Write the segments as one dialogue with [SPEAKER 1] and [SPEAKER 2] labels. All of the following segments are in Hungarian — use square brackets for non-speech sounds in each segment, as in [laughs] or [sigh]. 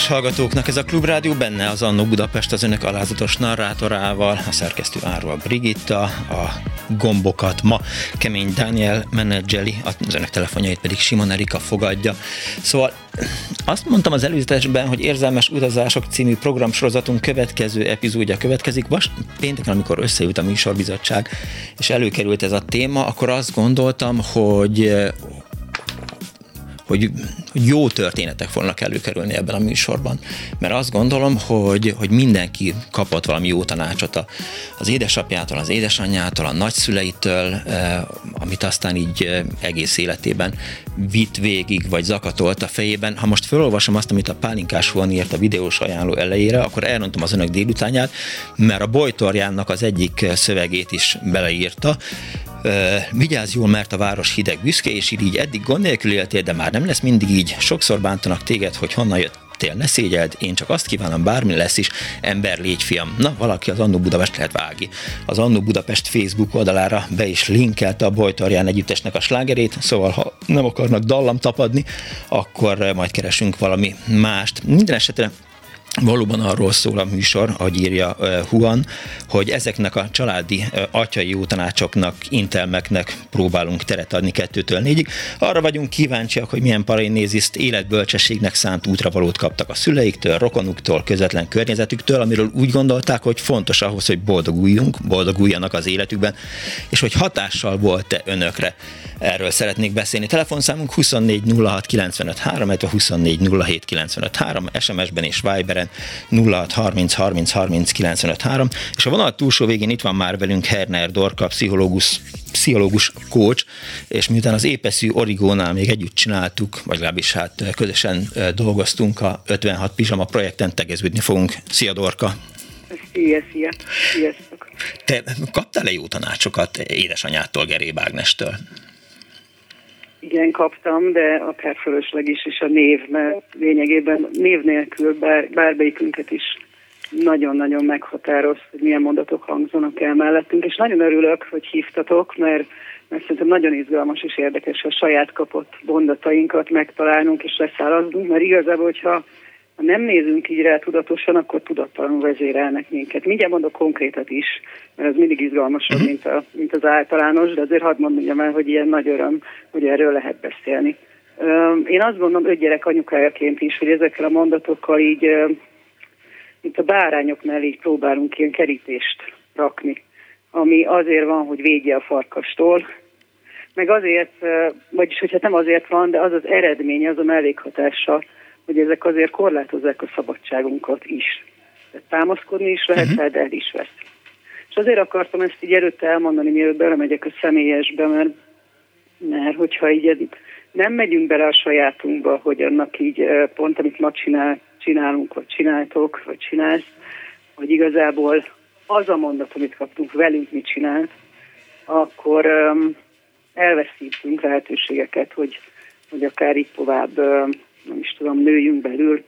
[SPEAKER 1] Kedves hallgatóknak, ez a Klubrádió benne az Annó Budapest az önök alázatos narrátorával, a szerkesztő Árva Brigitta, a gombokat ma Kemény Daniel menedzseli, az önök telefonjait pedig Simon Erika fogadja. Szóval azt mondtam az előzetesben, hogy Érzelmes Utazások című programsorozatunk következő epizódja következik. Vas pénteken, amikor összejött a műsorbizottság, és előkerült ez a téma, akkor azt gondoltam, hogy hogy jó történetek fognak előkerülni ebben a műsorban. Mert azt gondolom, hogy, hogy mindenki kapott valami jó tanácsot az édesapjától, az édesanyjától, a nagyszüleitől, eh, amit aztán így eh, egész életében vitt végig, vagy zakatolt a fejében. Ha most felolvasom azt, amit a Pálinkás von írt a videós ajánló elejére, akkor elrontom az önök délutánját, mert a Bojtorjánnak az egyik szövegét is beleírta, vigyázz jól, mert a város hideg büszke, és így eddig gond nélkül éltél, de már nem lesz mindig így. Sokszor bántanak téged, hogy honnan jöttél, ne szégyeld, én csak azt kívánom, bármi lesz is, ember légy fiam. Na, valaki az Annó Budapest lehet vági. Az Annó Budapest Facebook oldalára be is linkelte a Bojtarján együttesnek a slágerét, szóval ha nem akarnak dallam tapadni, akkor majd keresünk valami mást. Minden esetre Valóban arról szól a műsor, ahogy írja Huan, hogy ezeknek a családi atyai jó tanácsoknak, intelmeknek próbálunk teret adni kettőtől négyig. Arra vagyunk kíváncsiak, hogy milyen paranéziszt életbölcsességnek szánt útravalót kaptak a szüleiktől, rokonuktól, közvetlen környezetüktől, amiről úgy gondolták, hogy fontos ahhoz, hogy boldoguljunk, boldoguljanak az életükben, és hogy hatással volt-e önökre. Erről szeretnék beszélni. Telefonszámunk 24 06 95 3, 24 07 95 3, SMS-ben és Viber Viberen 06 30 30 30 95 3, és a vonal túlsó végén itt van már velünk Herner Dorka, pszichológus, pszichológus coach, és miután az épeszű Origónál még együtt csináltuk, vagy legalábbis hát közösen dolgoztunk a 56 Pizsama projekten, tegeződni fogunk. Szia Dorka!
[SPEAKER 2] Szia, szia! Sziasztok!
[SPEAKER 1] Te kaptál-e jó tanácsokat édesanyától, Geréb Ágnestől?
[SPEAKER 2] Igen, kaptam, de akár fölösleg is, és a név, mert lényegében név nélkül bár, bármelyikünket is nagyon-nagyon meghatároz, hogy milyen mondatok hangzanak el mellettünk, és nagyon örülök, hogy hívtatok, mert, mert szerintem nagyon izgalmas és érdekes a saját kapott mondatainkat megtalálnunk és leszállaznunk, mert igazából, hogyha ha nem nézünk így rá tudatosan, akkor tudattalanul vezérelnek minket. Mindjárt mondok konkrétat is, mert ez mindig izgalmasabb, uh-huh. mint, a, mint az általános, de azért hadd mondjam el, hogy ilyen nagy öröm, hogy erről lehet beszélni. Én azt gondolom, öt gyerek anyukájaként is, hogy ezekkel a mondatokkal így, mint a bárányok mellé így próbálunk ilyen kerítést rakni, ami azért van, hogy védje a farkastól, meg azért, vagyis hogyha nem azért van, de az az eredmény, az a mellékhatása, hogy ezek azért korlátozzák a szabadságunkat is. Tehát támaszkodni is lehet, uh-huh. de el is vesz. És azért akartam ezt így előtte elmondani, mielőtt belemegyek a személyesbe, mert, mert hogyha így nem megyünk bele a sajátunkba, hogy annak így pont, amit ma csinál, csinálunk, vagy csináltok, vagy csinálsz, hogy igazából az a mondat, amit kaptunk velünk, mit csinált, akkor um, elveszítünk lehetőségeket, hogy, hogy akár így tovább um, nem is tudom, nőjünk belül.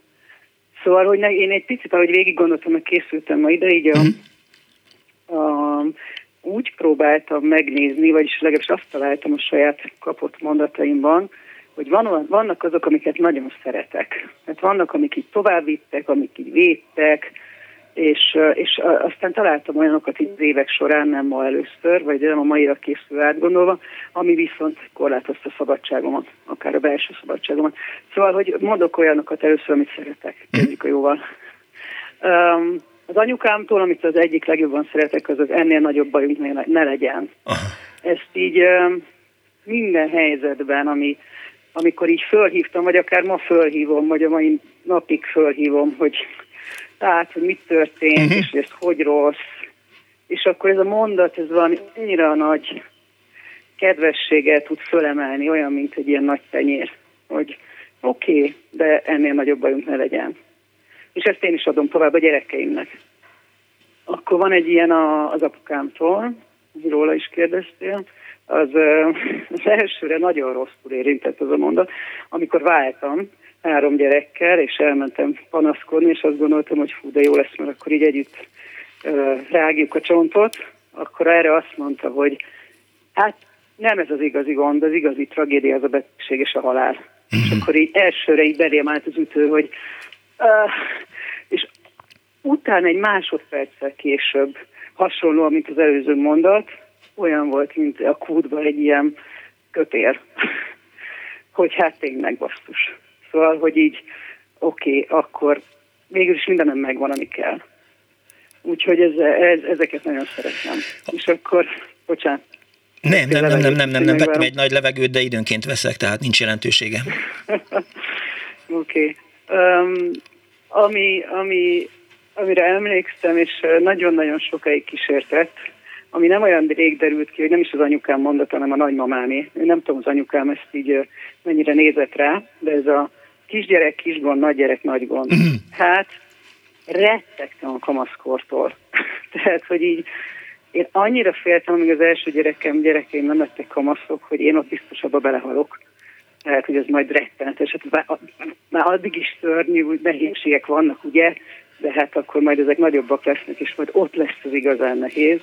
[SPEAKER 2] Szóval, hogy én egy picit, ahogy végig gondoltam, hogy készültem ma ide, így a, mhm. a, úgy próbáltam megnézni, vagyis legalábbis azt találtam a saját kapott mondataimban, hogy van, vannak azok, amiket nagyon szeretek. Hát vannak, amik így továbbvittek, amik így védtek, és, és aztán találtam olyanokat az évek során, nem ma először, vagy nem a maira készül átgondolva, ami viszont korlátozta a szabadságomat, akár a belső szabadságomat. Szóval, hogy mondok olyanokat először, amit szeretek, kezdjük a jóval. Um, Az anyukámtól, amit az egyik legjobban szeretek, az az ennél nagyobb bajunk ne, ne legyen. Ezt így minden helyzetben, ami, amikor így fölhívtam, vagy akár ma fölhívom, vagy a mai napig fölhívom, hogy tehát, hogy mit történt, uh-huh. és hogy ez hogy rossz. És akkor ez a mondat, ez valami annyira nagy kedvességgel tud fölemelni, olyan, mint egy ilyen nagy tenyér, hogy oké, okay, de ennél nagyobb bajunk ne legyen. És ezt én is adom tovább a gyerekeimnek. Akkor van egy ilyen a, az apukámtól, róla is kérdeztél, az, [laughs] az elsőre nagyon rosszul érintett az a mondat. Amikor váltam három gyerekkel, és elmentem panaszkodni, és azt gondoltam, hogy fú, de jó lesz, mert akkor így együtt rágjuk a csontot, akkor erre azt mondta, hogy hát nem ez az igazi gond, az igazi tragédia az a betegség és a halál. Mm-hmm. És mhm. akkor így elsőre így belém állt az ütő, hogy uh, és utána egy másodperccel később, hasonlóan, mint az előző mondat, olyan volt, mint a kútban egy ilyen kötér, [laughs] hogy hát tényleg basszus. Szóval, hogy így oké, okay, akkor végül is mindenem megvan, ami kell. Úgyhogy ez, ez, ezeket nagyon szeretem. És akkor, bocsánat.
[SPEAKER 1] Nem, nem, nem, nem, nem, nem, nem vettem egy nagy levegőt, de időnként veszek, tehát nincs jelentősége. [laughs]
[SPEAKER 2] Oké. okay. um, ami, ami, amire emlékszem, és nagyon-nagyon sokáig kísértett, ami nem olyan rég derült ki, hogy nem is az anyukám mondata, hanem a nagymamámé. Én nem tudom, az anyukám ezt így mennyire nézett rá, de ez a kisgyerek, kisgond, nagygyerek, nagy gond. Mm. Hát rettegtem a kamaszkortól. [laughs] Tehát, hogy így én annyira féltem, amíg az első gyerekem, gyerekeim nem lettek kamaszok, hogy én ott biztosabban belehalok. Tehát, hogy ez majd rettenetes. Hát, már addig is szörnyű, hogy nehézségek vannak, ugye? De hát akkor majd ezek nagyobbak lesznek, és majd ott lesz az igazán nehéz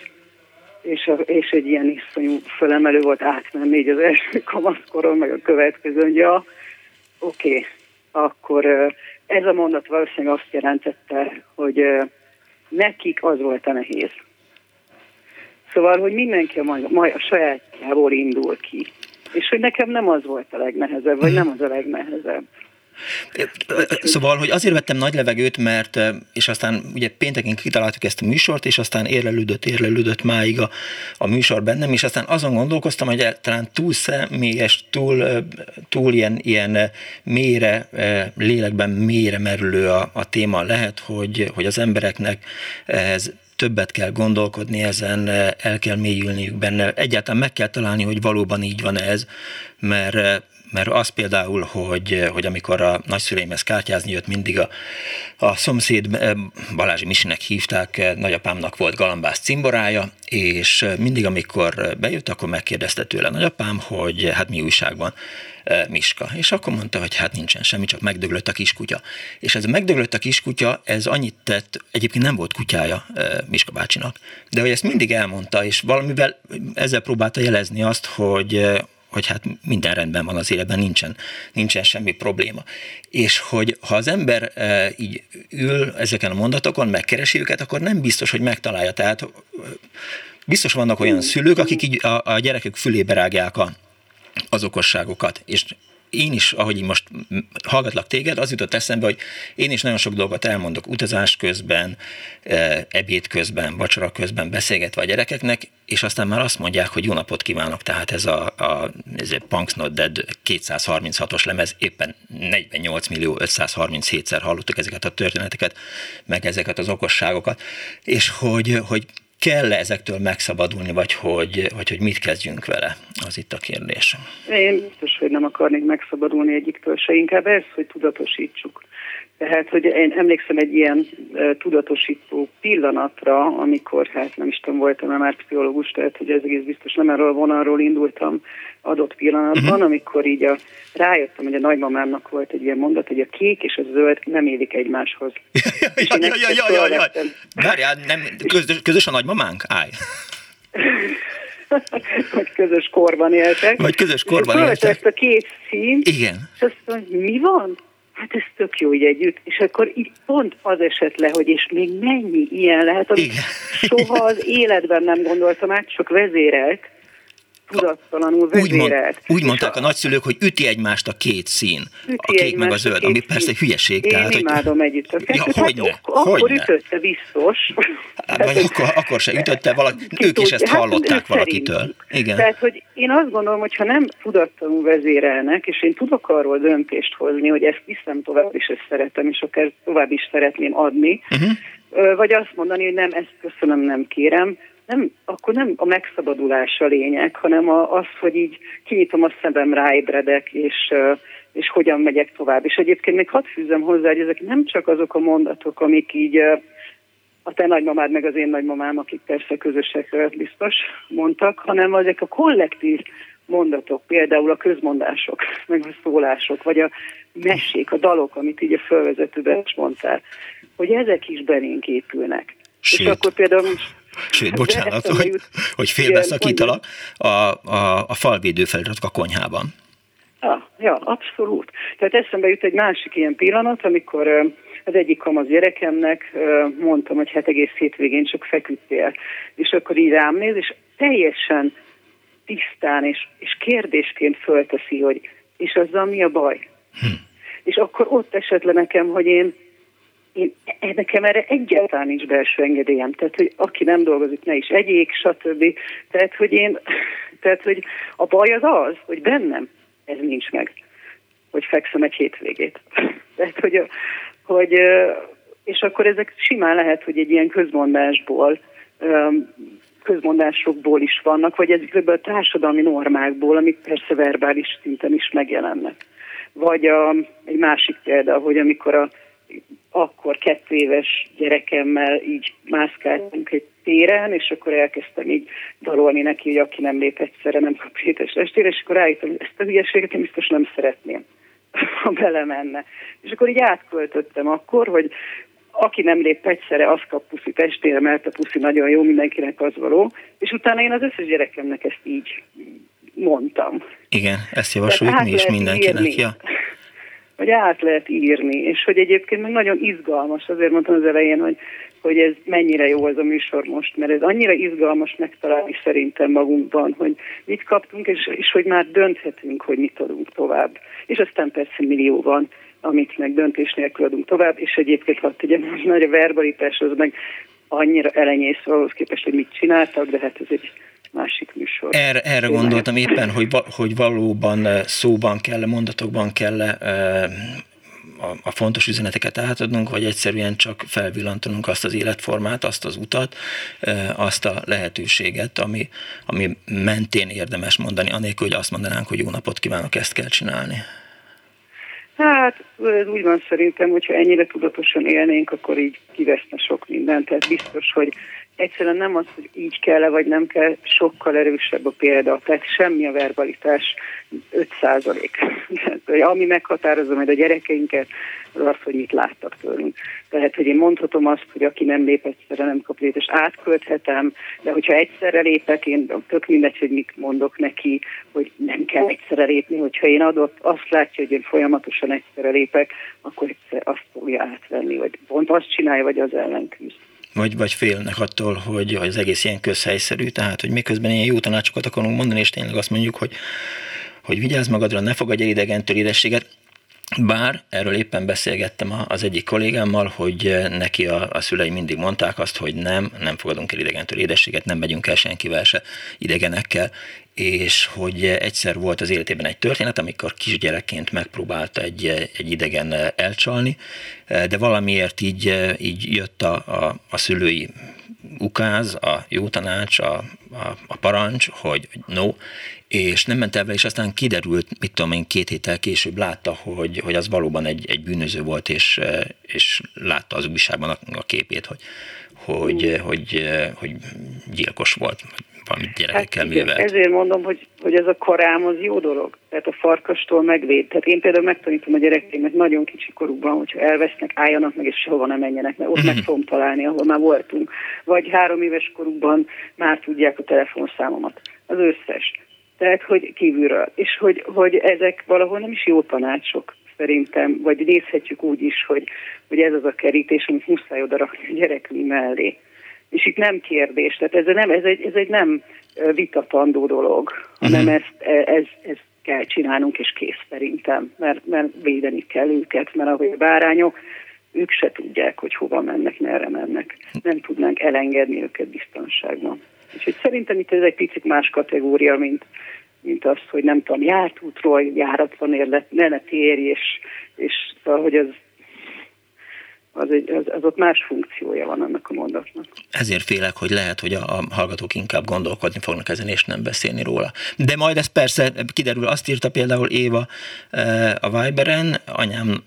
[SPEAKER 2] és, a, és egy ilyen iszonyú fölemelő volt átmenni így az első [laughs] kamaszkoron, meg a következő, hogy ja, oké, okay, akkor ez a mondat valószínűleg azt jelentette, hogy nekik az volt a nehéz. Szóval, hogy mindenki a, majd, a sajátjából indul ki. És hogy nekem nem az volt a legnehezebb, vagy nem az a legnehezebb.
[SPEAKER 1] Szóval, hogy azért vettem nagy levegőt, mert, és aztán ugye pénteken kitaláltuk ezt a műsort, és aztán érlelődött, érlelődött máig a, a műsor bennem, és aztán azon gondolkoztam, hogy talán túl személyes, túl, túl ilyen, ilyen mélyre, lélekben mélyre merülő a, a téma lehet, hogy, hogy az embereknek ez többet kell gondolkodni ezen, el kell mélyülniük benne. Egyáltalán meg kell találni, hogy valóban így van ez, mert mert az például, hogy, hogy amikor a nagyszüleimhez kártyázni jött, mindig a, a szomszéd eh, Balázsi Misinek hívták, eh, nagyapámnak volt galambász cimborája, és eh, mindig, amikor bejött, akkor megkérdezte tőle nagyapám, hogy hát mi újság van. Miska. És akkor mondta, hogy hát nincsen semmi, csak megdöglött a kiskutya. És ez a megdöglött a kiskutya, ez annyit tett, egyébként nem volt kutyája Miska bácsinak, de hogy ezt mindig elmondta, és valamivel ezzel próbálta jelezni azt, hogy, hogy hát minden rendben van az életben, nincsen, nincsen semmi probléma. És hogy ha az ember e, így ül ezeken a mondatokon, megkeresi őket, akkor nem biztos, hogy megtalálja. Tehát biztos vannak olyan szülők, akik így a, a gyerekek fülébe rágják a, az okosságokat, és én is, ahogy most hallgatlak téged, az jutott eszembe, hogy én is nagyon sok dolgot elmondok utazás közben, ebéd közben, vacsora közben, beszélgetve a gyerekeknek, és aztán már azt mondják, hogy jó napot kívánok, tehát ez a, a ez a Punks Not Dead 236-os lemez, éppen 48 millió 537-szer hallottuk ezeket a történeteket, meg ezeket az okosságokat, és hogy, hogy kell-e ezektől megszabadulni, vagy hogy, vagy hogy mit kezdjünk vele? Az itt a kérdés.
[SPEAKER 2] Én biztos, hogy nem akarnék megszabadulni egyiktől se, inkább ez, hogy tudatosítsuk. Tehát, hogy én emlékszem egy ilyen uh, tudatosító pillanatra, amikor, hát nem is tudom, voltam már pszichológus, tehát, hogy ez egész biztos nem erről vonalról indultam adott pillanatban, uh-huh. amikor így a, rájöttem, hogy a nagymamámnak volt egy ilyen mondat, hogy a kék és a zöld nem élik egymáshoz. [laughs]
[SPEAKER 1] ja, ja, ja, ja, ja, ja. Várjál, nem, közös, közös a nagymamánk? Állj. [laughs]
[SPEAKER 2] Vagy közös korban éltek.
[SPEAKER 1] Vagy közös korban éltek.
[SPEAKER 2] ezt a két színt.
[SPEAKER 1] Igen.
[SPEAKER 2] És azt mondja, mi van? hát ez tök jó így együtt, és akkor így pont az esett le, hogy és még mennyi ilyen lehet, amit soha az életben nem gondoltam át, csak vezérelt, tudattalanul vezérelt.
[SPEAKER 1] Úgy, mond, úgy mondták a, a nagyszülők, hogy üti egymást a két szín, üti a kék meg a zöld, ami persze hülyeség.
[SPEAKER 2] Én tehát, imádom hogy... együtt.
[SPEAKER 1] Ja, hogyne, hát,
[SPEAKER 2] akkor hogyne. ütötte biztos.
[SPEAKER 1] Hát, vagy akkor, akkor se ütötte valaki, ők is ezt hát, hallották valakitől. Igen.
[SPEAKER 2] Tehát, hogy én azt gondolom, hogy ha nem tudatlanul vezérelnek, és én tudok arról döntést hozni, hogy ezt viszem tovább, és ezt szeretem, és akár tovább is szeretném adni, uh-huh. vagy azt mondani, hogy nem, ezt köszönöm, nem kérem, nem, akkor nem a megszabadulás a lényeg, hanem a, az, hogy így kinyitom a szemem, ráébredek, és, és hogyan megyek tovább. És egyébként még hadd fűzem hozzá, hogy ezek nem csak azok a mondatok, amik így a te nagymamád meg az én nagymamám, akik persze közösek biztos mondtak, hanem ezek a kollektív mondatok, például a közmondások, meg a szólások, vagy a mesék, a dalok, amit így a fölvezetőben is mondtál, hogy ezek is belénk épülnek.
[SPEAKER 1] Sőt. És akkor például Sőt, bocsánat, [laughs] hogy, hogy félbeszakítalak, a, a, a falvédő feliratok a konyhában.
[SPEAKER 2] Ja, ja, abszolút. Tehát eszembe jut egy másik ilyen pillanat, amikor az egyik kamasz gyerekemnek mondtam, hogy hát egész hétvégén csak feküdtél. És akkor így rám néz, és teljesen tisztán és, és kérdésként fölteszi, hogy és azzal mi a baj? Hm. És akkor ott esett le nekem, hogy én én, nekem erre egyáltalán nincs belső engedélyem, tehát hogy aki nem dolgozik, ne is egyék, stb. Tehát, hogy én, tehát, hogy a baj az az, hogy bennem ez nincs meg, hogy fekszem egy hétvégét. [laughs] Tehát, hogy, hogy és akkor ezek simán lehet, hogy egy ilyen közmondásból, közmondásokból is vannak, vagy ezekből a társadalmi normákból, amik persze verbális szinten is megjelennek. Vagy a, egy másik példa, hogy amikor a akkor kettő éves gyerekemmel így mászkáltunk egy téren, és akkor elkezdtem így dalolni neki, hogy aki nem lép egyszerre, nem kap hétes estére, és akkor rájöttem, hogy ezt a hülyeséget én biztos nem szeretném, [laughs] ha belemenne. És akkor így átköltöttem akkor, hogy aki nem lép egyszerre, az kap puszi testére, mert a puszi nagyon jó, mindenkinek az való. És utána én az összes gyerekemnek ezt így mondtam.
[SPEAKER 1] Igen, ezt javasoljuk mi is mindenkinek. Írni. Ja
[SPEAKER 2] hogy át lehet írni, és hogy egyébként meg nagyon izgalmas, azért mondtam az elején, hogy, hogy ez mennyire jó ez a műsor most, mert ez annyira izgalmas megtalálni szerintem magunkban, hogy mit kaptunk, és, és hogy már dönthetünk, hogy mit adunk tovább. És aztán persze millió van, amit meg döntés nélkül adunk tovább, és egyébként hadd ugye nagy a verbalitás, az meg annyira elenyész ahhoz képest, hogy mit csináltak, de hát ez egy másik műsor.
[SPEAKER 1] Erre, erre gondoltam éppen, hogy, hogy valóban eh, szóban kell, mondatokban kell eh, a, a fontos üzeneteket átadnunk, vagy egyszerűen csak felvillantanunk azt az életformát, azt az utat, eh, azt a lehetőséget, ami, ami mentén érdemes mondani, anélkül, hogy azt mondanánk, hogy jó napot kívánok, ezt kell csinálni.
[SPEAKER 2] Hát ez úgy van szerintem, hogyha ennyire tudatosan élnénk, akkor így kiveszne sok mindent. Tehát biztos, hogy egyszerűen nem az, hogy így kell-e vagy nem kell, sokkal erősebb a példa. Tehát semmi a verbalitás 5 százalék. [laughs] Ami meghatározza majd a gyerekeinket, az az, hogy mit láttak tőlünk. Tehát, hogy én mondhatom azt, hogy aki nem lép egyszerre, nem kap és átkölthetem, de hogyha egyszerre lépek, én tök mindegy, hogy mit mondok neki, hogy nem kell egyszerre lépni, hogyha én adott, azt látja, hogy én folyamatosan egyszerre lépek, akkor azt fogja átvenni, vagy pont azt csinálja, vagy az ellen küzd
[SPEAKER 1] vagy, vagy félnek attól, hogy az egész ilyen közhelyszerű, tehát hogy miközben ilyen jó tanácsokat akarunk mondani, és tényleg azt mondjuk, hogy, hogy vigyázz magadra, ne fogadj el idegentől idességet, bár erről éppen beszélgettem az egyik kollégámmal, hogy neki a, a szülei mindig mondták azt, hogy nem, nem fogadunk el idegentől édességet, nem megyünk el senkivel se idegenekkel, és hogy egyszer volt az életében egy történet, amikor kisgyerekként megpróbálta egy, egy idegen elcsalni, de valamiért így, így jött a, a, a szülői ukáz, a jó tanács, a, a, a parancs, hogy no, és nem ment el és aztán kiderült, mit tudom én, két héttel később látta, hogy, hogy az valóban egy, egy bűnöző volt, és, és látta az újságban a, a képét, hogy, hogy, hogy, hogy gyilkos volt, valami gyerekekkel hát művelt.
[SPEAKER 2] Ezért mondom, hogy, hogy ez a korám az jó dolog. Tehát a farkastól megvéd. Tehát én például megtanítom a gyerekeimet nagyon kicsi korukban, hogyha elvesznek, álljanak meg, és sehova nem menjenek, mert ott meg fogom találni, ahol már voltunk. Vagy három éves korukban már tudják a telefonszámomat. Az összes. Tehát, hogy kívülről. És hogy, hogy ezek valahol nem is jó tanácsok szerintem, vagy nézhetjük úgy is, hogy, hogy ez az a kerítés, amit muszáj oda rakni a gyerekünk mellé És itt nem kérdés, tehát ez, nem, ez, egy, ez egy nem vitatandó dolog, hanem uh-huh. ezt, e, ez, ez kell csinálnunk, és kész szerintem, mert, mert védeni kell őket, mert ahogy a bárányok, ők se tudják, hogy hova mennek, merre mennek. Nem tudnánk elengedni őket biztonságban. Úgyhogy szerintem itt ez egy picit más kategória, mint, mint az, hogy nem tudom, járt útról, járatlan érlet, ne ne térj, és, és szóval, hogy az, az, egy, az, az ott más funkciója van annak a mondatnak.
[SPEAKER 1] Ezért félek, hogy lehet, hogy a, a hallgatók inkább gondolkodni fognak ezen, és nem beszélni róla. De majd ez persze kiderül, azt írta például Éva eh, a Viberen, anyám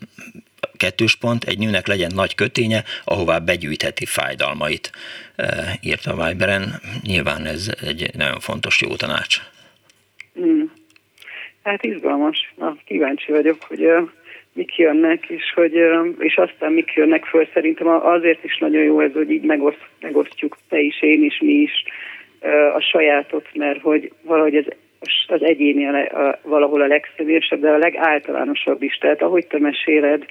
[SPEAKER 1] kettős pont, egy nőnek legyen nagy köténye, ahová begyűjtheti fájdalmait, eh, írta a Viberen. Nyilván ez egy nagyon fontos jó tanács.
[SPEAKER 2] Mm. Hát izgalmas. Na, kíváncsi vagyok, hogy uh, mik jönnek, és, hogy, és aztán mik jönnek föl. Szerintem azért is nagyon jó ez, hogy így megoszt, megosztjuk te is, én is, mi is a sajátot, mert hogy valahogy ez az egyéni a, a, valahol a legszövésebb, de a legáltalánosabb is. Tehát ahogy te meséled,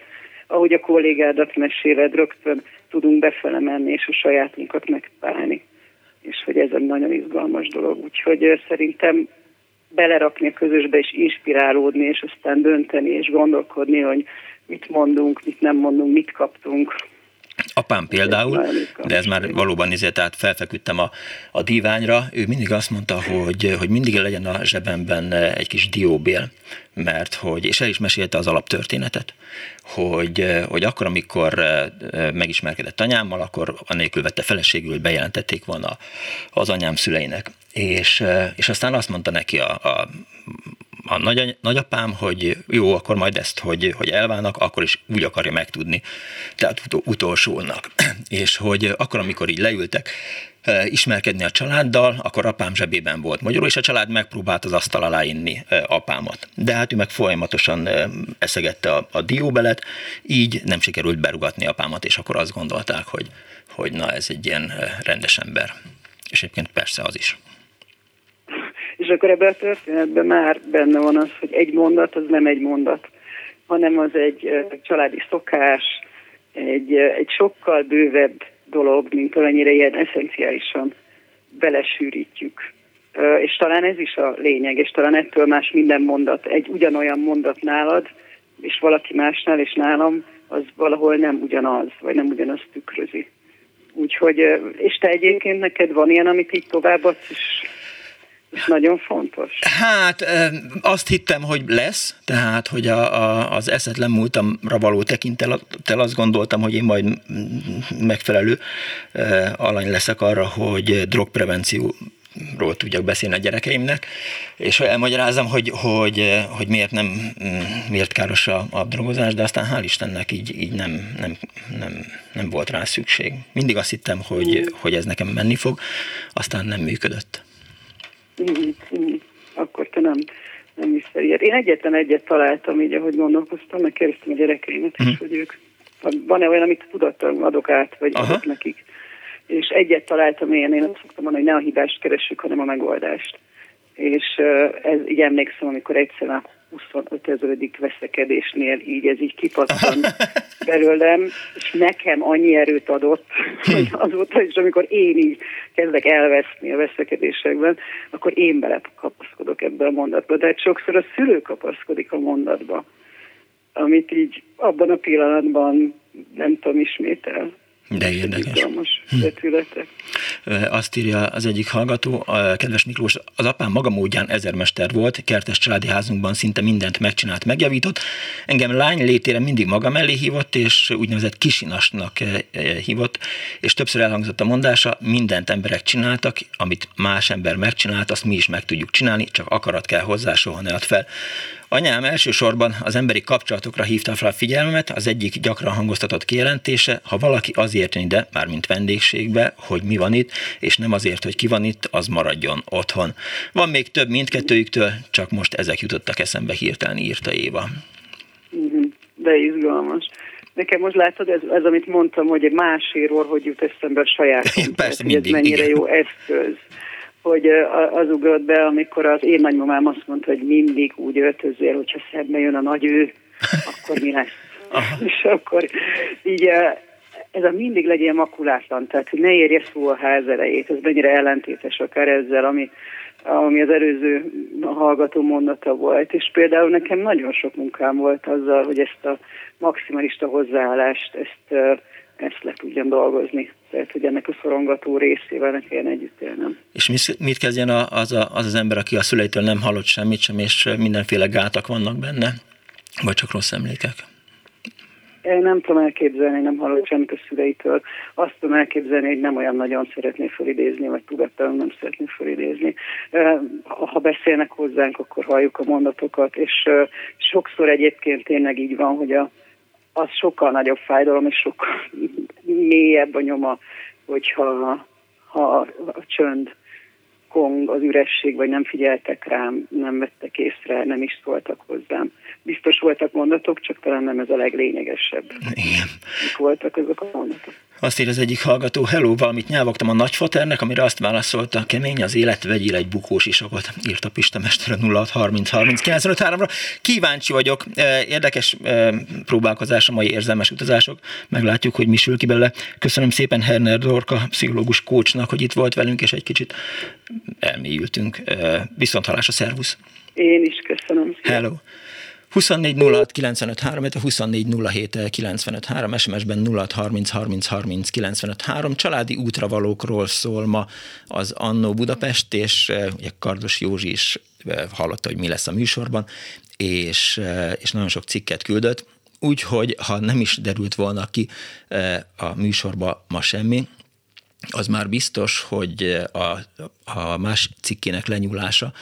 [SPEAKER 2] ahogy a kollégádat meséled, rögtön tudunk befele menni, és a sajátunkat megtalálni. És hogy ez egy nagyon izgalmas dolog. Úgyhogy szerintem belerakni a közösbe, és inspirálódni, és aztán dönteni, és gondolkodni, hogy mit mondunk, mit nem mondunk, mit kaptunk,
[SPEAKER 1] Apám például, de ez már valóban izé, tehát felfeküdtem a, a díványra, ő mindig azt mondta, hogy, hogy mindig legyen a zsebemben egy kis dióbél, mert hogy, és el is mesélte az alaptörténetet, hogy, hogy akkor, amikor megismerkedett anyámmal, akkor anélkül vette feleségül, bejelentették volna az anyám szüleinek. És, és aztán azt mondta neki a, a a nagy, nagyapám, hogy jó, akkor majd ezt, hogy, hogy elválnak, akkor is úgy akarja megtudni, tehát ut- utolsónak. [clears throat] És hogy akkor, amikor így leültek, ismerkedni a családdal, akkor apám zsebében volt magyarul, és a család megpróbált az asztal alá inni apámat. De hát ő meg folyamatosan eszegette a, a dióbelet, így nem sikerült berugatni apámat, és akkor azt gondolták, hogy, hogy na ez egy ilyen rendes ember. És egyébként persze az is.
[SPEAKER 2] Akkor ebben a történetben már benne van az, hogy egy mondat az nem egy mondat, hanem az egy családi szokás, egy, egy sokkal bővebb dolog, mint amennyire ilyen eszenciálisan belesűrítjük. És talán ez is a lényeg, és talán ettől más minden mondat, egy ugyanolyan mondat nálad, és valaki másnál és nálam, az valahol nem ugyanaz, vagy nem ugyanazt tükrözi. Úgyhogy, és te egyébként neked van ilyen, amit így továbbadsz, és nagyon fontos.
[SPEAKER 1] Hát azt hittem, hogy lesz, tehát, hogy a, a, az eszetlen múltamra való tekintettel azt gondoltam, hogy én majd megfelelő alany leszek arra, hogy drogprevenció ról tudjak beszélni a gyerekeimnek, és elmagyarázom, hogy, hogy, hogy miért nem, miért káros a, a drogozás, de aztán hál' Istennek így, így nem, nem, nem, nem volt rá szükség. Mindig azt hittem, hogy, mm. hogy ez nekem menni fog, aztán nem működött.
[SPEAKER 2] Akkor te nem, nem is ilyet. Én egyetlen egyet találtam, így ahogy gondolkoztam, meg kérdeztem a gyerekeimet is, uh-huh. hogy ők, van-e olyan, amit tudattal adok át, vagy Aha. adok nekik. És egyet találtam én, én azt szoktam mondani, hogy ne a hibást keressük, hanem a megoldást. És ez így emlékszem, amikor egyszer a 25 ezredik veszekedésnél így ez így kipattan [laughs] belőlem, és nekem annyi erőt adott, hogy azóta is, amikor én így kezdek elveszni a veszekedésekben, akkor én belekapaszkodok ebbe a mondatba. De hát sokszor a szülő kapaszkodik a mondatba, amit így abban a pillanatban nem tudom ismétel.
[SPEAKER 1] De érdekes. Hm. Azt írja az egyik hallgató, a kedves Miklós, az apám maga módján ezermester volt, kertes családi házunkban szinte mindent megcsinált, megjavított. Engem lány létére mindig maga mellé hívott, és úgynevezett kisinasnak hívott, és többször elhangzott a mondása, mindent emberek csináltak, amit más ember megcsinált, azt mi is meg tudjuk csinálni, csak akarat kell hozzá, soha ne ad fel. Anyám elsősorban az emberi kapcsolatokra hívta fel a figyelmet, az egyik gyakran hangoztatott kijelentése, ha valaki azért jön ide, mármint vendégségbe, hogy mi van itt, és nem azért, hogy ki van itt, az maradjon otthon. Van még több mindkettőjüktől, csak most ezek jutottak eszembe hirtelen, írta Éva.
[SPEAKER 2] Mhm, de izgalmas. Nekem most látod, ez, ez amit mondtam, hogy egy máséról hogy jut eszembe a saját. [laughs]
[SPEAKER 1] Persze, mindig,
[SPEAKER 2] ez mennyire igen. jó eszköz hogy az ugrott be, amikor az én nagymamám azt mondta, hogy mindig úgy öltözél, hogyha szembe jön a nagy ő, akkor mi lesz? [laughs] És akkor így ez a mindig legyen makulátlan, tehát hogy ne érje szó a ház erejét, ez mennyire ellentétes akár ezzel, ami, ami az előző hallgató mondata volt. És például nekem nagyon sok munkám volt azzal, hogy ezt a maximalista hozzáállást, ezt, ezt le tudjam dolgozni. Tehát, hogy ennek a szorongató részével ne kelljen együtt élnem.
[SPEAKER 1] És mit kezdjen az, a, az az ember, aki a szüleitől nem hallott semmit sem, és mindenféle gátak vannak benne? Vagy csak rossz emlékek?
[SPEAKER 2] Én nem tudom elképzelni, nem hallott semmit a szüleitől. Azt tudom elképzelni, hogy nem olyan nagyon szeretné felidézni, vagy tudattalan nem szeretné felidézni. Ha beszélnek hozzánk, akkor halljuk a mondatokat, és sokszor egyébként tényleg így van, hogy a, az sokkal nagyobb fájdalom, és sokkal mélyebb a nyoma, hogyha ha a csönd kong, az üresség, vagy nem figyeltek rám, nem vettek észre, nem is szóltak hozzám. Biztos voltak mondatok, csak talán nem ez a leglényegesebb.
[SPEAKER 1] Igen.
[SPEAKER 2] Mik voltak azok a mondatok?
[SPEAKER 1] Azt ír az egyik hallgató, hello, valamit nyávogtam a nagyfaternek, amire azt válaszolta, kemény az élet, vegyél egy bukós isakot, írta Pista Mestere 0630 ra Kíváncsi vagyok, érdekes próbálkozás a mai érzelmes utazások, meglátjuk, hogy mi sül ki belőle. Köszönöm szépen Herner Dorka, pszichológus kócsnak, hogy itt volt velünk, és egy kicsit elmélyültünk. Viszont halásra, szervusz!
[SPEAKER 2] Én is köszönöm.
[SPEAKER 1] Hello! 24 06 95 3, 24 07 95 3, SMS-ben 06 30 30 30 95 3. Családi útravalókról szól ma az Annó Budapest, és eh, ugye Kardos Józsi is eh, hallotta, hogy mi lesz a műsorban, és, eh, és nagyon sok cikket küldött, úgyhogy ha nem is derült volna ki a műsorba ma semmi, az már biztos, hogy a, a más cikkének lenyúlása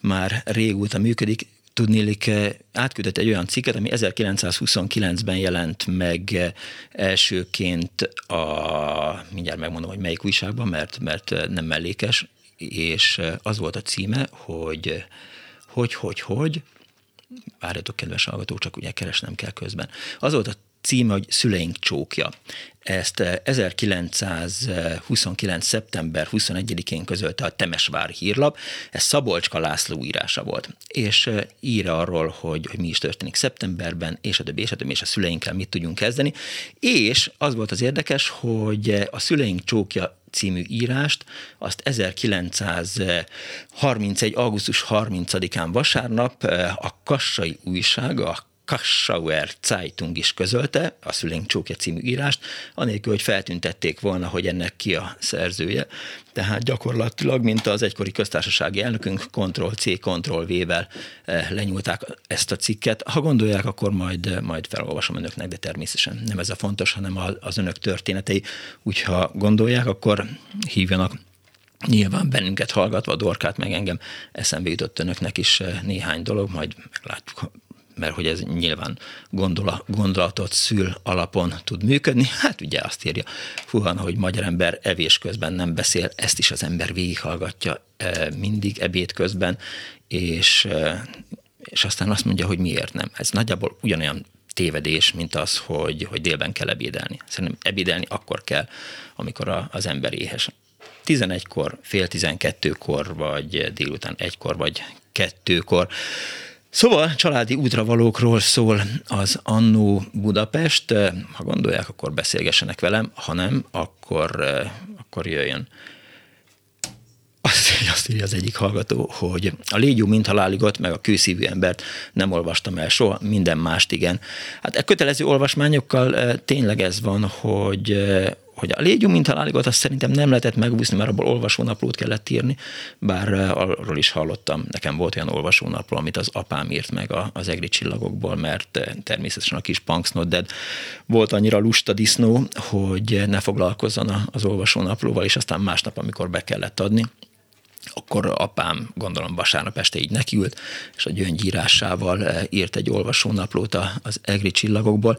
[SPEAKER 1] már régóta működik, tudnélik, eh, átküldött egy olyan cikket, ami 1929-ben jelent meg eh, elsőként a, mindjárt megmondom, hogy melyik újságban, mert, mert eh, nem mellékes, és az volt a címe, hogy hogy, hogy, hogy, várjatok, kedves hallgatók, csak ugye keresnem kell közben. Az volt a címe, hogy Szüleink csókja. Ezt 1929. szeptember 21-én közölte a Temesvár hírlap, ez Szabolcska László írása volt, és ír arról, hogy, hogy mi is történik szeptemberben, és a többi, és a többi, és a szüleinkkel mit tudjunk kezdeni, és az volt az érdekes, hogy a Szüleink csókja című írást, azt 1931. augusztus 30-án vasárnap a Kassai újság, a Kassauer Zeitung is közölte, a Szülénk csókja című írást, anélkül, hogy feltüntették volna, hogy ennek ki a szerzője. Tehát gyakorlatilag, mint az egykori köztársasági elnökünk, Ctrl-C, Ctrl-V-vel eh, lenyúlták ezt a cikket. Ha gondolják, akkor majd, majd felolvasom önöknek, de természetesen nem ez a fontos, hanem az önök történetei. Úgyhogy ha gondolják, akkor hívjanak Nyilván bennünket hallgatva, Dorkát meg engem eszembe jutott önöknek is eh, néhány dolog, majd meglátjuk, mert hogy ez nyilván gondola, gondolatot szül alapon tud működni. Hát ugye azt írja Fuhan, hogy magyar ember evés közben nem beszél, ezt is az ember végighallgatja e, mindig ebéd közben, és, e, és aztán azt mondja, hogy miért nem. Ez nagyjából ugyanolyan tévedés, mint az, hogy, hogy délben kell ebédelni. Szerintem ebédelni akkor kell, amikor a, az ember éhes. 11-kor, fél 12-kor, vagy délután egykor, vagy kettőkor. Szóval családi útravalókról szól az Annó Budapest. Ha gondolják, akkor beszélgessenek velem, ha nem, akkor, akkor jöjjön. Azt, azt írja az egyik hallgató, hogy a légyú minthaláligot, meg a kőszívű embert nem olvastam el soha, minden mást igen. Hát e kötelező olvasmányokkal tényleg ez van, hogy hogy a légyum mintaláligot azt szerintem nem lehetett megúszni, mert abból olvasónaplót kellett írni, bár arról is hallottam, nekem volt olyan olvasónapló, amit az apám írt meg az egri csillagokból, mert természetesen a kis Punks Not Dead volt annyira lusta disznó, hogy ne foglalkozzon az olvasónaplóval, és aztán másnap, amikor be kellett adni, akkor apám, gondolom vasárnap este így nekiült, és a gyöngyírásával eh, írt egy olvasónaplót az egri csillagokból.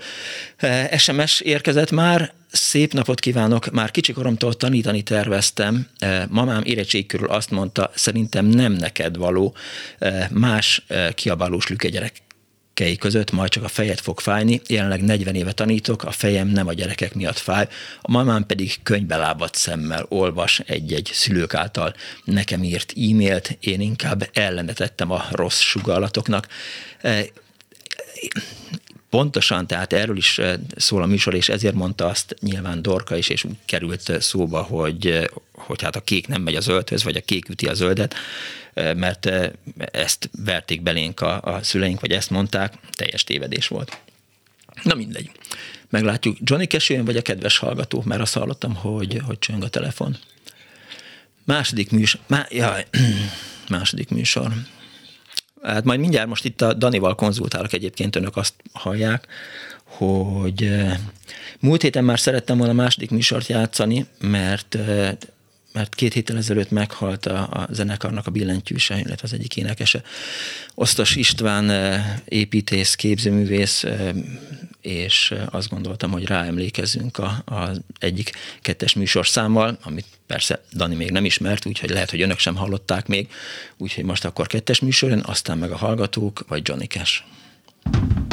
[SPEAKER 1] SMS érkezett már, Szép napot kívánok! Már kicsikoromtól tanítani terveztem. Eh, mamám érettség körül azt mondta, szerintem nem neked való eh, más eh, kiabálós lükegyerek között majd csak a fejed fog fájni. Jelenleg 40 éve tanítok, a fejem nem a gyerekek miatt fáj, a mamám pedig könyvbe szemmel olvas egy-egy szülők által nekem írt e-mailt, én inkább ellenetettem a rossz sugallatoknak pontosan, tehát erről is szól a műsor, és ezért mondta azt nyilván Dorka is, és úgy került szóba, hogy, hogy hát a kék nem megy a zöldhöz, vagy a kék üti a zöldet, mert ezt verték belénk a, a szüleink, vagy ezt mondták, teljes tévedés volt. Na mindegy. Meglátjuk, Johnny Cash vagy a kedves hallgató, mert azt hallottam, hogy, hogy csöng a telefon. Második műsor, má, jaj, [clears throat] második műsor. Hát majd mindjárt most itt a Danival konzultálok egyébként, önök azt hallják, hogy eh, múlt héten már szerettem volna második műsort játszani, mert eh, mert két héttel ezelőtt meghalt a, a zenekarnak a billentyűse, illetve az egyik énekese. Osztos István eh, építész, képzőművész, és azt gondoltam, hogy ráemlékezzünk az egyik kettes műsorszámmal, amit persze Dani még nem ismert, úgyhogy lehet, hogy önök sem hallották még, úgyhogy most akkor kettes műsoron, aztán meg a hallgatók, vagy Johnny Cash.24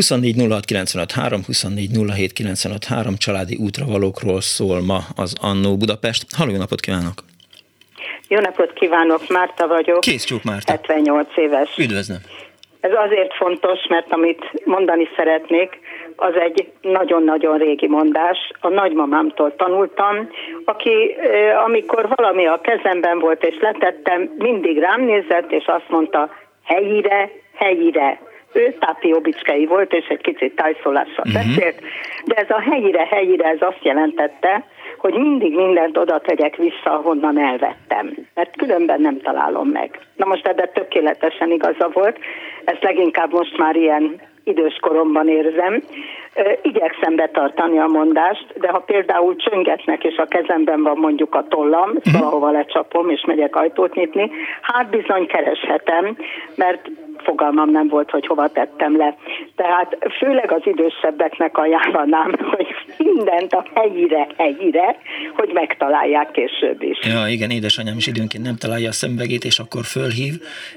[SPEAKER 1] 24 családi útravalókról szól ma az Annó Budapest. Halló, napot kívánok!
[SPEAKER 3] Jó napot kívánok, Márta vagyok.
[SPEAKER 1] Kész csúk, Márta.
[SPEAKER 3] 78 éves.
[SPEAKER 1] Üdvözlöm.
[SPEAKER 3] Ez azért fontos, mert amit mondani szeretnék, az egy nagyon-nagyon régi mondás. A nagymamámtól tanultam, aki amikor valami a kezemben volt és letettem, mindig rám nézett, és azt mondta, helyire, helyire ő Tápióbicskei volt, és egy kicsit tájszólással uh-huh. beszélt, de ez a helyire, helyire, ez azt jelentette, hogy mindig mindent oda tegyek vissza, ahonnan elvettem, mert különben nem találom meg. Na most ebben tökéletesen igaza volt, ezt leginkább most már ilyen idős koromban érzem. Igyekszem betartani a mondást, de ha például csöngetnek, és a kezemben van mondjuk a tollam, uh-huh. valahova lecsapom, és megyek ajtót nyitni, hát bizony kereshetem, mert fogalmam nem volt, hogy hova tettem le. Tehát főleg az idősebbeknek ajánlanám, [laughs] hogy mindent a helyire, helyire, hogy megtalálják később is.
[SPEAKER 1] Ja, igen, édesanyám is időnként nem találja a szemvegét, és akkor fölhív,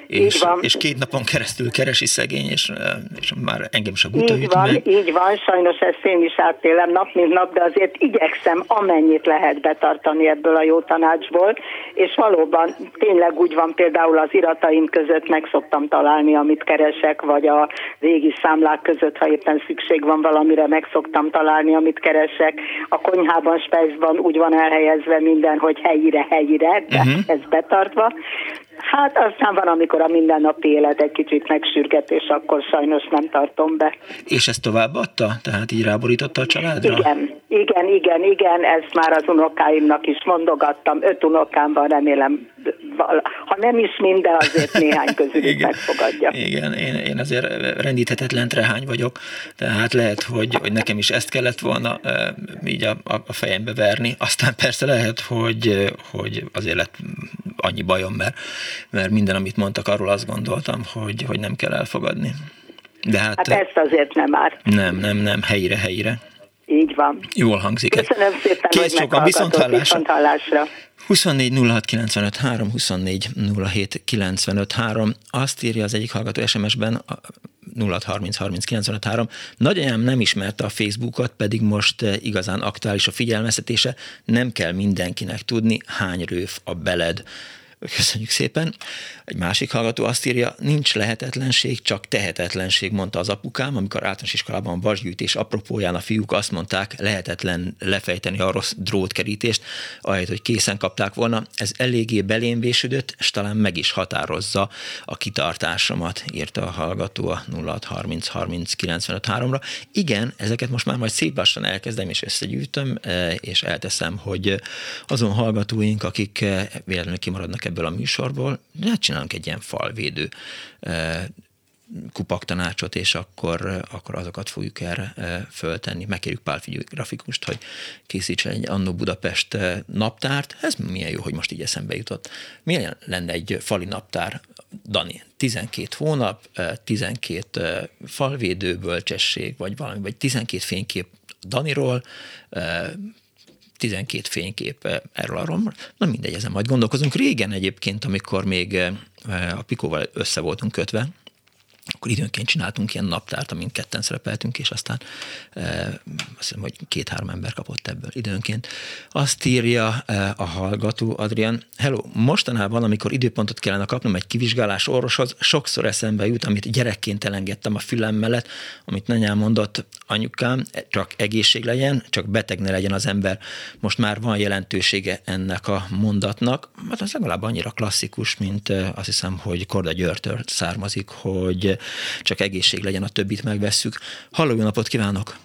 [SPEAKER 1] és, és két napon keresztül keresi szegény, és, és már engem a guta
[SPEAKER 3] Így van,
[SPEAKER 1] meg.
[SPEAKER 3] így van, sajnos ezt én is átélem nap mint nap, de azért igyekszem amennyit lehet betartani ebből a jó tanácsból, és valóban tényleg úgy van például az irataim között meg szoktam találni, amit keresek, vagy a régi számlák között, ha éppen szükség van valamire, meg szoktam találni, amit keresek. A konyhában, spejzban úgy van elhelyezve minden, hogy helyire, helyire, de uh-huh. ez betartva. Hát aztán van, amikor a mindennapi élet egy kicsit megsürget, és akkor sajnos nem tartom be.
[SPEAKER 1] És ezt továbbadta? Tehát így ráborította a családra?
[SPEAKER 3] Igen, igen, igen, igen, ezt már az unokáimnak is mondogattam. Öt unokám van, remélem, ha nem is minden, azért néhány közülük megfogadja.
[SPEAKER 1] Igen, én, én azért rendíthetetlen trehány vagyok, tehát lehet, hogy, hogy nekem is ezt kellett volna így a, a fejembe verni. Aztán persze lehet, hogy, hogy azért lett annyi bajom, mert mert minden, amit mondtak, arról azt gondoltam, hogy, hogy nem kell elfogadni.
[SPEAKER 3] De hát, hát ezt azért nem már.
[SPEAKER 1] Nem, nem, nem, helyre, helyre.
[SPEAKER 3] Így van.
[SPEAKER 1] Jól hangzik.
[SPEAKER 3] Köszönöm szépen, Kész hogy sokan, viszont hallásra. Viszont hallásra.
[SPEAKER 1] 24 06 95 3, 24 07 95 3. Azt írja az egyik hallgató SMS-ben, 06 30 30 95 3. Nagyanyám nem ismerte a Facebookot, pedig most igazán aktuális a figyelmeztetése. Nem kell mindenkinek tudni, hány rőf a beled. Köszönjük szépen. Egy másik hallgató azt írja, nincs lehetetlenség, csak tehetetlenség, mondta az apukám, amikor általános iskolában vasgyűjtés apropóján a fiúk azt mondták, lehetetlen lefejteni a rossz drótkerítést, ahelyett, hogy készen kapták volna. Ez eléggé belénvésődött, és talán meg is határozza a kitartásomat, írta a hallgató a 0630 30 95 ra Igen, ezeket most már majd szép lassan elkezdem és összegyűjtöm, eh, és elteszem, hogy azon hallgatóink, akik eh, véletlenül kimaradnak ebből a műsorból, hát csinálunk egy ilyen falvédő kupaktanácsot, és akkor, akkor azokat fogjuk erre föltenni. Megkérjük Pál Figyő grafikust, hogy készítsen egy Annó Budapest naptárt. Ez milyen jó, hogy most így eszembe jutott. Milyen lenne egy fali naptár, Dani? 12 hónap, 12 falvédő bölcsesség, vagy valami, vagy 12 fénykép Daniról, 12 fénykép erről arról. Na mindegy, ezen majd gondolkozunk. Régen egyébként, amikor még eh, a Pikóval össze voltunk kötve, akkor időnként csináltunk ilyen naptárt, amin ketten szerepeltünk, és aztán e, azt hiszem, hogy két-három ember kapott ebből időnként. Azt írja e, a hallgató, Adrian, hello, mostanában, amikor időpontot kellene kapnom egy kivizsgálás orvoshoz, sokszor eszembe jut, amit gyerekként elengedtem a fülem mellett, amit nanyám mondott, anyukám, csak egészség legyen, csak beteg ne legyen az ember. Most már van jelentősége ennek a mondatnak, mert hát az legalább annyira klasszikus, mint azt hiszem, hogy Korda Györtől származik, hogy csak egészség legyen, a többit megvesszük. Halló, jó napot kívánok!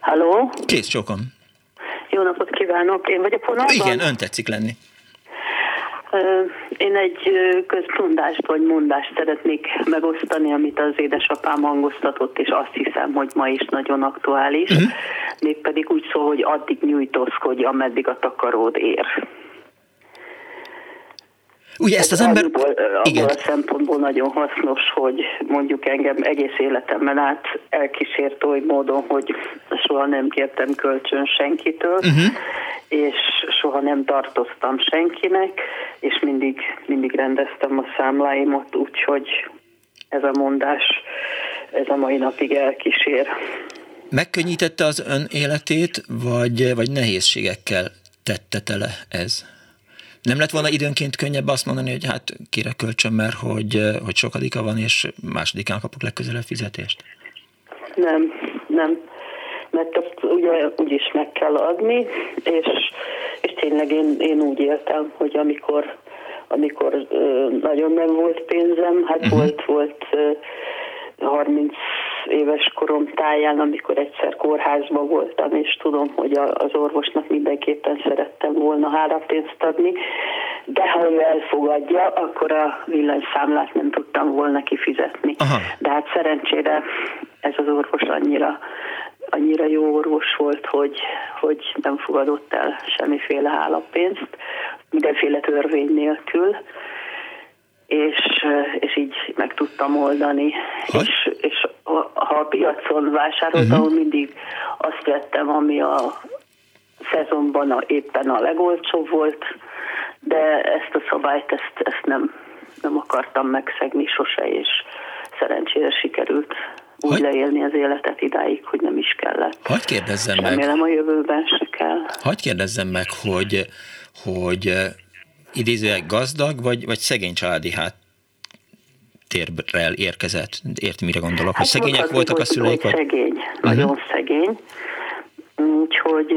[SPEAKER 4] Halló!
[SPEAKER 1] Kész csókom!
[SPEAKER 4] Jó napot kívánok! Én vagyok vonalban?
[SPEAKER 1] Igen, ön tetszik lenni.
[SPEAKER 4] Én egy közmondást vagy mondást szeretnék megosztani, amit az édesapám hangoztatott, és azt hiszem, hogy ma is nagyon aktuális. Uh-huh. Mégpedig úgy szól, hogy addig nyújtózkodj, ameddig a takaród ér.
[SPEAKER 1] Ugye ezt az ember...
[SPEAKER 4] Abból, abból a szempontból nagyon hasznos, hogy mondjuk engem egész életemben át elkísért oly módon, hogy soha nem kértem kölcsön senkitől, uh-huh. és soha nem tartoztam senkinek, és mindig, mindig rendeztem a számláimat, úgyhogy ez a mondás ez a mai napig elkísér.
[SPEAKER 1] Megkönnyítette az ön életét, vagy, vagy nehézségekkel tette tele ez? Nem lett volna időnként könnyebb azt mondani, hogy hát kire kölcsön, mert hogy, hogy sokadika van, és másodikán kapok legközelebb fizetést?
[SPEAKER 4] Nem, nem. Mert azt ugye úgyis meg kell adni, és, és tényleg én, én úgy éltem, hogy amikor amikor nagyon nem volt pénzem, hát uh-huh. volt, volt 30 éves korom táján, amikor egyszer kórházban voltam, és tudom, hogy az orvosnak mindenképpen szerettem volna hálapénzt adni, de ha ő elfogadja, akkor a villanyszámlát nem tudtam volna kifizetni. Aha. De hát szerencsére ez az orvos annyira annyira jó orvos volt, hogy, hogy nem fogadott el semmiféle hálapénzt, mindenféle törvény nélkül, és, így meg tudtam oldani. És, és ha a piacon vásároltam, uh-huh. mindig azt vettem, ami a szezonban a, éppen a legolcsóbb volt, de ezt a szabályt, ezt, ezt nem, nem akartam megszegni sose, és szerencsére sikerült úgy hogy? leélni az életet idáig, hogy nem is kellett.
[SPEAKER 1] Hogy kérdezzem
[SPEAKER 4] meg? Remélem a jövőben se kell.
[SPEAKER 1] Hogy kérdezzem meg, hogy, hogy idézőleg gazdag, vagy, vagy szegény családi hát térrel érkezett. Érti, mire gondolok? Hát hogy szegények voltak a szüleik?
[SPEAKER 4] Vagy? Szegény, uh-huh. nagyon szegény. Úgyhogy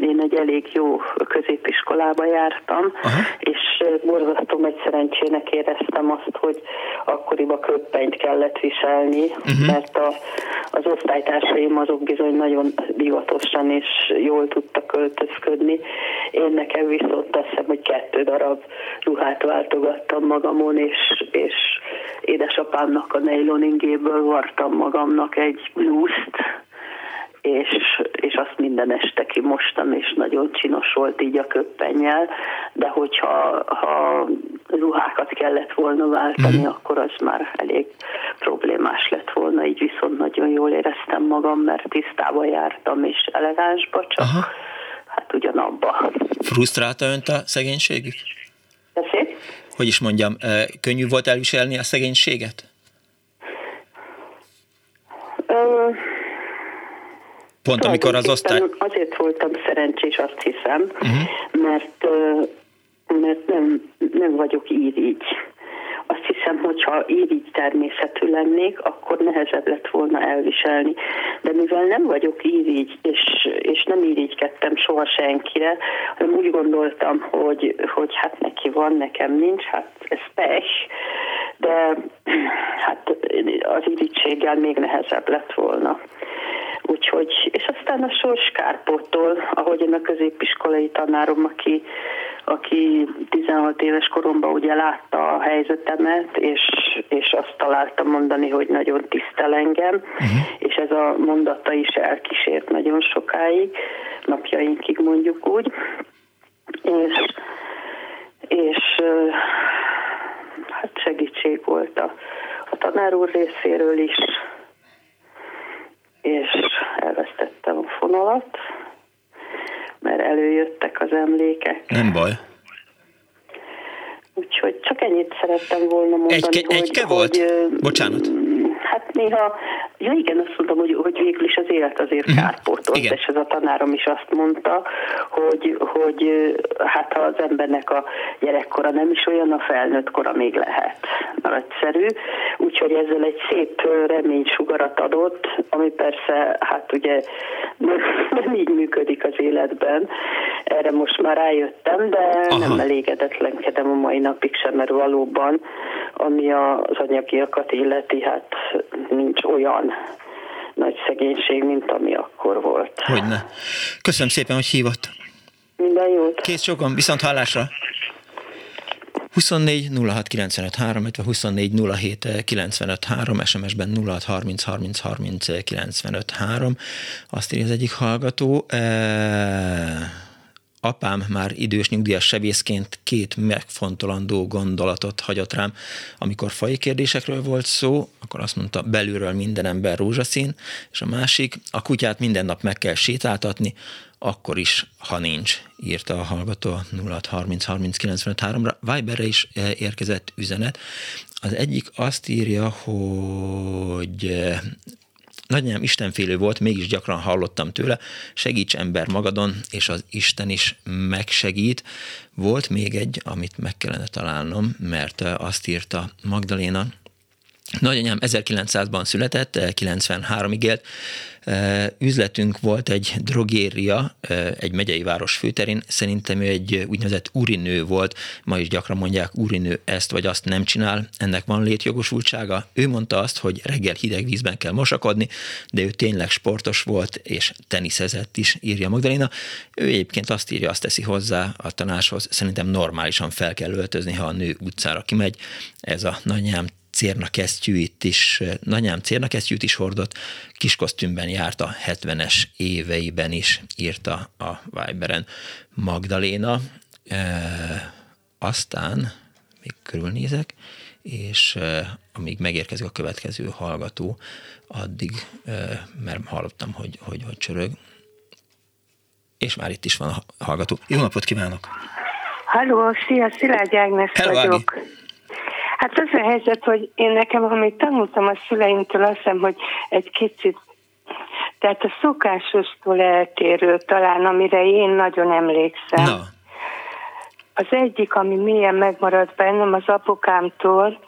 [SPEAKER 4] én egy elég jó középiskolába jártam, Aha. és borzasztó egy szerencsének éreztem azt, hogy akkoriban köppenyt kellett viselni, uh-huh. mert a, az osztálytársaim azok bizony nagyon divatosan és jól tudtak költözködni. Én nekem viszont azt hiszem, hogy kettő darab ruhát váltogattam magamon, és, és édesapámnak a nejloningéből vartam magamnak egy blúzt, és, és azt minden este kimostam, és nagyon csinos volt így a köppennyel, de hogyha ha ruhákat kellett volna váltani, mm. akkor az már elég problémás lett volna, így viszont nagyon jól éreztem magam, mert tisztába jártam, és elegánsba, csak Aha. hát ugyanabba.
[SPEAKER 1] Frusztrálta önt a szegénységük?
[SPEAKER 4] Beszél?
[SPEAKER 1] Hogy is mondjam, könnyű volt elviselni a szegénységet?
[SPEAKER 4] Ö,
[SPEAKER 1] Pont amikor az osztály...
[SPEAKER 4] Azért voltam szerencsés, azt hiszem, uh-huh. mert, mert nem, nem vagyok így. Azt hiszem, hogyha így természetű lennék, akkor nehezebb lett volna elviselni. De mivel nem vagyok így, és, és nem irigykedtem soha senkire, hanem úgy gondoltam, hogy, hogy hát neki van, nekem nincs, hát ez pech, de hát az irigységgel még nehezebb lett volna. Úgyhogy, és aztán a sors kárpótól, ahogy én a középiskolai tanárom, aki, aki 16 éves koromban ugye látta a helyzetemet, és, és azt találta mondani, hogy nagyon tisztel engem, uh-huh. és ez a mondata is elkísért nagyon sokáig, napjainkig mondjuk úgy. És, és hát segítség volt a, a tanár úr részéről is, és elvesztettem a fonalat, mert előjöttek az emlékek.
[SPEAKER 1] Nem baj.
[SPEAKER 4] Úgyhogy csak ennyit szerettem volna mondani,
[SPEAKER 1] egy, hogy... Egy volt? Hogy, Bocsánat.
[SPEAKER 4] Néha, ja igen, azt mondom, hogy, hogy végül is az élet azért uh-huh. kárpótolt, igen. és ez a tanárom is azt mondta, hogy, hogy hát ha az embernek a gyerekkora nem is olyan, a felnőtt kora még lehet nagyszerű, úgyhogy ezzel egy szép reménysugarat adott, ami persze, hát ugye [laughs] nem, nem így működik az életben, erre most már rájöttem, de Aha. nem elégedetlenkedem a mai napig sem, mert valóban, ami az anyagiakat illeti, hát nincs olyan nagy szegénység, mint ami akkor volt.
[SPEAKER 1] Hogyne. Köszönöm szépen, hogy hívott.
[SPEAKER 4] Minden jót.
[SPEAKER 1] Kész sokan, viszont hallásra. 24 06 95 3, 24 07 95 3, SMS-ben 06 30 30 30 95 3. Azt írja az egyik hallgató. E- apám már idős nyugdíjas sebészként két megfontolandó gondolatot hagyott rám. Amikor fai kérdésekről volt szó, akkor azt mondta, belülről minden ember rózsaszín, és a másik, a kutyát minden nap meg kell sétáltatni, akkor is, ha nincs, írta a hallgató 0630 30 95 ra Viberre is eh, érkezett üzenet. Az egyik azt írja, hogy eh, Nagyanyám istenfélő volt, mégis gyakran hallottam tőle, segíts ember magadon, és az Isten is megsegít. Volt még egy, amit meg kellene találnom, mert azt írta Magdaléna, Nagyanyám 1900-ban született, 93-ig élt, üzletünk volt egy drogéria, egy megyei város főterén, szerintem ő egy úgynevezett urinő volt, ma is gyakran mondják, urinő ezt vagy azt nem csinál, ennek van létjogosultsága. Ő mondta azt, hogy reggel hideg vízben kell mosakodni, de ő tényleg sportos volt, és teniszezett is, írja Magdalena. Ő egyébként azt írja, azt teszi hozzá a tanáshoz, szerintem normálisan fel kell öltözni, ha a nő utcára kimegy. Ez a nagyanyám cérnakesztyűit is, nagyám cérnakesztyűt is hordott, kiskosztümben járt a 70-es éveiben is, írta a Viberen Magdaléna. E, aztán még körülnézek, és e, amíg megérkezik a következő hallgató, addig, e, mert hallottam, hogy, hogy, hogy csörög, És már itt is van a hallgató. Jó napot kívánok!
[SPEAKER 5] Halló, szia, Szilágy Ágnes Hello, vagyok. Ági. Hát az a helyzet, hogy én nekem, amit tanultam a szüleimtől, azt hiszem, hogy egy kicsit, tehát a szokásostól eltérő talán, amire én nagyon emlékszem. Na. Az egyik, ami milyen megmaradt bennem az apukámtól,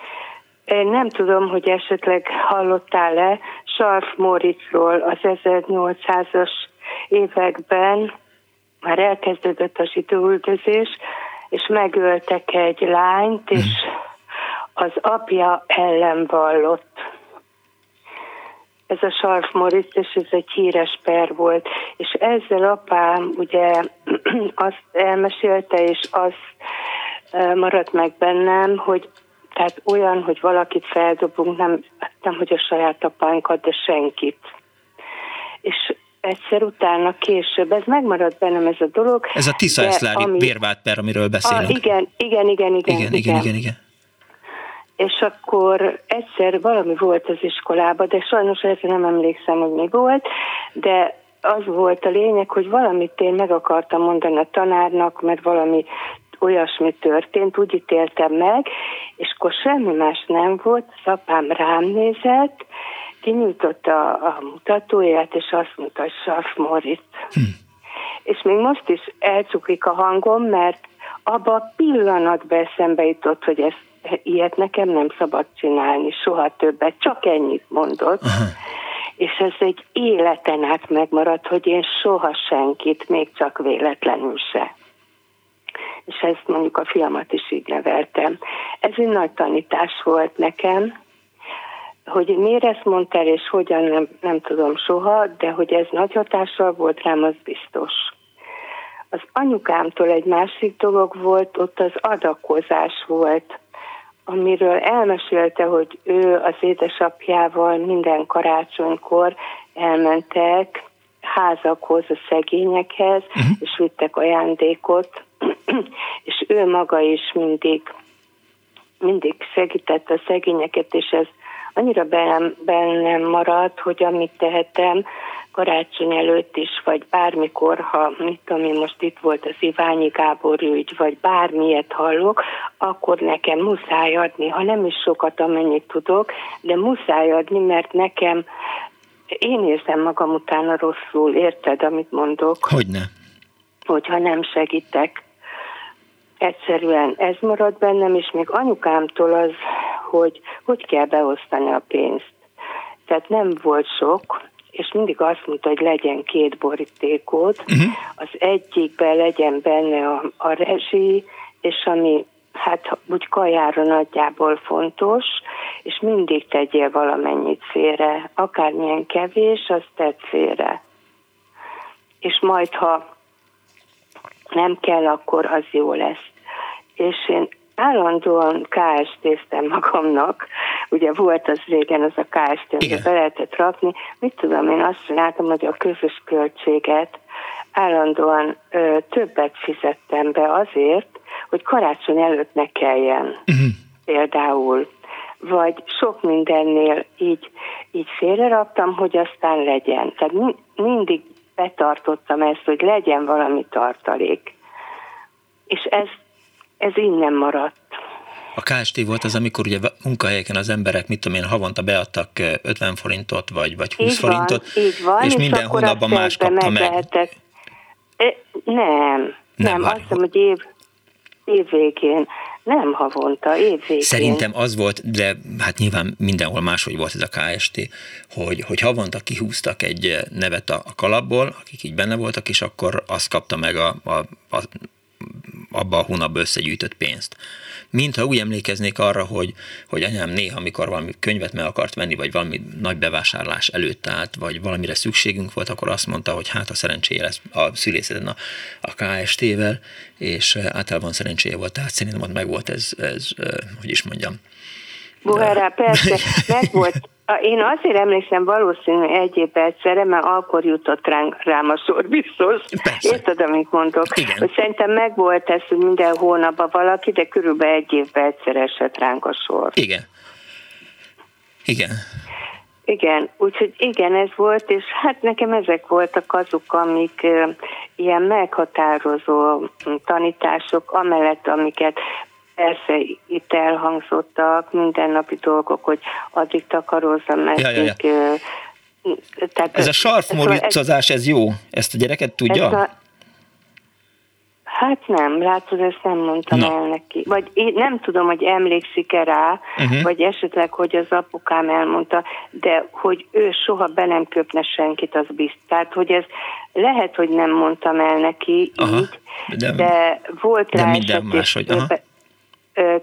[SPEAKER 5] én nem tudom, hogy esetleg hallottál-e Sarf Moritzról az 1800-as években, már elkezdődött a zsidóüldözés, és megöltek egy lányt, és az apja ellen vallott. Ez a Sarf Moritz, és ez egy híres per volt. És ezzel apám ugye [clears throat] azt elmesélte, és az maradt meg bennem, hogy tehát olyan, hogy valakit feldobunk, nem, nem hogy a saját apánkat, de senkit. És egyszer utána később, ez megmaradt bennem ez a dolog.
[SPEAKER 1] Ez a Tisza Eszlári ami... bérvált per, amiről beszélünk. A,
[SPEAKER 5] igen, igen, igen, igen,
[SPEAKER 1] igen, igen, igen, igen.
[SPEAKER 5] És akkor egyszer valami volt az iskolában, de sajnos ezzel nem emlékszem, hogy mi volt, de az volt a lényeg, hogy valamit én meg akartam mondani a tanárnak, mert valami olyasmi történt, úgy ítéltem meg, és akkor semmi más nem volt, szapám rám nézett, kinyújtotta a mutatóját, és azt mondta, hogy Sarf. Hm. És még most is elcuklik a hangom, mert abba a pillanatban eszembe jutott, hogy ezt ilyet nekem nem szabad csinálni, soha többet, csak ennyit mondott. Aha. És ez egy életen át megmaradt, hogy én soha senkit, még csak véletlenül se. És ezt mondjuk a fiamat is így neveltem. Ez egy nagy tanítás volt nekem, hogy miért ezt mondtál, és hogyan nem, nem tudom soha, de hogy ez nagy hatással volt rám, az biztos. Az anyukámtól egy másik dolog volt, ott az adakozás volt, amiről elmesélte, hogy ő az édesapjával minden karácsonykor elmentek házakhoz, a szegényekhez, uh-huh. és vittek ajándékot, [clears throat] és ő maga is mindig mindig segítette a szegényeket, és ez annyira bennem, bennem maradt, hogy amit tehetem karácsony előtt is, vagy bármikor, ha mit tudom én, most itt volt az Iványi Gábor ügy, vagy bármilyet hallok, akkor nekem muszáj adni, ha nem is sokat, amennyit tudok, de muszáj adni, mert nekem én érzem magam utána rosszul, érted, amit mondok?
[SPEAKER 1] Hogyne.
[SPEAKER 5] Hogyha nem segítek. Egyszerűen ez marad bennem, és még anyukámtól az hogy hogy kell beosztani a pénzt. Tehát nem volt sok, és mindig azt mondta, hogy legyen két borítékot, uh-huh. az egyikben legyen benne a, a rezsi, és ami hát úgy kajára nagyjából fontos, és mindig tegyél valamennyit félre, akármilyen kevés, azt tett félre. És majd, ha nem kell, akkor az jó lesz. És én állandóan KST-ztem magamnak, ugye volt az régen az a KST, hogy be lehetett rakni, mit tudom, én azt csináltam, hogy a közös költséget állandóan ö, többet fizettem be azért, hogy karácsony előtt ne kelljen. Uh-huh. Például vagy sok mindennél így, így félreraktam, hogy aztán legyen. Tehát mindig betartottam ezt, hogy legyen valami tartalék. És ez ez innen maradt.
[SPEAKER 1] A KST volt az, amikor ugye munkahelyeken az emberek, mit tudom én, havonta beadtak 50 forintot, vagy, vagy 20 így forintot,
[SPEAKER 5] van, így van, és,
[SPEAKER 1] és minden hónapban más kapta meg. Lehetett.
[SPEAKER 5] Nem, nem, nem azt hiszem, hogy év, év végén. Nem havonta, évvégén.
[SPEAKER 1] Szerintem az volt, de hát nyilván mindenhol máshogy volt ez a KST, hogy, hogy havonta kihúztak egy nevet a, a kalapból, akik így benne voltak, és akkor azt kapta meg a, a, a abba a hónapban összegyűjtött pénzt. Mintha úgy emlékeznék arra, hogy, hogy anyám néha, amikor valami könyvet meg akart venni, vagy valami nagy bevásárlás előtt állt, vagy valamire szükségünk volt, akkor azt mondta, hogy hát a szerencséje lesz a szülészeten a, a KST-vel, és általában szerencséje volt, tehát szerintem ott meg volt ez, ez hogy is mondjam.
[SPEAKER 5] Buhárá, persze, meg volt én azért emlékszem valószínű egy év egyszerre, mert akkor jutott rám, rám a sor biztos. Persze. Érted, amit mondok? Igen. Hogy szerintem megvolt ez, hogy minden hónapban valaki, de körülbelül egy évben egyszer esett ránk a sor.
[SPEAKER 1] Igen. Igen.
[SPEAKER 5] Igen, úgyhogy igen, ez volt, és hát nekem ezek voltak azok, amik ilyen meghatározó tanítások, amellett, amiket persze itt elhangzottak mindennapi dolgok, hogy addig takarózzam, mert ja, ja, ja.
[SPEAKER 1] Tehát ez a sarfmoricozás, ez jó? Ezt a gyereket tudja? Ez a,
[SPEAKER 5] Hát nem, látod, ezt nem mondtam Na. el neki. Vagy én nem tudom, hogy emlékszik-e rá, uh-huh. vagy esetleg, hogy az apukám elmondta, de hogy ő soha be nem köpne senkit, az biztos. Tehát, hogy ez lehet, hogy nem mondtam el neki aha. így, de, de volt de rá
[SPEAKER 1] minden más, hogy aha.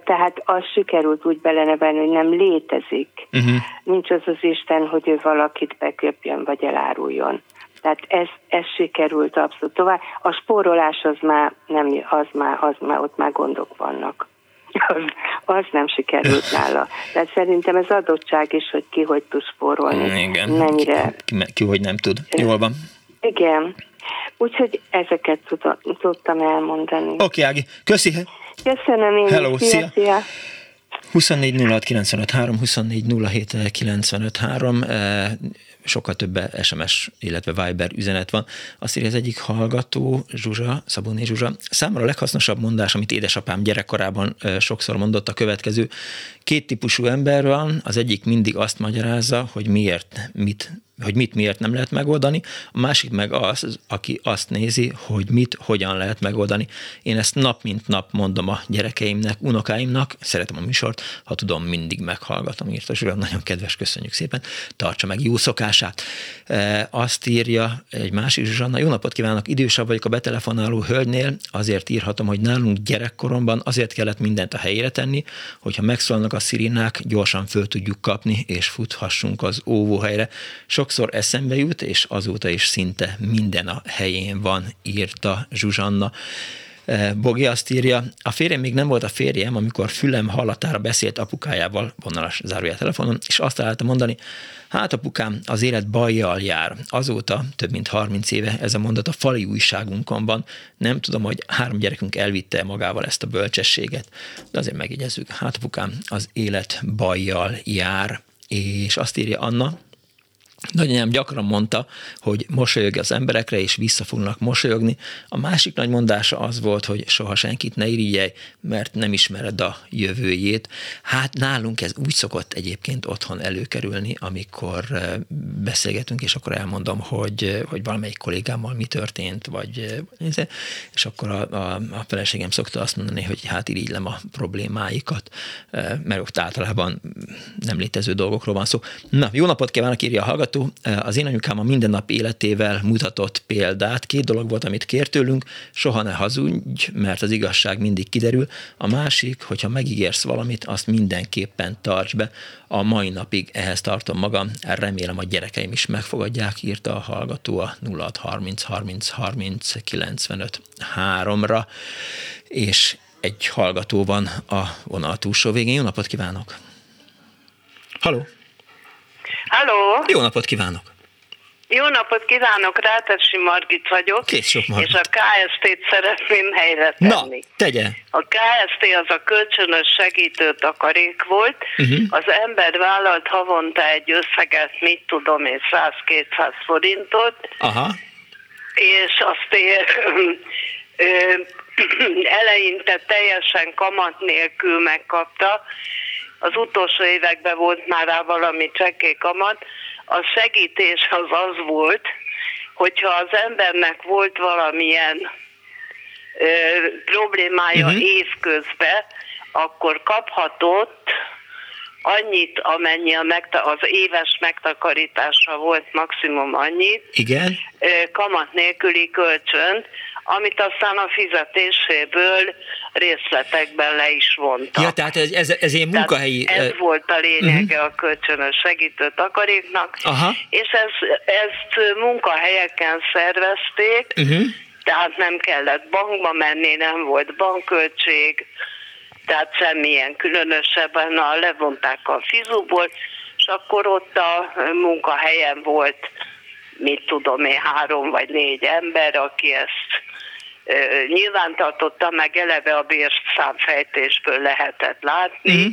[SPEAKER 5] Tehát az sikerült úgy belenevelni, hogy nem létezik. Uh-huh. Nincs az az Isten, hogy ő valakit beköpjön, vagy eláruljon. Tehát ez, ez sikerült abszolút tovább. A spórolás az már, nem, az már, az már, ott már gondok vannak. [laughs] Az, az nem sikerült [laughs] nála. Tehát szerintem ez adottság is, hogy ki hogy tud spórolni.
[SPEAKER 1] Igen. Mennyire... Ki, ki, ki hogy nem tud. Jól van.
[SPEAKER 5] Igen. Úgyhogy ezeket tudtam elmondani.
[SPEAKER 1] Oké, okay, Ági. Köszi.
[SPEAKER 5] Köszönöm én
[SPEAKER 1] Hello, szia. szia. szia. 24 06 95 3, 24 07 95 3 sokkal több SMS, illetve Viber üzenet van. Azt írja az egyik hallgató, Zsuzsa, Szaboné Zsuzsa, számomra a leghasznosabb mondás, amit édesapám gyerekkorában sokszor mondott a következő. Két típusú ember van, az egyik mindig azt magyarázza, hogy miért, mit hogy mit miért nem lehet megoldani, a másik meg az, aki azt nézi, hogy mit, hogyan lehet megoldani. Én ezt nap mint nap mondom a gyerekeimnek, unokáimnak, szeretem a műsort, ha tudom, mindig meghallgatom, írta Zsura, nagyon kedves, köszönjük szépen, tartsa meg jó szokását. E, azt írja egy másik Zsuzsanna, jó napot kívánok, idősebb vagyok a betelefonáló hölgynél, azért írhatom, hogy nálunk gyerekkoromban azért kellett mindent a helyére tenni, hogyha megszólnak a szirinák, gyorsan föl tudjuk kapni, és futhassunk az óvóhelyre. Sok sokszor eszembe jut, és azóta is szinte minden a helyén van, írta Zsuzsanna. E, Bogi azt írja, a férjem még nem volt a férjem, amikor fülem hallatára beszélt apukájával, vonalas zárójel telefonon, és azt találta mondani, hát apukám, az élet bajjal jár. Azóta, több mint 30 éve ez a mondat a fali újságunkon van. Nem tudom, hogy három gyerekünk elvitte magával ezt a bölcsességet, de azért megjegyezzük, hát apukám, az élet bajjal jár. És azt írja Anna, Nagyanyám gyakran mondta, hogy mosolyog az emberekre, és vissza fognak mosolyogni. A másik nagy mondása az volt, hogy soha senkit ne irigyelj, mert nem ismered a jövőjét. Hát nálunk ez úgy szokott egyébként otthon előkerülni, amikor eh, beszélgetünk, és akkor elmondom, hogy, eh, hogy valamelyik kollégámmal mi történt, vagy eh, és akkor a, a, a feleségem szokta azt mondani, hogy hát irigylem a problémáikat, mert ott általában nem létező dolgokról van szó. Na, jó napot kívánok, írja a hallgató hallgató, az én anyukám a mindennap életével mutatott példát. Két dolog volt, amit kért tőlünk, soha ne hazudj, mert az igazság mindig kiderül. A másik, hogyha megígérsz valamit, azt mindenképpen tarts be. A mai napig ehhez tartom magam, remélem a gyerekeim is megfogadják, írta a hallgató a 0630 30 30 95 3-ra, és egy hallgató van a vonal túlsó végén. Jó napot kívánok! Halló!
[SPEAKER 6] Halló!
[SPEAKER 1] Jó napot kívánok!
[SPEAKER 6] Jó napot kívánok, Rátási Margit vagyok,
[SPEAKER 1] Kész Margit.
[SPEAKER 6] és a KST-t szeretném helyre tenni.
[SPEAKER 1] Na, tegye!
[SPEAKER 6] A KST az a kölcsönös segítő takarék volt, uh-huh. az ember vállalt havonta egy összeget, mit tudom én, 100-200 forintot,
[SPEAKER 1] Aha.
[SPEAKER 6] és azt ér, eleinte teljesen kamat nélkül megkapta, az utolsó években volt már rá valami csekély kamat, a segítés az az volt, hogyha az embernek volt valamilyen ö, problémája uh-huh. évközben, akkor kaphatott annyit, amennyi a megta- az éves megtakarítása volt maximum annyit,
[SPEAKER 1] Igen.
[SPEAKER 6] kamat nélküli kölcsönt, amit aztán a fizetéséből részletekben le is vontak.
[SPEAKER 1] Ja, tehát ez, ez, ez ilyen munkahelyi...
[SPEAKER 6] Tehát ez volt a lényege uh-huh. a kölcsönös segítő takaréknak,
[SPEAKER 1] Aha.
[SPEAKER 6] és ez, ezt munkahelyeken szervezték, uh-huh. tehát nem kellett bankba menni, nem volt bankköltség, tehát semmilyen különösebben, na, levonták a fizuból, és akkor ott a munkahelyen volt, mit tudom én, három vagy négy ember, aki ezt nyilvántartotta, meg eleve a bérszámfejtésből lehetett látni, mm.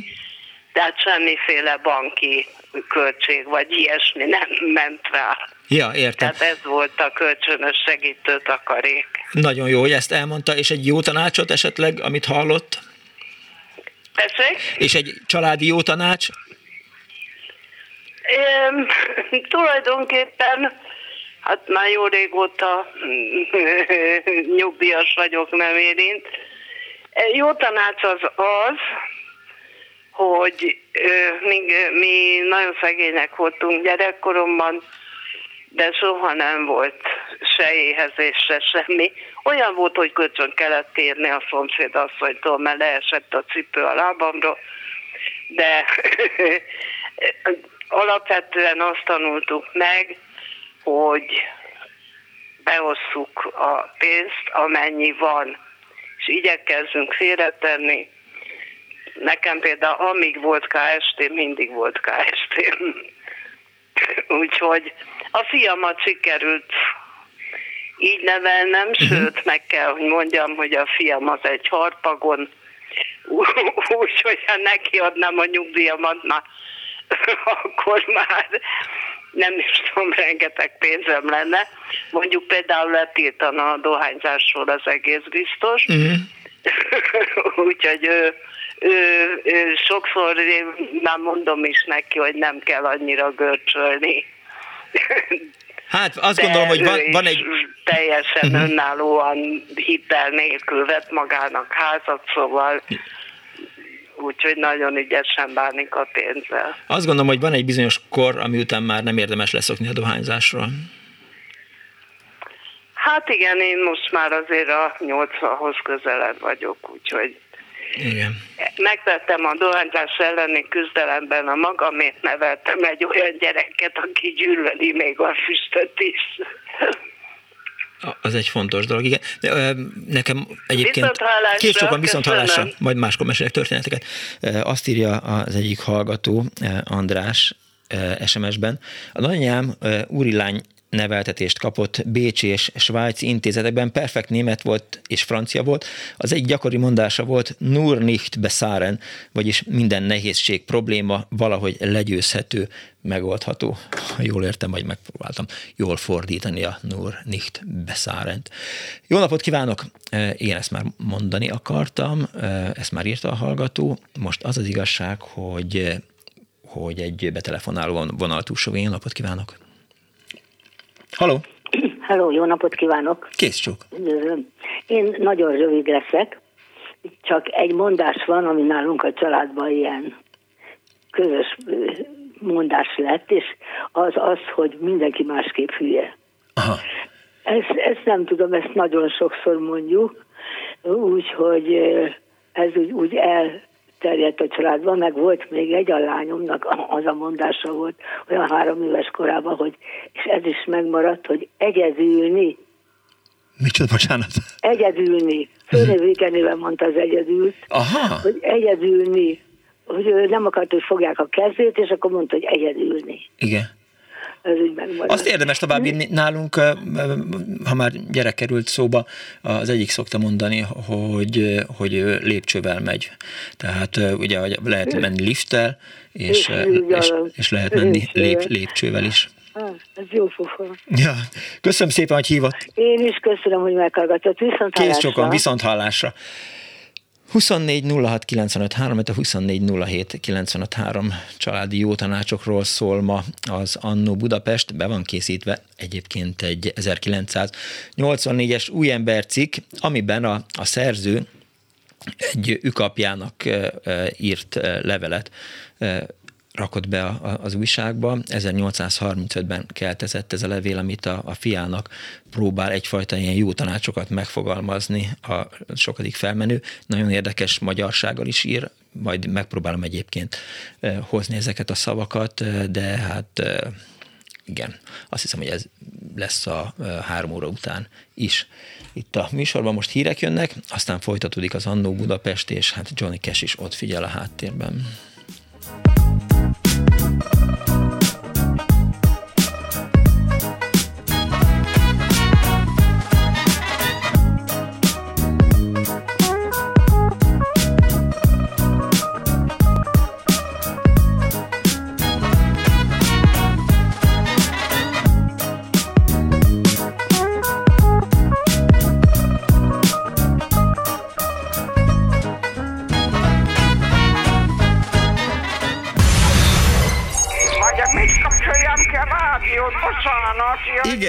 [SPEAKER 6] tehát semmiféle banki költség, vagy ilyesmi nem ment rá.
[SPEAKER 1] Ja, értem.
[SPEAKER 6] Tehát ez volt a kölcsönös segítő takarék.
[SPEAKER 1] Nagyon jó, hogy ezt elmondta, és egy jó tanácsot esetleg, amit hallott?
[SPEAKER 6] Tessék?
[SPEAKER 1] És egy családi jó tanács?
[SPEAKER 6] É, tulajdonképpen hát már jó régóta [laughs] nyugdíjas vagyok, nem érint. Jó tanács az az, hogy mi, mi nagyon szegények voltunk gyerekkoromban, de soha nem volt se éhezés, se semmi. Olyan volt, hogy kölcsön kellett kérni a szomszédasszonytól, mert leesett a cipő a lábamról, de [laughs] alapvetően azt tanultuk meg, hogy beosszuk a pénzt, amennyi van, és igyekezzünk félretenni. Nekem például amíg volt KST, mindig volt KST. [laughs] Úgyhogy a fiamat sikerült így nevelnem, uh-huh. sőt, meg kell, hogy mondjam, hogy a fiam az egy harpagon, [laughs] úgyhogy ha neki adnám a nyugdíjamat, na, [laughs] akkor már nem is tudom, rengeteg pénzem lenne. Mondjuk például letiltana a dohányzásról az egész biztos. Uh-huh. [laughs] Úgyhogy ő, ő, ő, sokszor én már mondom is neki, hogy nem kell annyira görcsölni. [laughs]
[SPEAKER 1] Hát azt De gondolom, hogy van, van egy...
[SPEAKER 6] teljesen uh-huh. önállóan hitel nélkül vett magának házat, szóval úgyhogy nagyon ügyesen bánik a pénzzel.
[SPEAKER 1] Azt gondolom, hogy van egy bizonyos kor, ami után már nem érdemes leszokni a dohányzásról.
[SPEAKER 6] Hát igen, én most már azért a 80-hoz közelebb vagyok, úgyhogy igen. Megtettem a dohányzás elleni küzdelemben a magamért neveltem egy olyan gyereket, aki gyűlöli még a füstöt is.
[SPEAKER 1] Az egy fontos dolog, igen. Nekem egyébként két sokan viszont hallásra, majd máskor mesélek történeteket. Azt írja az egyik hallgató, András, SMS-ben. A nagyanyám úrilány neveltetést kapott Bécsi és Svájci intézetekben, perfekt német volt és francia volt. Az egy gyakori mondása volt nur nicht beszáren, vagyis minden nehézség, probléma valahogy legyőzhető, megoldható. Ha jól értem, vagy megpróbáltam jól fordítani a nur nicht beszárent. Jó napot kívánok! Én ezt már mondani akartam, ezt már írta a hallgató. Most az az igazság, hogy hogy egy betelefonáló vonal túlsó. Jó napot kívánok! Halló!
[SPEAKER 7] Halló, jó napot kívánok!
[SPEAKER 1] Kész csók!
[SPEAKER 7] Én nagyon rövid leszek, csak egy mondás van, ami nálunk a családban ilyen közös mondás lett, és az az, hogy mindenki másképp hülye. Aha. Ezt, ezt nem tudom, ezt nagyon sokszor mondjuk, úgyhogy ez úgy, úgy el terjedt a családban, meg volt még egy a lányomnak, az a mondása volt olyan három éves korában, hogy, és ez is megmaradt, hogy egyedülni.
[SPEAKER 1] Micsoda, bocsánat?
[SPEAKER 7] Egyedülni. Főnévékenével mondta az egyedült, Aha. hogy egyedülni, hogy ő nem akart, hogy fogják a kezét, és akkor mondta, hogy egyedülni.
[SPEAKER 1] Igen ez így megmarad. Azt érdemes további nálunk, ha már gyerek került szóba, az egyik szokta mondani, hogy, hogy lépcsővel megy. Tehát ugye lehet menni lifttel, és, és, és lehet menni lép, lépcsővel is.
[SPEAKER 7] ez jó fofa.
[SPEAKER 1] Ja, köszönöm szépen, hogy hívott.
[SPEAKER 7] Én is köszönöm, hogy meghallgatott. Viszont
[SPEAKER 1] Kész sokan, viszont hallásra. 24 06 95 3, a 24 07 95 3 családi jó tanácsokról szól ma az Annó Budapest, be van készítve egyébként egy 1984-es új ember cikk, amiben a, a szerző egy ükapjának írt levelet rakott be az újságba. 1835-ben keltezett ez a levél, amit a, a fiának próbál egyfajta ilyen jó tanácsokat megfogalmazni a sokadik felmenő. Nagyon érdekes magyarsággal is ír, majd megpróbálom egyébként eh, hozni ezeket a szavakat, eh, de hát eh, igen, azt hiszem, hogy ez lesz a három óra után is. Itt a műsorban most hírek jönnek, aztán folytatódik az Annó Budapest, és hát Johnny Cash is ott figyel a háttérben. Thank
[SPEAKER 6] you.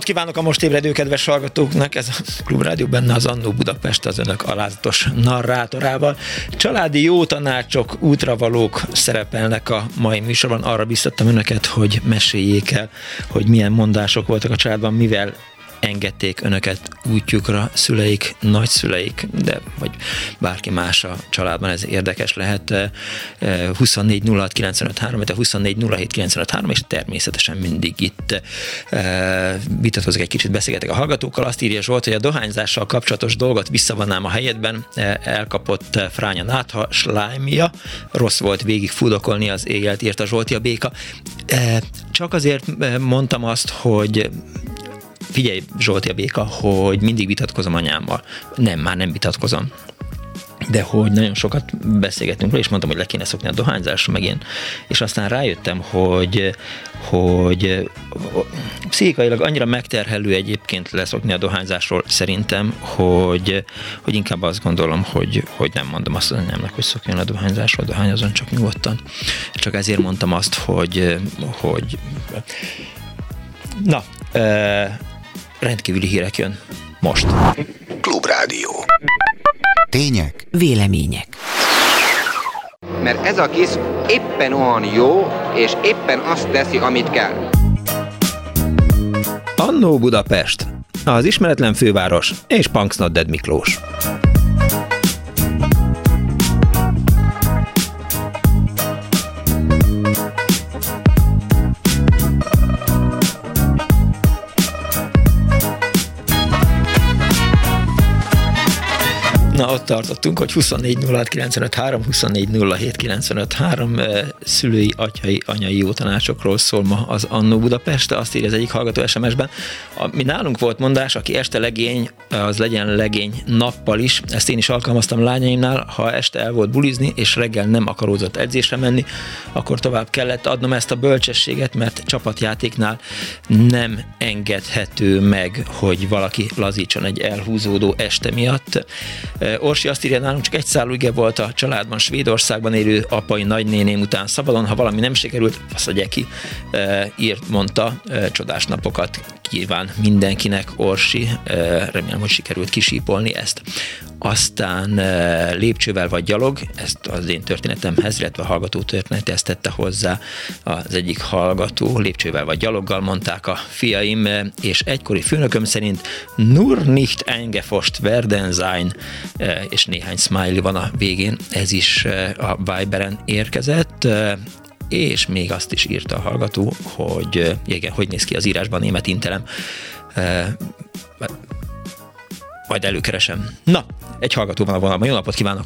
[SPEAKER 1] Napot kívánok a most ébredő kedves hallgatóknak! Ez a Klubrádió benne az Annó Budapest az önök alázatos narrátorával. Családi jó tanácsok, útravalók szerepelnek a mai műsorban. Arra biztattam önöket, hogy meséljék el, hogy milyen mondások voltak a családban, mivel engedték önöket útjukra szüleik, nagyszüleik, de vagy bárki más a családban, ez érdekes lehet. 24 06 95 3, 24 07 95 3, és természetesen mindig itt eh, vitatkozok egy kicsit, beszélgetek a hallgatókkal. Azt írja Zsolt, hogy a dohányzással kapcsolatos dolgot visszavannám a helyedben, Eh, elkapott eh, Fránya Nátha, slájmia, rossz volt végig fudokolni az éjjelt, írta Zsolti a béka. Csak azért mondtam azt, hogy figyelj Zsolti a béka, hogy mindig vitatkozom anyámmal. Nem, már nem vitatkozom de hogy nagyon sokat beszélgettünk és mondtam, hogy le kéne szokni a dohányzásra, meg én. És aztán rájöttem, hogy, hogy pszichikailag annyira megterhelő egyébként leszokni a dohányzásról szerintem, hogy, hogy inkább azt gondolom, hogy, hogy nem mondom azt az anyámnak, hogy szokjon a dohányzásról, dohányozon csak nyugodtan. Csak ezért mondtam azt, hogy, hogy na, rendkívüli hírek jön most.
[SPEAKER 8] Klubrádió. Tények?
[SPEAKER 9] Vélemények.
[SPEAKER 10] Mert ez a kis éppen olyan jó, és éppen azt teszi, amit kell.
[SPEAKER 1] Annó Budapest, az ismeretlen főváros és Punks Not Dead Miklós. Na, ott tartottunk, hogy 24 06 95 3, 24 07 95 3 eh, szülői, atyai, anyai jó tanácsokról szól ma az Annó Budapest, azt írja az egyik hallgató SMS-ben. Mi nálunk volt mondás, aki este legény, az legyen legény nappal is. Ezt én is alkalmaztam lányaimnál, ha este el volt bulizni, és reggel nem akaródzott edzésre menni, akkor tovább kellett adnom ezt a bölcsességet, mert csapatjátéknál nem engedhető meg, hogy valaki lazítson egy elhúzódó este miatt. Orsi azt írja, nálunk csak egy szállóige volt a családban, Svédországban élő apai nagynéném után. Szabadon, ha valami nem sikerült, azt adja ki, e, írt, mondta, e, csodás napokat kíván mindenkinek, Orsi, e, remélem, hogy sikerült kisípolni ezt. Aztán lépcsővel vagy gyalog, ezt az én történetemhez, illetve a hallgató történetéhez tette hozzá. Az egyik hallgató, lépcsővel vagy gyaloggal mondták a fiaim, és egykori főnököm szerint nur nicht eingefost werden sein, és néhány smiley van a végén, ez is e, a Viberen érkezett, e, és még azt is írta a hallgató, hogy igen, hogy néz ki az írásban német intelem, majd előkeresem. Na, egy hallgató van a vonalban. Jó napot kívánok!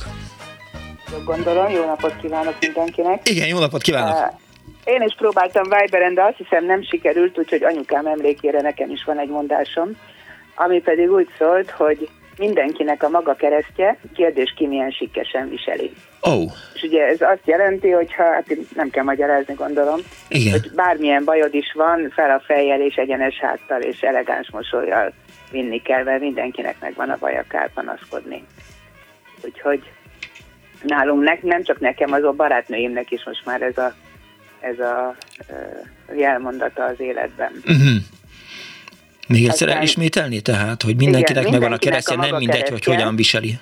[SPEAKER 11] Gondolom, jó napot kívánok mindenkinek.
[SPEAKER 1] Igen, jó napot kívánok!
[SPEAKER 11] Én is próbáltam Viberen, de azt hiszem nem sikerült, úgyhogy anyukám emlékére nekem is van egy mondásom, ami pedig úgy szólt, hogy mindenkinek a maga keresztje, kérdés ki milyen sikkesen viseli.
[SPEAKER 1] Oh,
[SPEAKER 11] És ugye ez azt jelenti, hogy ha, hát nem kell magyarázni, gondolom,
[SPEAKER 1] igen.
[SPEAKER 11] hogy bármilyen bajod is van, fel a fejjel és egyenes háttal és elegáns mosolyjal vinni kell, mert mindenkinek megvan a baja, kell panaszkodni. Úgyhogy nálunk ne, nem csak nekem, az a barátnőimnek is most már ez a, ez a uh, jelmondata az életben.
[SPEAKER 1] Uh-huh. Még egyszer
[SPEAKER 11] Aztán-
[SPEAKER 1] elismételni tehát, hogy mindenkinek
[SPEAKER 11] Igen,
[SPEAKER 1] megvan a keresztje, nem mindegy, hogy
[SPEAKER 11] keresztje.
[SPEAKER 1] hogyan viseli.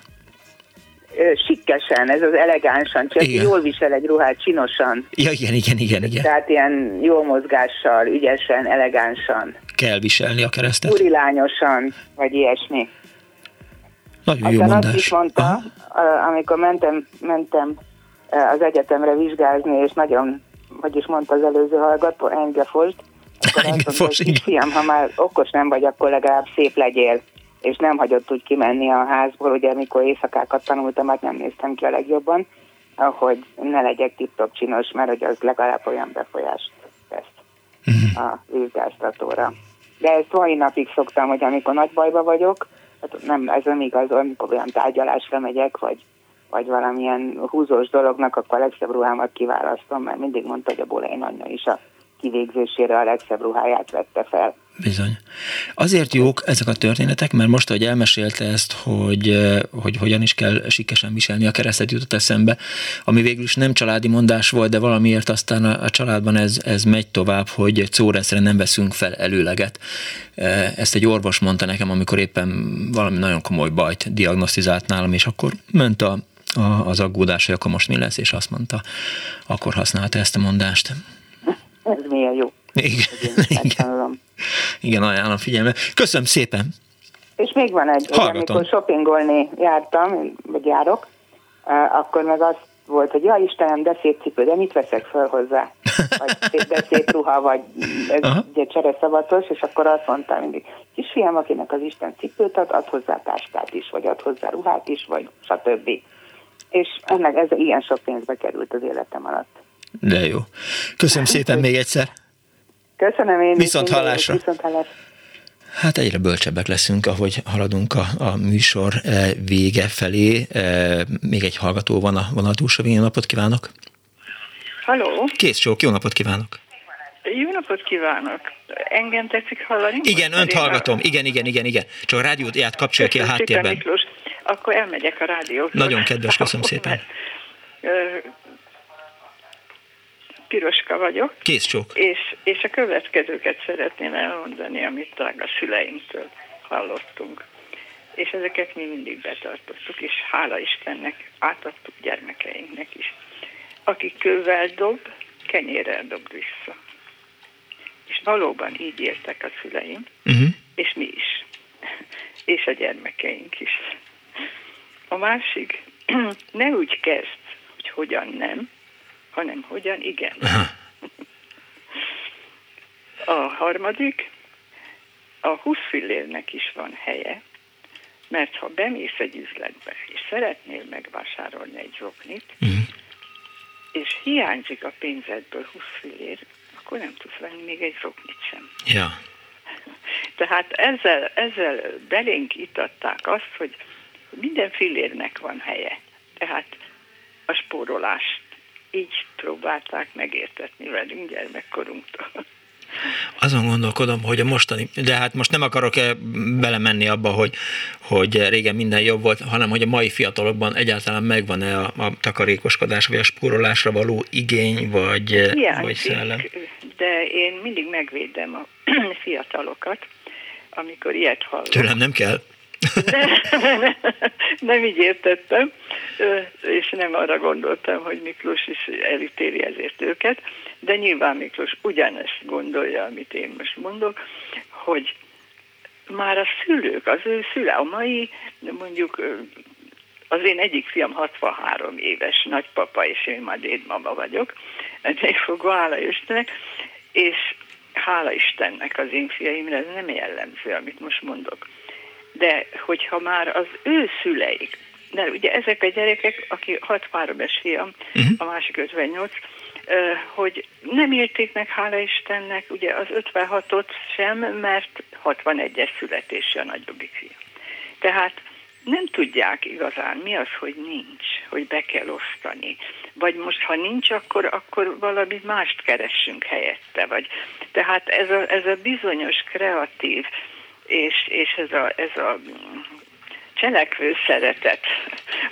[SPEAKER 11] Sikkesen, ez az elegánsan, csak
[SPEAKER 1] Igen.
[SPEAKER 11] jól visel egy ruhát, csinosan.
[SPEAKER 1] Ja, igen, igen, igen, igen.
[SPEAKER 11] Tehát ilyen jó mozgással, ügyesen, elegánsan,
[SPEAKER 1] Kell viselni a keresztet.
[SPEAKER 11] urilányosan, vagy ilyesmi.
[SPEAKER 1] Nagyon jó mondás. azt
[SPEAKER 11] is mondta, Aha. amikor mentem, mentem az egyetemre vizsgázni, és nagyon, hogy is mondta az előző hallgató, Enge Fost, akkor mondta, hogy fiam, ha már okos nem vagy, akkor legalább szép legyél és nem hagyott úgy kimenni a házból, ugye amikor éjszakákat tanultam, hát nem néztem ki a legjobban, hogy ne legyek tip csinos, mert hogy az legalább olyan befolyást tesz uh-huh. a vizsgáztatóra. De ezt mai napig szoktam, hogy amikor nagy bajba vagyok, hát nem, ez nem igaz, amikor olyan tárgyalásra megyek, vagy, vagy valamilyen húzós dolognak, akkor a legszebb ruhámat kiválasztom, mert mindig mondta, hogy a Bolein anyja is a kivégzésére a legszebb ruháját vette fel.
[SPEAKER 1] Bizony. Azért jók ezek a történetek, mert most, hogy elmesélte ezt, hogy, hogy hogyan is kell sikesen viselni a keresztet jutott eszembe, ami végül is nem családi mondás volt, de valamiért aztán a, a családban ez, ez megy tovább, hogy córeszre nem veszünk fel előleget. Ezt egy orvos mondta nekem, amikor éppen valami nagyon komoly bajt diagnosztizált nálam, és akkor ment a, a, az aggódás, hogy akkor most mi lesz, és azt mondta, akkor használta ezt a mondást.
[SPEAKER 11] Ez milyen jó.
[SPEAKER 1] Igen. [laughs] Igen. Igen, ajánlom figyelme. Köszönöm szépen.
[SPEAKER 11] És még van egy, hogy amikor shoppingolni jártam, vagy járok, akkor meg az volt, hogy ja Istenem, de szép cipő, de mit veszek fel hozzá? Vagy de szép ruha, vagy ez ugye csereszavatos, és akkor azt mondtam mindig, kisfiam, akinek az Isten cipőt ad, ad hozzá táskát is, vagy ad hozzá ruhát is, vagy stb. És ennek ez ilyen sok pénzbe került az életem alatt.
[SPEAKER 1] De jó. Köszönöm szépen még egyszer.
[SPEAKER 11] Köszönöm én
[SPEAKER 1] Viszont hallásra.
[SPEAKER 11] Viszont hallásra.
[SPEAKER 1] Hát egyre bölcsebbek leszünk, ahogy haladunk a, a műsor eh, vége felé. Eh, még egy hallgató van a vonal túlsó Jó napot kívánok!
[SPEAKER 9] Halló!
[SPEAKER 1] Kész sok, jó napot kívánok!
[SPEAKER 9] Jó napot kívánok! Engem tetszik hallani?
[SPEAKER 1] Igen, önt hallgatom. Igen, igen, igen, igen. Csak a rádiót ját kapcsolja ki a háttérben.
[SPEAKER 9] Miklós. Akkor elmegyek a rádiót.
[SPEAKER 1] Nagyon kedves, köszönöm szépen.
[SPEAKER 9] Piroska vagyok.
[SPEAKER 1] Kész csók.
[SPEAKER 9] És, és a következőket szeretném elmondani, amit a szüleimtől hallottunk. És ezeket mi mindig betartottuk, és hála Istennek átadtuk gyermekeinknek is. Aki kővel dob, kenyérrel dob vissza. És valóban így éltek a szüleim, uh-huh. és mi is. [laughs] és a gyermekeink is. A másik, [clears throat] ne úgy kezd, hogy hogyan nem, hanem hogyan igen. [laughs] A harmadik, a 20 fillérnek is van helye, mert ha bemész egy üzletbe, és szeretnél megvásárolni egy zsoknit, uh-huh. és hiányzik a pénzedből 20 fillér, akkor nem tudsz venni még egy zsoknit sem.
[SPEAKER 1] Ja. [laughs]
[SPEAKER 9] Tehát ezzel, ezzel belénk itatták azt, hogy minden fillérnek van helye. Tehát a spórolást így próbálták megértetni velünk gyermekkorunktól.
[SPEAKER 1] Azon gondolkodom, hogy a mostani, de hát most nem akarok belemenni abba, hogy, hogy régen minden jobb volt, hanem hogy a mai fiatalokban egyáltalán megvan-e a, a takarékoskodás, vagy a spórolásra való igény, vagy,
[SPEAKER 9] Hiányzik,
[SPEAKER 1] vagy szellem?
[SPEAKER 9] De én mindig megvédem a [clears throat] fiatalokat, amikor ilyet hallok.
[SPEAKER 1] Tőlem nem kell.
[SPEAKER 9] Nem, nem, [laughs] nem így értettem, és nem arra gondoltam, hogy Miklós is elítéli ezért őket, de nyilván Miklós ugyanezt gondolja, amit én most mondok, hogy már a szülők, az ő szülő, a mai mondjuk az én egyik fiam 63 éves nagypapa, és én már dédmama vagyok, ennél fogva, hála Istennek, és hála Istennek az én fiaimra, ez nem jellemző, amit most mondok de hogyha már az ő szüleik, de ugye ezek a gyerekek, aki 63 es fiam, uh-huh. a másik 58, hogy nem élték meg, hála Istennek, ugye az 56-ot sem, mert 61-es születésű a nagyobbik fia. Tehát nem tudják igazán, mi az, hogy nincs, hogy be kell osztani. Vagy most, ha nincs, akkor, akkor valami mást keressünk helyette. Vagy. Tehát ez a, ez a bizonyos kreatív és, és ez a, ez a cselekvő szeretet,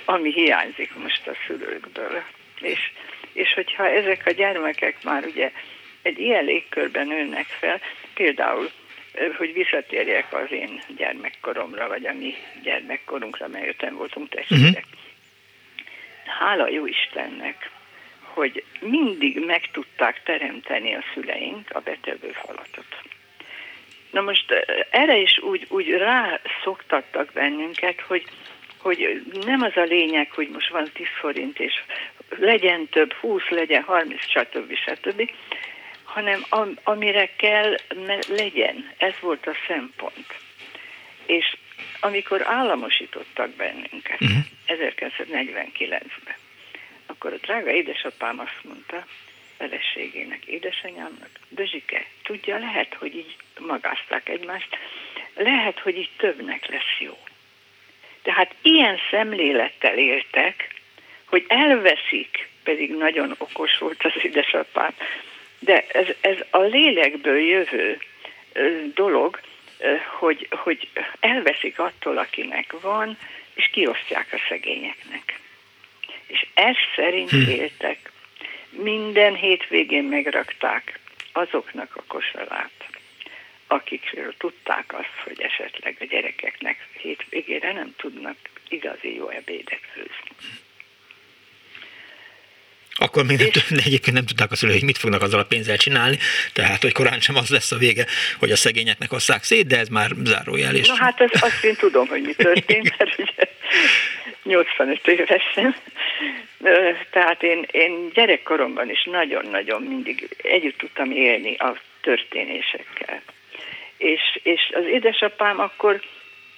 [SPEAKER 9] ami hiányzik most a szülőkből. És, és hogyha ezek a gyermekek már ugye egy ilyen légkörben nőnek fel, például, hogy visszatérjek az én gyermekkoromra, vagy a mi gyermekkorunkra, mert öten voltunk testvérek. Uh-huh. Hála jó Istennek, hogy mindig meg tudták teremteni a szüleink a betevő falatot. Na most erre is úgy, úgy rá szoktattak bennünket, hogy hogy nem az a lényeg, hogy most van 10 forint, és legyen több, 20 legyen, 30, stb. stb., hanem am, amire kell, legyen. Ez volt a szempont. És amikor államosítottak bennünket, uh-huh. 1949-ben, akkor a drága édesapám azt mondta feleségének, édesanyámnak, Dözsike, tudja, lehet, hogy így magázták egymást, lehet, hogy így többnek lesz jó. Tehát ilyen szemlélettel éltek, hogy elveszik, pedig nagyon okos volt az édesapám, de ez, ez a lélekből jövő dolog, hogy, hogy elveszik attól, akinek van, és kiosztják a szegényeknek. És ez szerint hm. éltek. Minden hétvégén megrakták azoknak a kosarát, akikről tudták azt, hogy esetleg a gyerekeknek hétvégére nem tudnak igazi jó ebédet főzni.
[SPEAKER 1] Akkor még nem, egyébként nem tudták a szülők, hogy mit fognak azzal a pénzzel csinálni, tehát hogy korán sem az lesz a vége, hogy a szegényeknek osszák szét, de ez már zárójel
[SPEAKER 9] Na hát az, azt én tudom, hogy mi történt, [laughs] mert ugye 85 évesen. Tehát én, én gyerekkoromban is nagyon-nagyon mindig együtt tudtam élni a történésekkel. És, és az édesapám akkor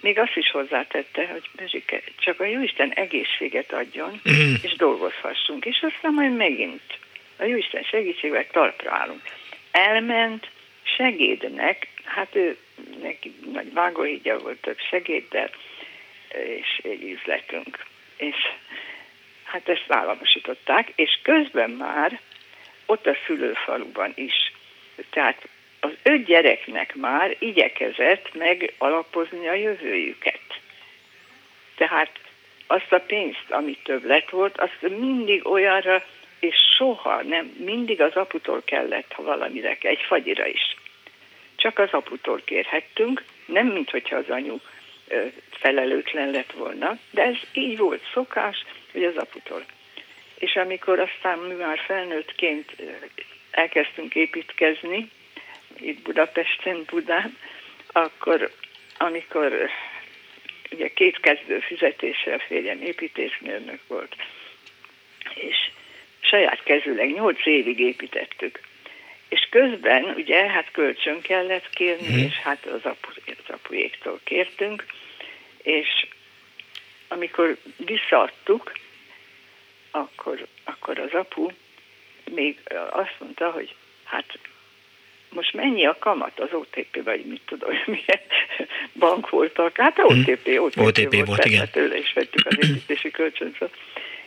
[SPEAKER 9] még azt is hozzátette, hogy Bezsike, csak a Jóisten egészséget adjon, mm. és dolgozhassunk. És aztán majd megint a Jóisten segítségével talpra állunk. Elment segédnek, hát ő neki nagy vágóhídja volt több segéddel, és egy üzletünk. És hát ezt államosították, és közben már ott a szülőfaluban is, tehát az öt gyereknek már igyekezett meg alapozni a jövőjüket. Tehát azt a pénzt, ami több lett volt, azt mindig olyanra, és soha nem, mindig az aputól kellett, ha valamire, egy fagyira is. Csak az aputól kérhettünk, nem mint hogyha az anyu felelőtlen lett volna, de ez így volt szokás, hogy az aputól. És amikor aztán mi már felnőttként elkezdtünk építkezni, itt Budapesten, Budán, akkor amikor ugye két kezdő fizetéssel férjem építésmérnök volt, és saját kezűleg nyolc évig építettük. És közben ugye hát kölcsön kellett kérni, hmm. és hát az, apu, az apujéktól kértünk, és amikor visszaadtuk, akkor, akkor az apu még azt mondta, hogy hát most mennyi a kamat az OTP, vagy mit tudom, milyen bank voltak. Hát a OTP, OTP,
[SPEAKER 1] OTP volt, volt igen.
[SPEAKER 9] tőle is vettük az építési kölcsönt.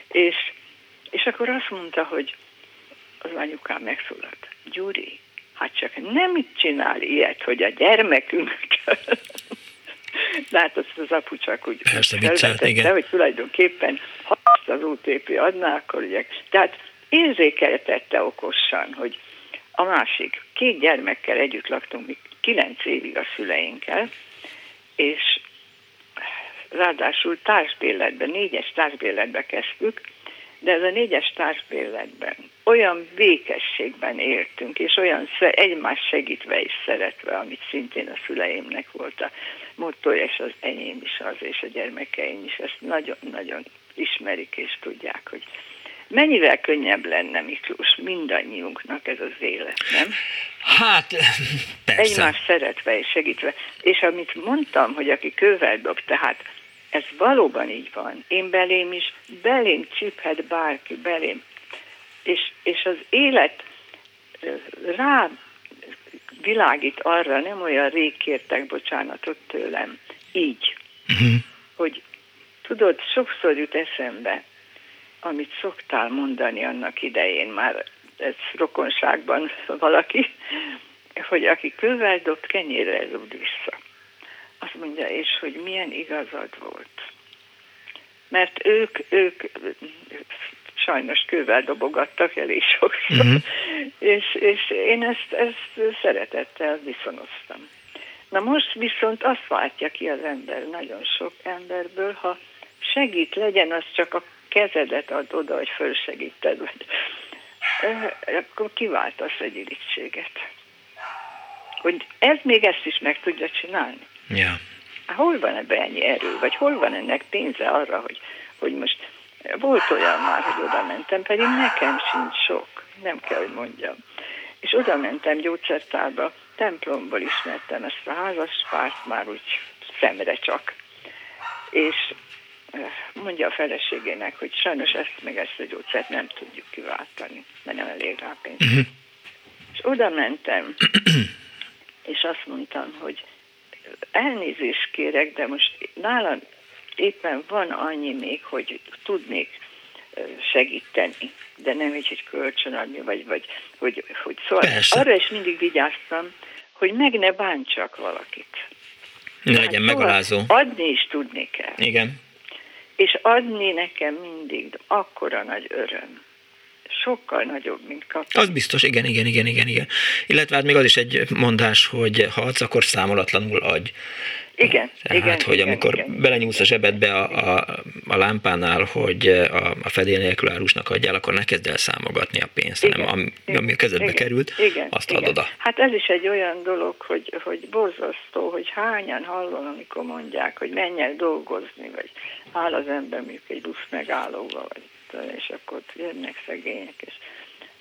[SPEAKER 9] És, és akkor azt mondta, hogy az anyukám megszólalt, Gyuri, hát csak nem mit csinál ilyet, hogy a gyermekünk de hát azt az apu csak úgy
[SPEAKER 1] Persze, igen.
[SPEAKER 9] hogy tulajdonképpen ha azt az OTP adná, akkor ugye, tehát érzékeltette okosan, hogy a másik, két gyermekkel együtt laktunk, mi kilenc évig a szüleinkkel, és ráadásul társbérletben, négyes társbérletbe kezdtük, de ez a négyes társbérletben olyan békességben éltünk, és olyan egymás segítve és szeretve, amit szintén a szüleimnek volt a motor, és az enyém is az, és a gyermekeim is ezt nagyon-nagyon ismerik és tudják, hogy Mennyivel könnyebb lenne, Miklós, mindannyiunknak ez az élet, nem?
[SPEAKER 1] Hát, persze.
[SPEAKER 9] Egymást szeretve és segítve. És amit mondtam, hogy aki kővel dob, tehát ez valóban így van. Én belém is, belém csiphet bárki, belém. És, és az élet rá világít arra, nem olyan rég kértek bocsánatot tőlem, így, uh-huh. hogy tudod, sokszor jut eszembe, amit szoktál mondani annak idején, már ez rokonságban valaki, hogy aki kővel dobt, kenyérre rúd vissza. Azt mondja, és hogy milyen igazad volt. Mert ők, ők sajnos kővel dobogattak elég sokszor, uh-huh. [laughs] és, és én ezt, ezt szeretettel viszonoztam. Na most viszont azt váltja ki az ember nagyon sok emberből, ha segít, legyen az csak a kezedet ad oda, hogy fölsegíted, vagy akkor kiváltasz egy irítséget. Hogy ez még ezt is meg tudja csinálni.
[SPEAKER 1] Ja.
[SPEAKER 9] hol van ebben ennyi erő, vagy hol van ennek pénze arra, hogy, hogy most volt olyan már, hogy oda mentem, pedig nekem sincs sok, nem kell, hogy mondjam. És oda mentem gyógyszertárba, templomból ismertem ezt a házas párt már úgy szemre csak. És mondja a feleségének, hogy sajnos ezt meg ezt a gyógyszert nem tudjuk kiváltani, mert nem elég rá pénz. Uh-huh. És oda mentem, [clears throat] és azt mondtam, hogy elnézést kérek, de most nálam éppen van annyi még, hogy tudnék segíteni, de nem így, hogy kölcsönadni, vagy, vagy hogy, hogy szóval Persze. arra is mindig vigyáztam, hogy meg ne bántsak valakit.
[SPEAKER 1] Ne legyen hát, megalázó.
[SPEAKER 9] Adni is tudni kell.
[SPEAKER 1] Igen.
[SPEAKER 9] És adni nekem mindig akkora nagy öröm sokkal nagyobb, mint kapni.
[SPEAKER 1] Az biztos, igen, igen, igen, igen, igen. Illetve hát még az is egy mondás, hogy ha adsz, akkor számolatlanul adj.
[SPEAKER 9] Igen,
[SPEAKER 1] Tehát,
[SPEAKER 9] igen,
[SPEAKER 1] hogy
[SPEAKER 9] igen,
[SPEAKER 1] amikor
[SPEAKER 9] igen.
[SPEAKER 1] belenyúlsz a zsebedbe a, a, a lámpánál, hogy a, a fedél nélkül árusnak adjál, akkor ne kezd el számogatni a pénzt, igen, hanem ami, ami a kezedbe
[SPEAKER 9] igen,
[SPEAKER 1] került,
[SPEAKER 9] igen,
[SPEAKER 1] azt
[SPEAKER 9] igen.
[SPEAKER 1] adod.
[SPEAKER 9] Hát ez is egy olyan dolog, hogy, hogy borzasztó, hogy hányan hallom, amikor mondják, hogy menj el dolgozni, vagy áll az ember mondjuk egy busz megállóba, vagy és akkor jönnek szegények, és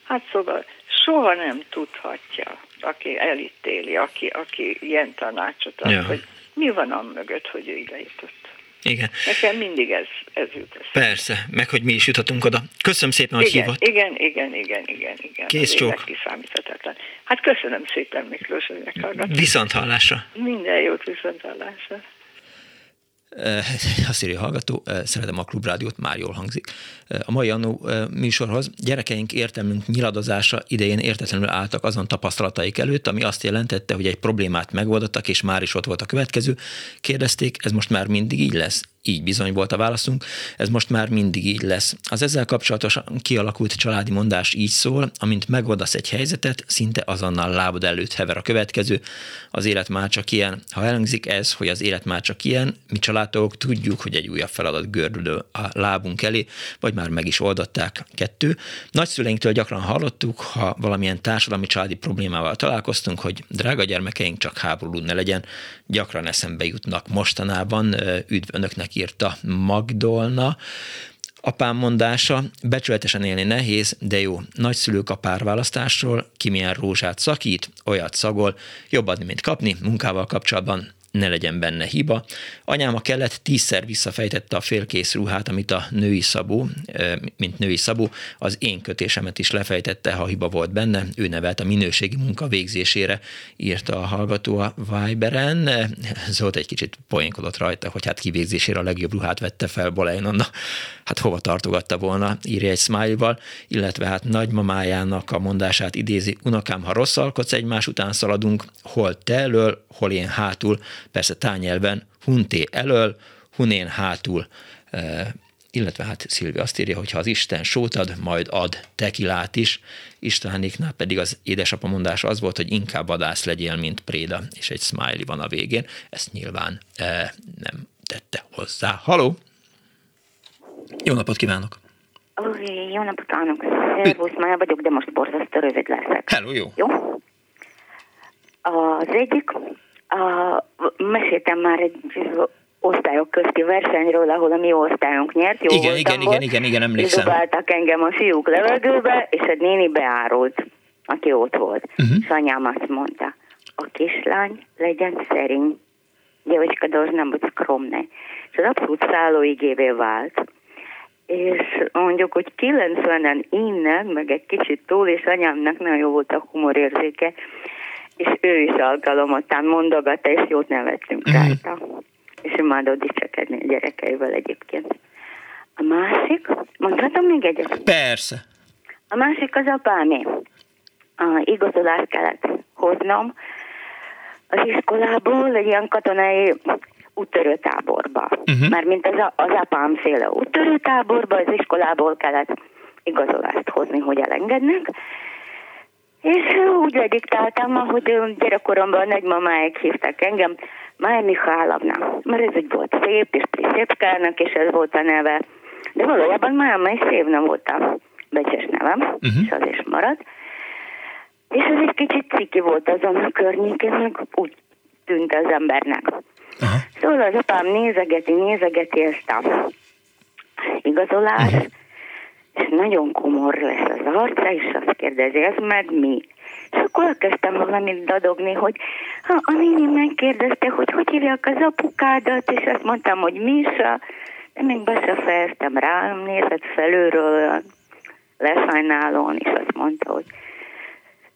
[SPEAKER 9] hát szóval soha nem tudhatja, aki elítéli, aki, aki ilyen tanácsot ad,
[SPEAKER 1] Ja.
[SPEAKER 9] hogy mi van am mögött, hogy ő ide jutott.
[SPEAKER 1] Igen.
[SPEAKER 9] Nekem mindig ez, ez jut eszembe.
[SPEAKER 1] Persze, meg hogy mi is juthatunk oda. Köszönöm szépen, hogy
[SPEAKER 9] igen,
[SPEAKER 1] hívott.
[SPEAKER 9] igen, igen, igen, igen, igen.
[SPEAKER 1] Kész csók.
[SPEAKER 9] kiszámíthatatlan. Hát köszönöm szépen Miklós, hogy meghallgatott.
[SPEAKER 1] Viszont hallásra.
[SPEAKER 9] Minden jót viszont hallásra. [laughs]
[SPEAKER 1] Azt írja a hallgató, szeretem a klubrádiót, már jól hangzik. A mai annó műsorhoz gyerekeink értelmünk nyiladozása idején értetlenül álltak azon tapasztalataik előtt, ami azt jelentette, hogy egy problémát megoldottak, és már is ott volt a következő. Kérdezték, ez most már mindig így lesz? Így bizony volt a válaszunk, ez most már mindig így lesz. Az ezzel kapcsolatosan kialakult családi mondás így szól, amint megoldasz egy helyzetet, szinte azonnal lábad előtt hever a következő, az élet már csak ilyen. Ha elhangzik ez, hogy az élet már csak ilyen, mi családtagok tudjuk, hogy egy újabb feladat gördül a lábunk elé, vagy már meg is oldották. Kettő. Nagyszüleinktől gyakran hallottuk, ha valamilyen társadalmi családi problémával találkoztunk, hogy drága gyermekeink csak háború ne legyen, gyakran eszembe jutnak mostanában, üdv önöknek írta Magdolna, Apám mondása, becsületesen élni nehéz, de jó. Nagyszülők a párválasztásról, ki milyen rózsát szakít, olyat szagol, jobb adni, mint kapni, munkával kapcsolatban ne legyen benne hiba. Anyám a kellett tízszer visszafejtette a félkész ruhát, amit a női szabó, mint női szabó, az én kötésemet is lefejtette, ha hiba volt benne. Ő nevelt a minőségi munka végzésére, írta a hallgató a Viberen. Zolt egy kicsit poénkodott rajta, hogy hát kivégzésére a legjobb ruhát vette fel. Na, hát hova tartogatta volna, írja egy smile illetve hát nagymamájának a mondását idézi, unokám, ha rossz alkotsz, egymás után szaladunk, hol te elől, hol én hátul, persze tányelven, hunté elől, hunén hátul, e, illetve hát Szilvi azt írja, hogy ha az Isten sót ad, majd ad tekilát is. Istenániknál pedig az édesapa mondása az volt, hogy inkább vadász legyél, mint préda, és egy smiley van a végén. Ezt nyilván e, nem tette hozzá. Haló! Jó napot kívánok!
[SPEAKER 12] Oké, jó napot kívánok! Szervusz, már vagyok, de most borzasztó rövid leszek.
[SPEAKER 1] Hello, jó!
[SPEAKER 12] Jó? Az egyik, a, meséltem már egy osztályok közti versenyről, ahol a mi osztályunk nyert. Jó
[SPEAKER 1] Igen,
[SPEAKER 12] voltam
[SPEAKER 1] igen,
[SPEAKER 12] volt.
[SPEAKER 1] igen, igen, igen, emlékszem.
[SPEAKER 12] Dobáltak engem a fiúk levegőbe, és egy néni beárult, aki ott volt.
[SPEAKER 1] Mhm.
[SPEAKER 12] És anyám azt mondta, a kislány legyen szerény, девочка должна быть скромной. És az abszolút szállóigévé vált. És mondjuk, hogy 90-en innen, meg egy kicsit túl, és anyámnak nagyon jó volt a humorérzéke, és ő is alkalomotán mondogatta, és jót nevettünk
[SPEAKER 1] Mhm.
[SPEAKER 12] rajta. És imádott dicsekedni a gyerekeivel egyébként. A másik, mondhatom még egyet?
[SPEAKER 1] Persze.
[SPEAKER 12] A másik az apámé. A igazolást kellett hoznom az iskolából egy ilyen katonai úttörőtáborba.
[SPEAKER 1] Mhm.
[SPEAKER 12] Mert mint az, a- az apám féle úttörőtáborba, az iskolából kellett igazolást hozni, hogy elengednek. És úgy lediktáltam, ahogy gyerekkoromban a nagymamáik hívták engem, Máj Mihálovna, mert ez úgy volt szép, és Prisépkának, és ez volt a neve. De valójában Máma és Szévna volt a becses nevem,
[SPEAKER 1] Mhm.
[SPEAKER 12] és az is maradt. És ez egy kicsit ciki volt azon a környéken, meg úgy tűnt az embernek. Aha. Szóval az apám nézegeti, nézegeti ezt a igazolás, uh-huh. És nagyon komor lesz az arca, és azt kérdezi, ez meg mi? És akkor elkezdtem valamit dadogni, hogy ha a néni megkérdezte, hogy hogy hívják az apukádat, és azt mondtam, hogy Misa, de még be se fejeztem rá, nézett felülről, lesajnálón, és azt mondta, hogy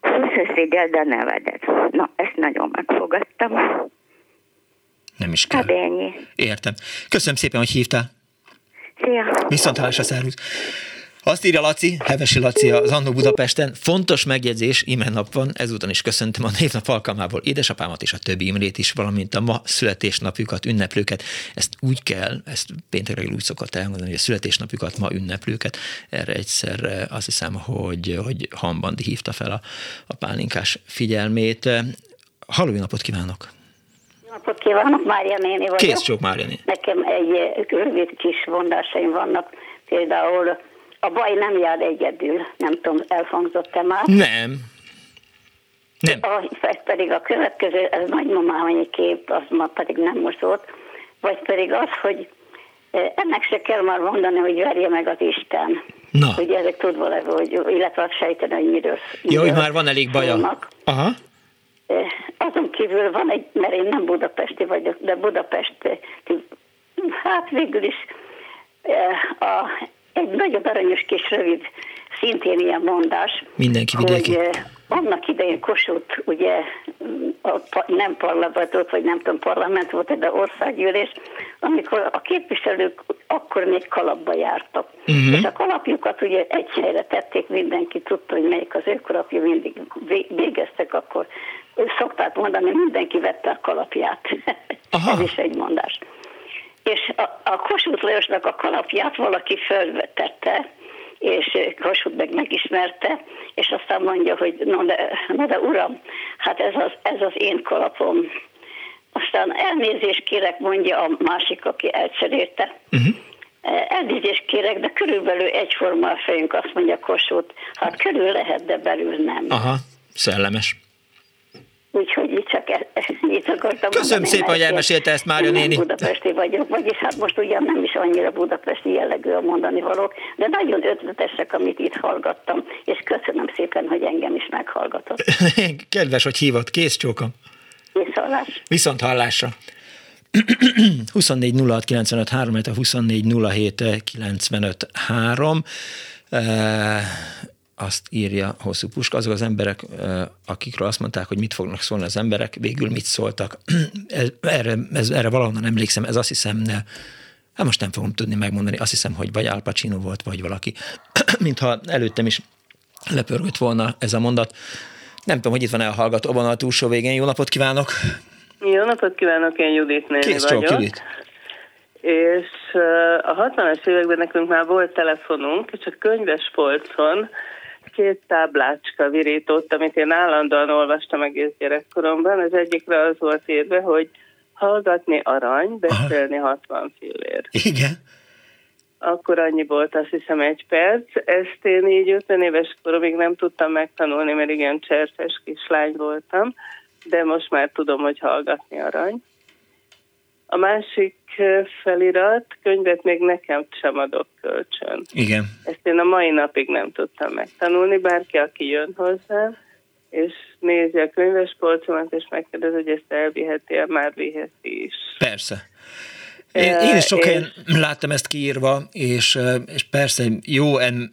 [SPEAKER 12] sose szégyel, de nevedet. Na, ezt nagyon megfogadtam.
[SPEAKER 1] Nem is kell. Hát
[SPEAKER 12] ennyi.
[SPEAKER 1] Értem. Köszönöm szépen, hogy hívtál.
[SPEAKER 12] Szia.
[SPEAKER 1] Viszont hálásra, szervusz. Azt írja Laci, Hevesi Laci az Annó Budapesten. Fontos megjegyzés, ime nap van, ezúton is köszöntöm a névnap alkalmából édesapámat és a többi Imrét is, valamint a ma születésnapjukat, ünneplőket. Ezt úgy kell, ezt péntek reggel úgy szokott elmondani, hogy a születésnapjukat, ma ünneplőket. Erre egyszer azt hiszem, hogy, hogy Hambandi hívta fel a, a pálinkás figyelmét. Halló, napot kívánok!
[SPEAKER 13] napot kívánok, Mária néni vagyok.
[SPEAKER 1] Kész sok, Mária néni.
[SPEAKER 13] Nekem egy rövid kis mondásaim vannak. Például a baj nem jár egyedül, nem tudom, elhangzott-e már?
[SPEAKER 1] Nem. Nem.
[SPEAKER 13] A, pedig a következő, ez nagymamám kép, az ma pedig nem mozott, vagy pedig az, hogy e, ennek se kell már mondani, hogy verje meg az Isten.
[SPEAKER 1] Na.
[SPEAKER 13] Ugye ezek tudva levő, hogy, illetve sejteni, hogy miről,
[SPEAKER 1] Jó, hogy már van elég baja. Aha.
[SPEAKER 13] E, azon kívül van egy, mert én nem budapesti vagyok, de Budapest, hát végül is e, a egy nagyon aranyos kis rövid, szintén ilyen mondás.
[SPEAKER 1] Mindenki vidéki. Hogy
[SPEAKER 13] annak idején Kossuth ugye a, nem parlament volt, vagy nem tudom, parlament volt, de országgyűlés, amikor a képviselők akkor még kalapba jártak. Uh-huh. És a kalapjukat ugye egy helyre tették, mindenki tudta, hogy melyik az ő kalapja, mindig végeztek akkor. Szokták mondani, mindenki vette a kalapját. Aha. Ez is egy mondás és a, a Kossuth Lajosnak a kalapját valaki fölvetette, és Kossuth meg megismerte, és aztán mondja, hogy na de, na de uram, hát ez az, ez az én kalapom. Aztán elnézést kérek, mondja a másik, aki elcserélte. Uh-huh. Elnézést kérek, de körülbelül egyforma a fejünk, azt mondja Kossuth. Hát körül lehet, de belül nem.
[SPEAKER 1] Aha, szellemes.
[SPEAKER 13] Úgyhogy itt csak e- itt akartam
[SPEAKER 1] Köszönöm szépen, hogy elmesélte ezt Mária néni.
[SPEAKER 13] Budapesti vagyok, vagyis hát most ugyan nem is annyira budapesti jellegű a mondani valók, de nagyon ötletesek, amit itt hallgattam, és köszönöm szépen, hogy engem is meghallgatott. [laughs]
[SPEAKER 1] Kedves, hogy hívott, kész csókom.
[SPEAKER 13] Viszont hallás.
[SPEAKER 1] Viszont hallásra. 24 06 95 3, 24 07 95 3 azt írja Hosszú Puska, azok az emberek, akikről azt mondták, hogy mit fognak szólni az emberek, végül mit szóltak. [clears throat] erre, ez, erre valahonnan emlékszem, ez azt hiszem, ne, hát most nem fogom tudni megmondani, azt hiszem, hogy vagy Al Pacino volt, vagy valaki, [clears throat] mintha előttem is lepörgött volna ez a mondat. Nem tudom, hogy itt van-e a hallgatóban a túlsó végén. Jó napot kívánok!
[SPEAKER 14] Jó napot kívánok, én Judit néni
[SPEAKER 1] Kész vagyok. Csók, Judit.
[SPEAKER 14] És a 60-as években nekünk már volt telefonunk, és a könyves polcon két táblácska virított, amit én állandóan olvastam egész gyerekkoromban. Az egyikre az volt írva, hogy hallgatni arany, beszélni Aha. 60 fillér.
[SPEAKER 1] Igen.
[SPEAKER 14] Akkor annyi volt, azt hiszem, egy perc. Ezt én így 50 éves koromig nem tudtam megtanulni, mert igen cserszes kislány voltam, de most már tudom, hogy hallgatni arany. A másik felirat könyvet még nekem sem adok kölcsön.
[SPEAKER 1] Igen.
[SPEAKER 14] Ezt én a mai napig nem tudtam megtanulni, bárki, aki jön hozzám, és nézi a könyvespolcomat, és megkérdez, hogy ezt elviheti már viheti is.
[SPEAKER 1] Persze. Én, én is sok helyen láttam ezt kiírva, és, és persze jó en,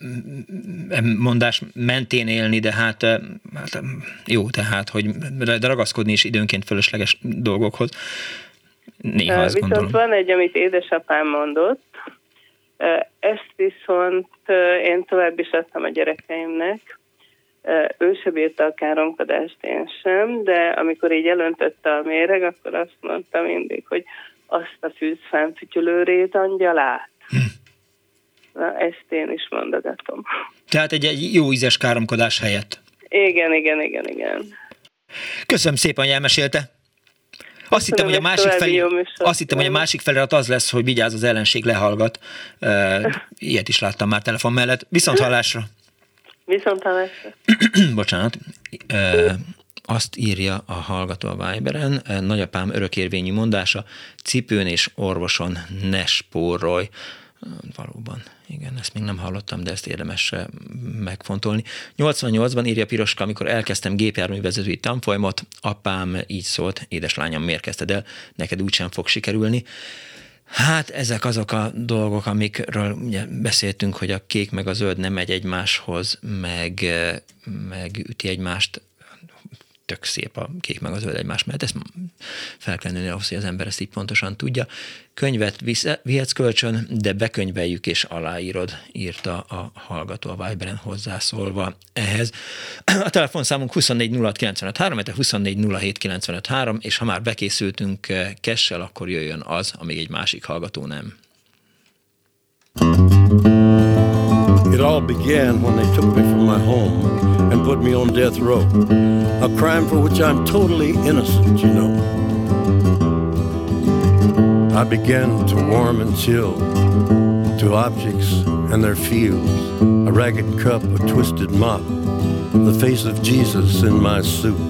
[SPEAKER 1] en mondás mentén élni, de hát, hát jó, tehát, hogy ragaszkodni is időnként fölösleges dolgokhoz. Néha
[SPEAKER 14] Viszont
[SPEAKER 1] gondolom.
[SPEAKER 14] van egy, amit édesapám mondott, ezt viszont én tovább is adtam a gyerekeimnek. Ő se bírta a káromkodást, én sem, de amikor így elöntötte a méreg, akkor azt mondta mindig, hogy azt a fűzfán fütyülőrét angyalát. Hm. Na, ezt én is mondogatom.
[SPEAKER 1] Tehát egy, egy jó ízes káromkodás helyett.
[SPEAKER 14] Igen, igen, igen, igen.
[SPEAKER 1] Köszönöm szépen, hogy elmesélte. Azt hittem, hogy a másik felé, azt hittem, hogy a másik felirat az lesz, hogy vigyáz az ellenség lehallgat. Ilyet is láttam már telefon mellett. Viszont hallásra.
[SPEAKER 14] Viszont hallásra. [clears throat]
[SPEAKER 1] Bocsánat.
[SPEAKER 15] azt írja a hallgató a Viberen, nagyapám örökérvényű mondása, cipőn és orvoson ne spórolj. Valóban, igen, ezt még nem hallottam, de ezt érdemes megfontolni. 88-ban írja Piroska, amikor elkezdtem gépjárművezetői tanfolyamot, apám így szólt, édeslányom, miért kezdted el, neked úgysem fog sikerülni. Hát ezek azok a dolgok, amikről ugye beszéltünk, hogy a kék meg a zöld nem megy egymáshoz, meg, meg üti egymást, tök szép a kék meg a zöld egymás mellett, ezt fel kell nőni ahhoz, hogy az ember ezt így pontosan tudja. Könyvet vihetsz kölcsön, de bekönyveljük és aláírod, írta a hallgató a Viberen hozzászólva ehhez. A telefonszámunk 24 3, 24 3, és ha már bekészültünk kessel, akkor jöjjön az, amíg egy másik hallgató nem. It all began when they took me from my home and put me on death row. A crime for which I'm totally innocent, you know. I began to warm and chill to objects and their fields. A ragged cup, a twisted mop, the face of Jesus in my soup.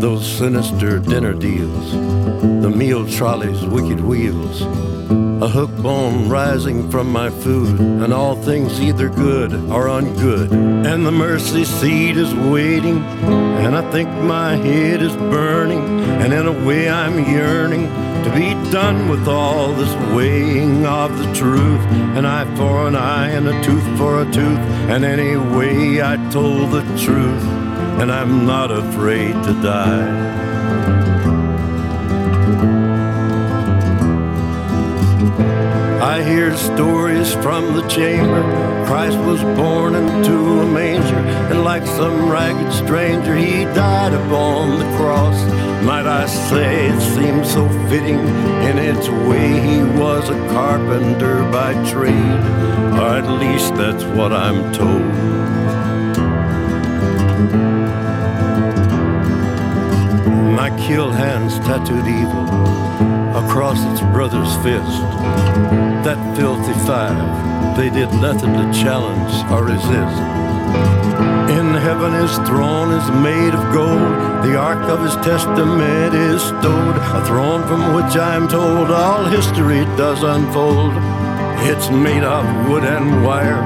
[SPEAKER 15] Those sinister dinner deals, the meal trolley's wicked wheels a hook bone rising from my food, and all things either good or ungood. And the mercy seat is waiting, and I think my head is burning, and in a way I'm yearning to be done with all this weighing of the truth. An eye for an eye, and a tooth for a tooth, and anyway I told the truth, and I'm not afraid to die. I hear stories from the chamber. Christ was born into a manger, and like some ragged stranger, he died upon the cross. Might I say it seems so fitting in its way he was a carpenter by trade, or at least that's what I'm told. My kill hands tattooed evil across its brother's fist. That filthy five, they did nothing to challenge or resist. In heaven his throne is made of gold, the ark of his testament is stowed, a throne from which I am told all history does unfold. It's made of wood and wire,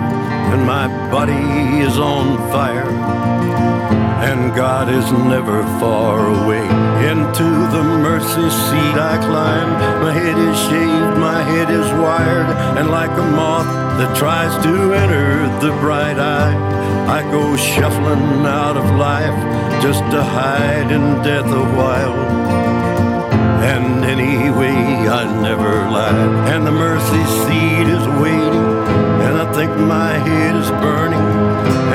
[SPEAKER 15] and my body is on fire and God is never far away. Into the mercy seat I climb. My head is shaved, my head is wired, and like a moth that tries to enter the bright eye, I go shuffling out of life just to hide in death a while. And anyway, I never lied. And the mercy seat is waiting, and I think my head is burning.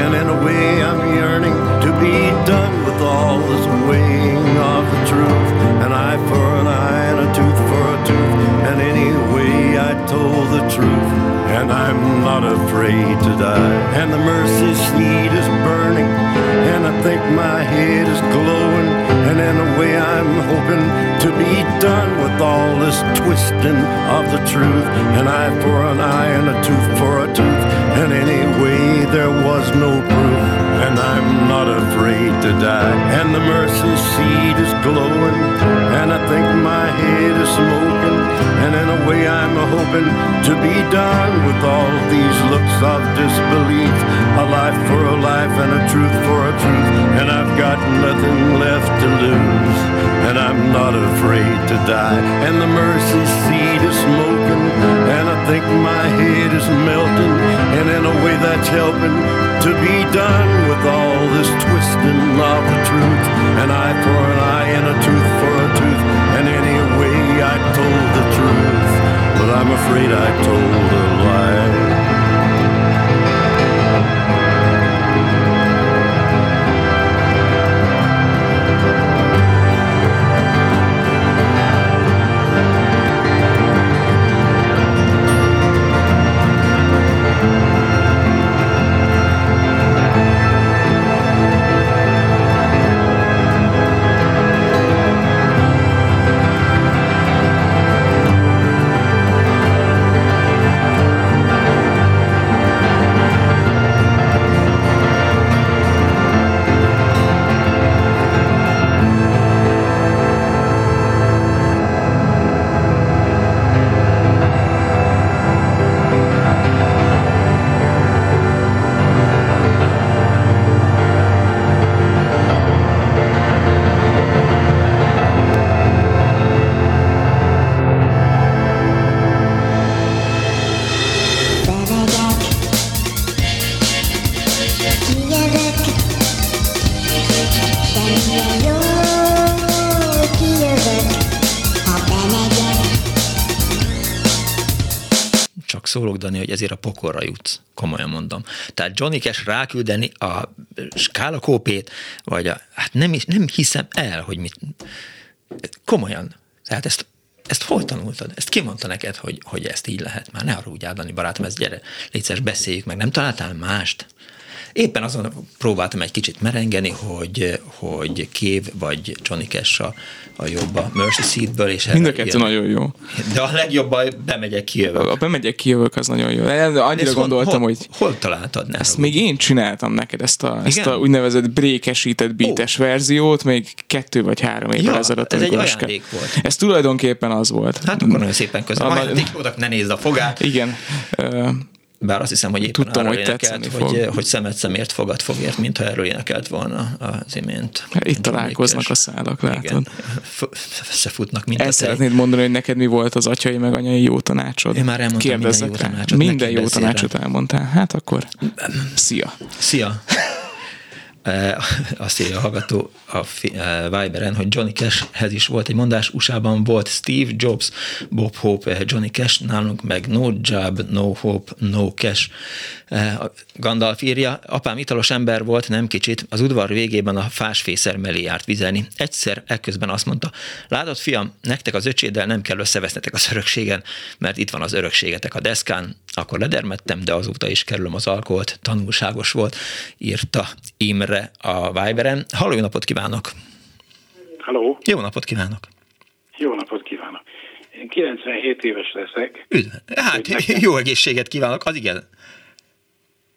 [SPEAKER 15] And in a way, I'm yearning be done with all this weighing of the truth. An eye for an eye and a tooth for a tooth. And anyway, I told the truth. And I'm not afraid to die. And the mercy seat is burning. And I think my head is glowing. And in a way, I'm hoping to be done with all this twisting of the truth. An eye for an eye and a tooth for a tooth. And anyway, there was no proof and I'm not afraid to die. And the mercy seat is glowing, and I think my head is smoking. And in a way, I'm hoping to be done with all these looks of disbelief. A life for a life and a truth for a truth, and I've got nothing left to lose. And I'm not afraid to die. And the mercy seat is smoking, and I think my head is melting. And in a way, that's helping to be done with all this twisting of the truth. An eye for an eye and a tooth for a tooth. And anyway, I told the truth, but I'm afraid I told a lie.
[SPEAKER 1] Szólok, Dani, hogy ezért a pokorra jutsz. Komolyan mondom. Tehát Johnny Cash ráküldeni a skálakópét, vagy a, hát nem, is, nem hiszem el, hogy mit, komolyan. Tehát ezt, ezt hol tanultad? Ezt ki mondta neked, hogy, hogy ezt így lehet? Már ne arra úgy Dani barátom, ezt gyere, légy beszéljük meg. Nem találtál mást? Éppen azon próbáltam egy kicsit merengeni, hogy, hogy Kév vagy Johnny Cash a, a jobb a Mercy Seedből. És
[SPEAKER 16] Mind a kettő nagyon jó.
[SPEAKER 1] De a legjobb a bemegyek kijövök.
[SPEAKER 16] A bemegyek kijövök az nagyon jó. Annyira gondoltam,
[SPEAKER 1] hol,
[SPEAKER 16] hogy...
[SPEAKER 1] Hol találtad?
[SPEAKER 16] Ne ezt még én csináltam neked, ezt a, ezt a úgynevezett brékesített beates oh. verziót, még kettő vagy három évvel ja, ezelőtt.
[SPEAKER 1] Ez egy ajándék volt.
[SPEAKER 16] Ez tulajdonképpen az volt.
[SPEAKER 1] Hát akkor nagyon szépen köszönöm. A, a, ne nézd a fogát.
[SPEAKER 16] Igen.
[SPEAKER 1] Bár azt hiszem, hogy éppen Tudtam, hogy énekelt, hogy, hogy szemet szemért, fogad fogért, mintha erről énekelt volna az imént.
[SPEAKER 16] Itt találkoznak a szálak, látod. Igen,
[SPEAKER 1] összefutnak mint
[SPEAKER 16] Ezt szeretnéd mondani, hogy neked mi volt az atyai meg anyai jó tanácsod?
[SPEAKER 1] Én már elmondtam Kérdezzek minden jó tanácsot.
[SPEAKER 16] Minden jó tanácsot elmondtál. Hát akkor szia.
[SPEAKER 1] Szia. [laughs] azt írja a hallgató a Viberen, hogy Johnny Cashhez is volt egy mondás, USA-ban volt Steve Jobs, Bob Hope, Johnny Cash, nálunk meg no job, no hope, no cash. Gandalf írja, apám italos ember volt, nem kicsit, az udvar végében a fásfészer mellé járt vizelni. Egyszer ekközben azt mondta, látod fiam, nektek az öcséddel nem kell összevesznetek az örökségen, mert itt van az örökségetek a deszkán, akkor ledermettem, de azóta is kerülöm az alkoholt, tanulságos volt, írta Imre a Viberen. Halló, jó napot kívánok!
[SPEAKER 17] Halló!
[SPEAKER 1] Jó napot kívánok!
[SPEAKER 17] Jó napot kívánok! Én 97 éves leszek.
[SPEAKER 1] Üdv. Hát, nekem... jó egészséget kívánok, az igen.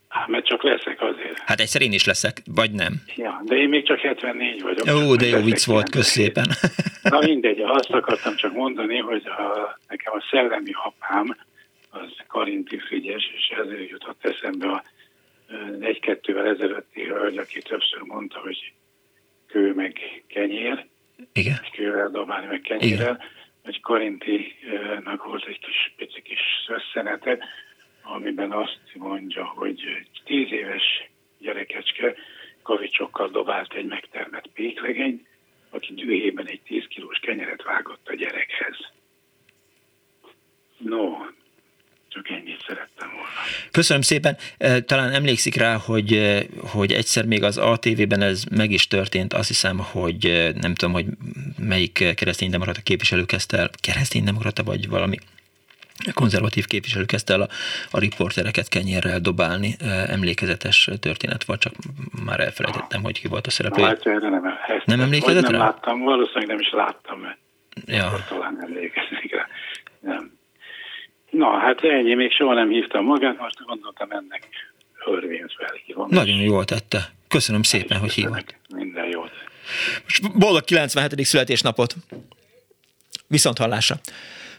[SPEAKER 17] Hát, mert csak leszek azért.
[SPEAKER 1] Hát egyszer én is leszek, vagy nem.
[SPEAKER 17] Ja, de én még csak 74 vagyok.
[SPEAKER 1] Ó, de jó vicc volt, kösz szépen.
[SPEAKER 17] Na mindegy, azt akartam csak mondani, hogy a, nekem a szellemi apám, az Karinti Frigyes, és ezért jutott eszembe a egy-kettővel ezelőtti hölgy, aki többször mondta, hogy kő meg kenyér,
[SPEAKER 1] Igen.
[SPEAKER 17] és kővel dobálni meg kenyérrel, Igen. hogy Karintinak volt egy kis pici kis összenete, amiben azt mondja, hogy tíz éves gyerekecske kavicsokkal dobált egy megtermett péklegény, aki dühében egy tíz kilós kenyeret vágott a gyerekhez. No, csak ennyit szerettem volna.
[SPEAKER 1] Köszönöm szépen. Talán emlékszik rá, hogy, hogy egyszer még az ATV-ben ez meg is történt, azt hiszem, hogy nem tudom, hogy melyik kereszténydemokrata képviselő kezdte el, kereszténydemokrata vagy valami konzervatív képviselő kezdte el a, a riportereket kenyérrel dobálni. Emlékezetes történet volt, csak már elfelejtettem, hogy ki volt a szereplő.
[SPEAKER 17] Hát erre nem,
[SPEAKER 1] nem emlékezett
[SPEAKER 17] nem
[SPEAKER 1] rá?
[SPEAKER 17] láttam, valószínűleg nem is láttam, mert
[SPEAKER 1] ja.
[SPEAKER 17] talán emlékezik rá. Nem. Na, hát ennyi, még soha nem hívtam magát, most gondoltam ennek örvényt felhívom.
[SPEAKER 1] Nagyon jól tette. Köszönöm szépen, hogy hívott.
[SPEAKER 17] Minden jót.
[SPEAKER 1] Most boldog 97. születésnapot. Viszont hallásra.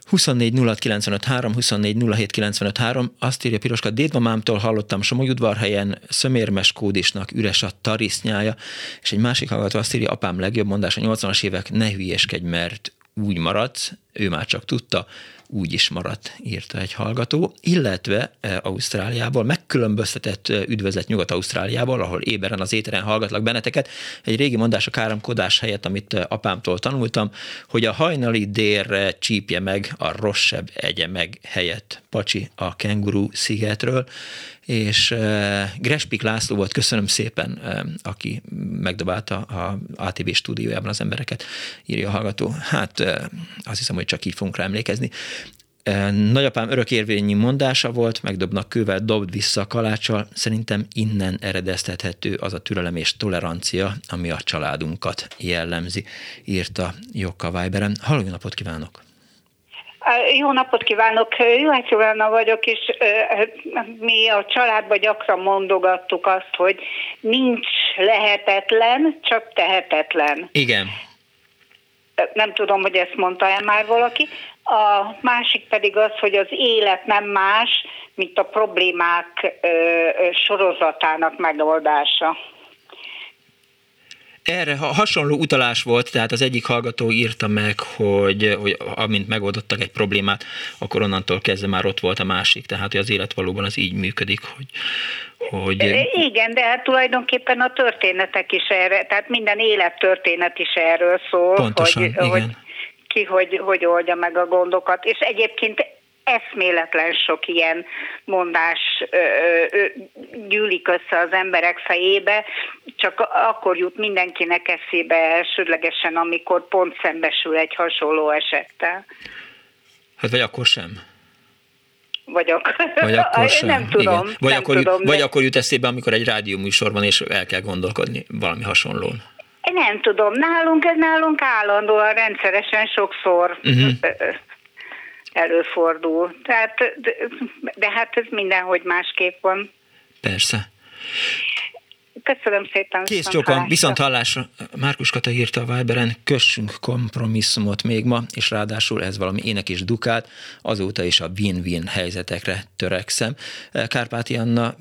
[SPEAKER 1] 24 06 95 3, 24 07 95 3, azt írja Piroska, dédmamámtól hallottam Somogyudvarhelyen Szömérmes kódisnak üres a tarisznyája, és egy másik hallgató azt írja, apám legjobb mondás a 80-as évek, ne hülyeskedj, mert úgy maradsz, ő már csak tudta, úgy is maradt, írta egy hallgató, illetve e, Ausztráliából, megkülönböztetett e, üdvözlet Nyugat-Ausztráliából, ahol éberen az éteren hallgatlak benneteket. Egy régi mondás a káromkodás helyett, amit e, apámtól tanultam, hogy a hajnali délre csípje meg a rosszabb egye meg helyett Pacsi a kenguru szigetről, és Grespik László volt, köszönöm szépen, aki megdobálta a ATV stúdiójában az embereket, írja a hallgató. Hát azt hiszem, hogy csak így fogunk rá emlékezni. Nagyapám örökérvényi mondása volt, megdobnak kővel, dobd vissza a kalácsal. Szerintem innen eredeztethető az a türelem és tolerancia, ami a családunkat jellemzi, írta Jokka Weiberen. Halló, napot kívánok!
[SPEAKER 18] Jó napot kívánok! Juhász Joanna vagyok, és mi a családban gyakran mondogattuk azt, hogy nincs lehetetlen, csak tehetetlen.
[SPEAKER 1] Igen.
[SPEAKER 18] Nem tudom, hogy ezt mondta-e már valaki. A másik pedig az, hogy az élet nem más, mint a problémák sorozatának megoldása.
[SPEAKER 1] Erre hasonló utalás volt, tehát az egyik hallgató írta meg, hogy, hogy amint megoldottak egy problémát, akkor onnantól kezdve már ott volt a másik. Tehát hogy az élet valóban az így működik, hogy, hogy...
[SPEAKER 18] Igen, de hát tulajdonképpen a történetek is erre, tehát minden élettörténet is erről szól,
[SPEAKER 1] Pontosan,
[SPEAKER 18] hogy,
[SPEAKER 1] igen.
[SPEAKER 18] hogy ki hogy, hogy oldja meg a gondokat. És egyébként eszméletlen sok ilyen mondás ö, ö, gyűlik össze az emberek fejébe, csak akkor jut mindenkinek eszébe elsődlegesen, amikor pont szembesül egy hasonló esettel.
[SPEAKER 1] Hát vagy akkor sem.
[SPEAKER 18] Vagy, ak-
[SPEAKER 1] vagy akkor [laughs] sem.
[SPEAKER 18] Nem tudom.
[SPEAKER 1] Igen. Vagy,
[SPEAKER 18] nem
[SPEAKER 1] akkor,
[SPEAKER 18] tudom,
[SPEAKER 1] jut, vagy akkor jut eszébe, amikor egy rádióműsor van, és el kell gondolkodni valami hasonlón.
[SPEAKER 18] Nem tudom, nálunk ez nálunk állandóan, rendszeresen sokszor uh-huh. Előfordul. Tehát, de, de hát ez mindenhogy másképp van.
[SPEAKER 1] Persze.
[SPEAKER 18] Köszönöm szépen.
[SPEAKER 1] Kész csókan, viszont hallásra. Márkus Kata írta a Viberen, kössünk kompromisszumot még ma, és ráadásul ez valami ének és dukát, azóta is a win-win helyzetekre törekszem. Kárpáti Anna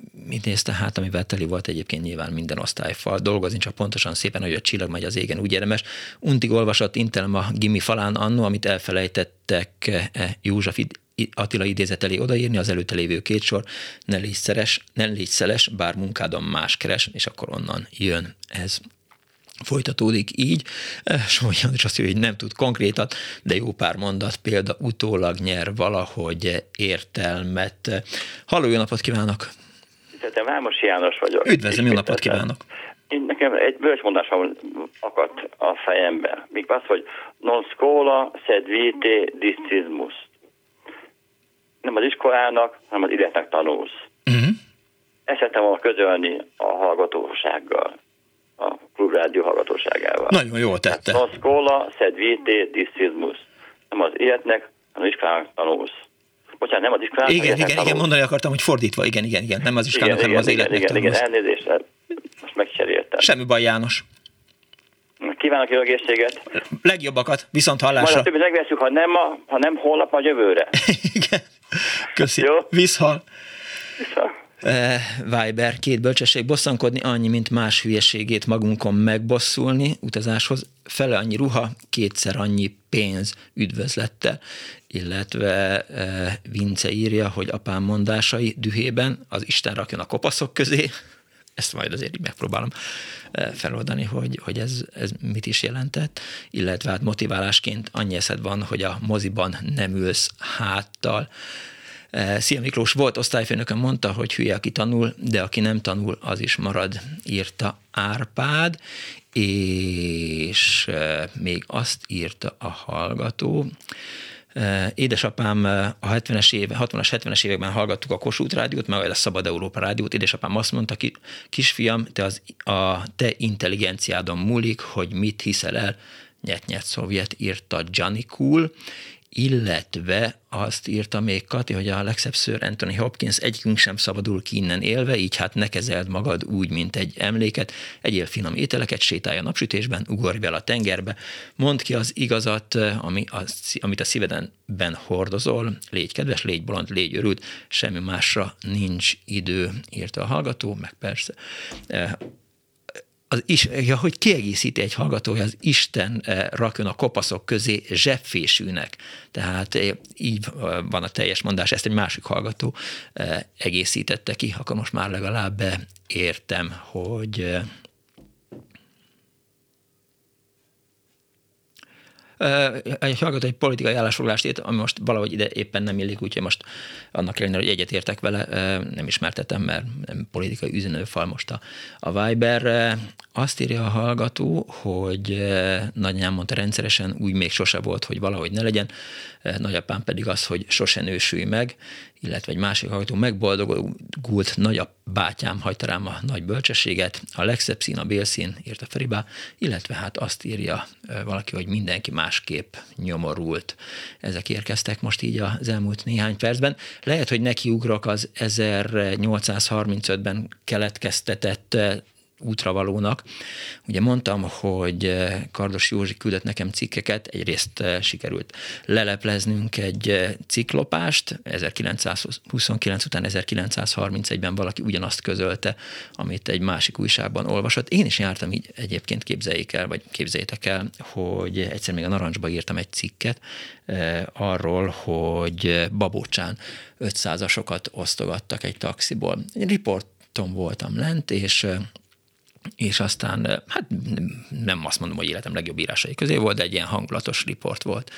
[SPEAKER 1] nézte hát, amivel teli volt egyébként nyilván minden osztályfal dolgozni, csak pontosan szépen, hogy a csillag megy az égen, úgy érdemes. Untig olvasott Intelem a gimi falán annó, amit elfelejtettek József Attila idézet elé odaírni az előtte lévő két sor, ne légy, szeres, ne légy szeles, bár munkádon más keres, és akkor onnan jön ez folytatódik így. Somogy is azt mondja, hogy nem tud konkrétat, de jó pár mondat, példa utólag nyer valahogy értelmet. Halló, jó napot kívánok!
[SPEAKER 19] Te Vámos János vagyok.
[SPEAKER 1] Üdvözlöm, jó napot kívánok!
[SPEAKER 19] Én nekem egy bölcsmondás akadt a fejembe. Még az, hogy non scola sed vitae discismus nem az iskolának, hanem az életnek tanulsz. Uh-huh. Ezt szerettem volna közölni a hallgatósággal, a klubrádió hallgatóságával.
[SPEAKER 1] Nagyon jól tette.
[SPEAKER 19] A szkola, szed vite, diszizmus. Nem az életnek, hanem az iskolának tanulsz. Bocsánat, nem az iskolának,
[SPEAKER 1] Igen, igen, tanulsz. igen, mondani akartam, hogy fordítva, igen, igen, igen, nem az iskolának, igen, hanem igen, az életnek
[SPEAKER 19] igen, tanulsz. Igen, elnézést, most megcseréltem.
[SPEAKER 1] Semmi baj, János.
[SPEAKER 19] Kívánok jó egészséget!
[SPEAKER 1] Legjobbakat, viszont hallásra!
[SPEAKER 19] Majd a többi megveszünk, ha nem, ma, ha nem holnap, a jövőre. [laughs]
[SPEAKER 1] Igen. Köszi. Jó. Viszhal. Viszhal. Viber, két bölcsesség bosszankodni, annyi, mint más hülyeségét magunkon megbosszulni utazáshoz, fele annyi ruha, kétszer annyi pénz üdvözlettel, illetve Vince írja, hogy apám mondásai dühében az Isten rakjon a kopaszok közé, ezt majd azért így megpróbálom feloldani, hogy, hogy ez, ez mit is jelentett, illetve hát motiválásként annyi eszed van, hogy a moziban nem ülsz háttal. Szia Miklós volt osztályfőnökön mondta, hogy hülye, aki tanul, de aki nem tanul, az is marad, írta Árpád, és még azt írta a hallgató, Édesapám a 70-es éve, 60-as, 70-es években hallgattuk a Kossuth rádiót, meg a Szabad Európa rádiót. Édesapám azt mondta, ki, kisfiam, te az, a te intelligenciádon múlik, hogy mit hiszel el, nyet-nyet szovjet, írta Cool, illetve azt írta még Kati, hogy a legszebb ször Anthony Hopkins egyikünk sem szabadul ki innen élve, így hát ne kezeld magad úgy, mint egy emléket, egyél finom ételeket, sétálj a napsütésben, ugorj bele a tengerbe, mondd ki az igazat, ami a, amit a szívedenben hordozol, légy kedves, légy bolond, légy örült, semmi másra nincs idő, írta a hallgató, meg persze az is, ja, hogy kiegészíti egy hallgatója, az Isten eh, rakjon a kopaszok közé zsebfésűnek. Tehát eh, így eh, van a teljes mondás, ezt egy másik hallgató egészítette ki, akkor most már legalább értem, hogy egy hallgató egy politikai állásfoglalást írt, ami most valahogy ide éppen nem illik, úgyhogy most annak ellenére, hogy egyetértek vele, nem ismertetem, mert nem politikai üzenőfal most a, a Viber. Azt írja a hallgató, hogy nagyanyám mondta rendszeresen, úgy még sose volt, hogy valahogy ne legyen, nagyapám pedig az, hogy sose nősülj meg, illetve egy másik hallgató megboldogult nagyap bátyám hagyta rám a nagy bölcsességet, a legszebb szín a bélszín, írta Feribá, illetve hát azt írja valaki, hogy mindenki másképp nyomorult. Ezek érkeztek most így az elmúlt néhány percben. Lehet, hogy nekiugrok az 1835-ben keletkeztetett útravalónak. Ugye mondtam, hogy eh, Kardos Józsi küldött nekem cikkeket, egyrészt eh, sikerült lelepleznünk egy eh, ciklopást, 1929 után 1931-ben valaki ugyanazt közölte, amit egy másik újságban olvasott. Én is jártam így egyébként képzeljék el, vagy képzeljétek el, hogy egyszer még a Narancsba írtam egy cikket arról, hogy Babócsán 500-asokat osztogattak egy taxiból. Egy riporton voltam lent, és és aztán, hát nem azt mondom, hogy életem legjobb írásai közé volt, de egy ilyen hangulatos riport volt,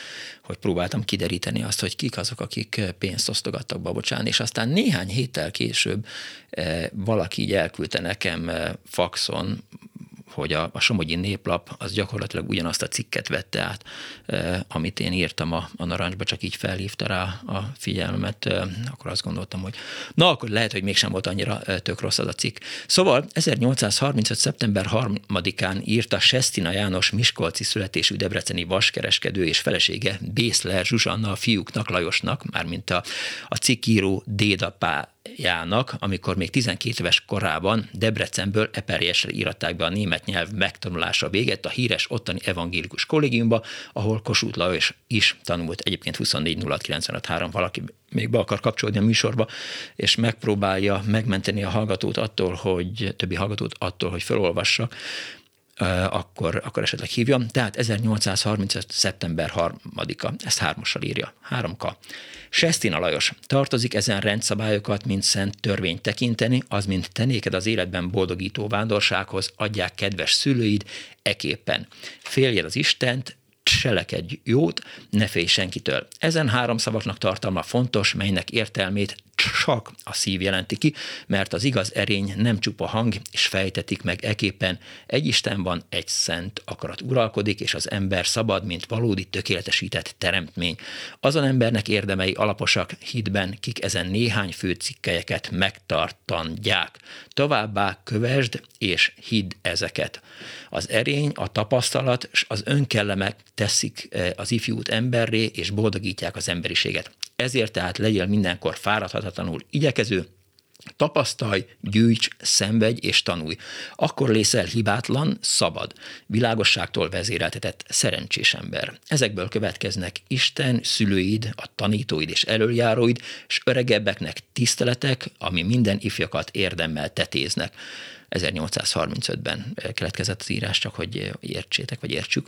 [SPEAKER 1] hogy próbáltam kideríteni azt, hogy kik azok, akik pénzt osztogattak Babocsán, és aztán néhány héttel később valaki így elküldte nekem faxon hogy a, a Somogyi Néplap az gyakorlatilag ugyanazt a cikket vette át, amit én írtam a, a narancsba, csak így felhívta rá a figyelmet, akkor azt gondoltam, hogy na, akkor lehet, hogy mégsem volt annyira tök rossz az a cikk. Szóval 1835. szeptember 3-án írta Sestina János Miskolci születésű debreceni vaskereskedő és felesége Bészler Zsuzsanna a fiúknak, Lajosnak, mármint a, a cikkíró dédapá Jának, amikor még 12 éves korában Debrecenből Eperjesre íratták be a német nyelv megtanulása véget a híres ottani evangélikus kollégiumba, ahol Kossuth Lajos is tanult. Egyébként 24 valaki még be akar kapcsolódni a műsorba, és megpróbálja megmenteni a hallgatót attól, hogy többi hallgatót attól, hogy felolvassak, akkor, akkor esetleg hívjam. Tehát 1835. szeptember 3-a, ezt hármassal írja, 3K. Sestina Lajos, tartozik ezen rendszabályokat, mint szent törvényt tekinteni, az, mint tenéked az életben boldogító vándorsághoz, adják kedves szülőid, eképpen. Féljed az Istent, cselekedj jót, ne félj senkitől. Ezen három szavaknak tartalma fontos, melynek értelmét csak a szív jelenti ki, mert az igaz erény nem csupa hang, és fejtetik meg eképpen. Egy Isten van, egy szent akarat uralkodik, és az ember szabad, mint valódi tökéletesített teremtmény. Azon embernek érdemei alaposak hitben, kik ezen néhány fő cikkelyeket megtartandják. Továbbá kövesd és hidd ezeket. Az erény, a tapasztalat és az önkellemek teszik eh, az ifjút emberré, és boldogítják az emberiséget. Ezért tehát legyél mindenkor fáradhatatlanul igyekező, Tapasztalj, gyűjts, szenvedj és tanulj. Akkor lészel hibátlan, szabad, világosságtól vezéreltetett, szerencsés ember. Ezekből következnek Isten, szülőid, a tanítóid és előjáróid, és öregebbeknek tiszteletek, ami minden ifjakat érdemmel tetéznek. 1835-ben keletkezett az írás, csak hogy értsétek, vagy értsük.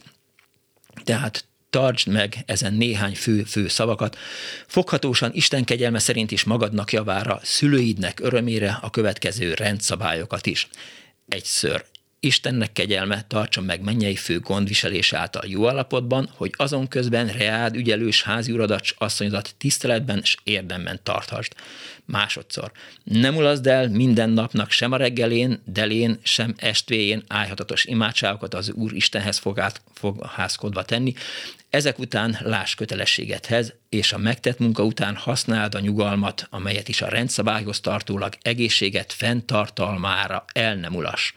[SPEAKER 1] Tehát tartsd meg ezen néhány fő, fő szavakat. Foghatósan Isten kegyelme szerint is magadnak javára, szülőidnek örömére a következő rendszabályokat is. Egyszer Istennek kegyelme tartsa meg mennyei fő gondviselése által jó állapotban, hogy azon közben reád ügyelős háziuradat asszonyodat tiszteletben és érdemben tarthast. Másodszor, nem ulaszd el minden napnak sem a reggelén, delén, sem estvéjén ájhatatos imádságokat az Úr Istenhez fogát, fogházkodva tenni, ezek után láss kötelességedhez, és a megtett munka után használd a nyugalmat, amelyet is a rendszabályhoz tartólag egészséget fenntartalmára el nem ulas.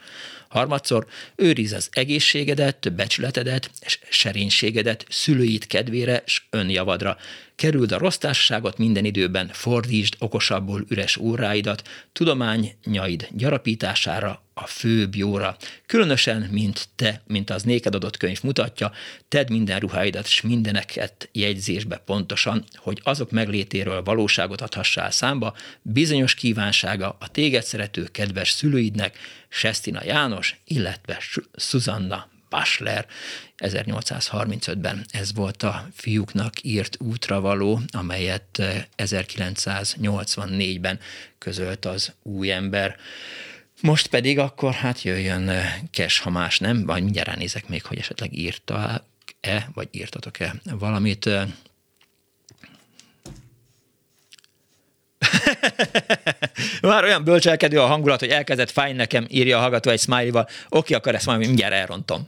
[SPEAKER 1] Harmadszor őriz az egészségedet, becsületedet és serénységedet szülőid kedvére és önjavadra. Kerüld a rossz társaságot minden időben, fordítsd okosabbul üres óráidat, tudományaid gyarapítására, a főbb jóra. Különösen, mint te, mint az néked adott könyv mutatja, tedd minden ruháidat és mindeneket jegyzésbe pontosan, hogy azok meglétéről valóságot adhassál számba, bizonyos kívánsága a téged szerető kedves szülőidnek, Sestina János, illetve Susanna Bachler 1835-ben ez volt a fiúknak írt útravaló, amelyet 1984-ben közölt az új ember. Most pedig akkor hát jöjjön Kes, ha más nem, vagy mindjárt ránézek még, hogy esetleg írta-e, vagy írtatok-e valamit. [laughs] Már olyan bölcselkedő a hangulat, hogy elkezdett fájni nekem, írja a hallgató egy smiley-val. Oké, akkor ezt majd mindjárt elrontom.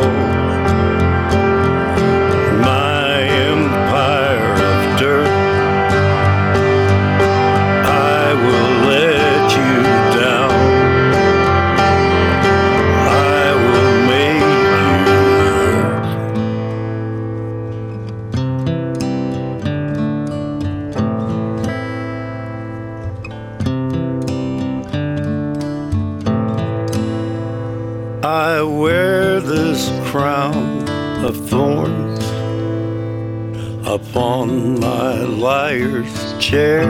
[SPEAKER 15] Chair,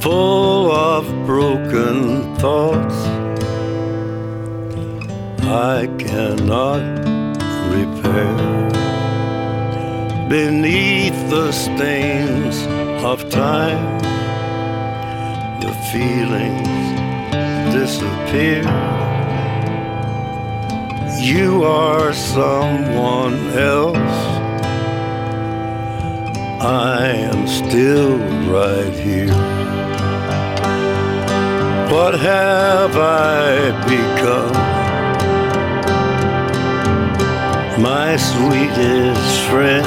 [SPEAKER 15] full of broken thoughts I cannot repair. Beneath the stains of time, the feelings disappear. You are someone else I am still right here. What have I become? My sweetest friend.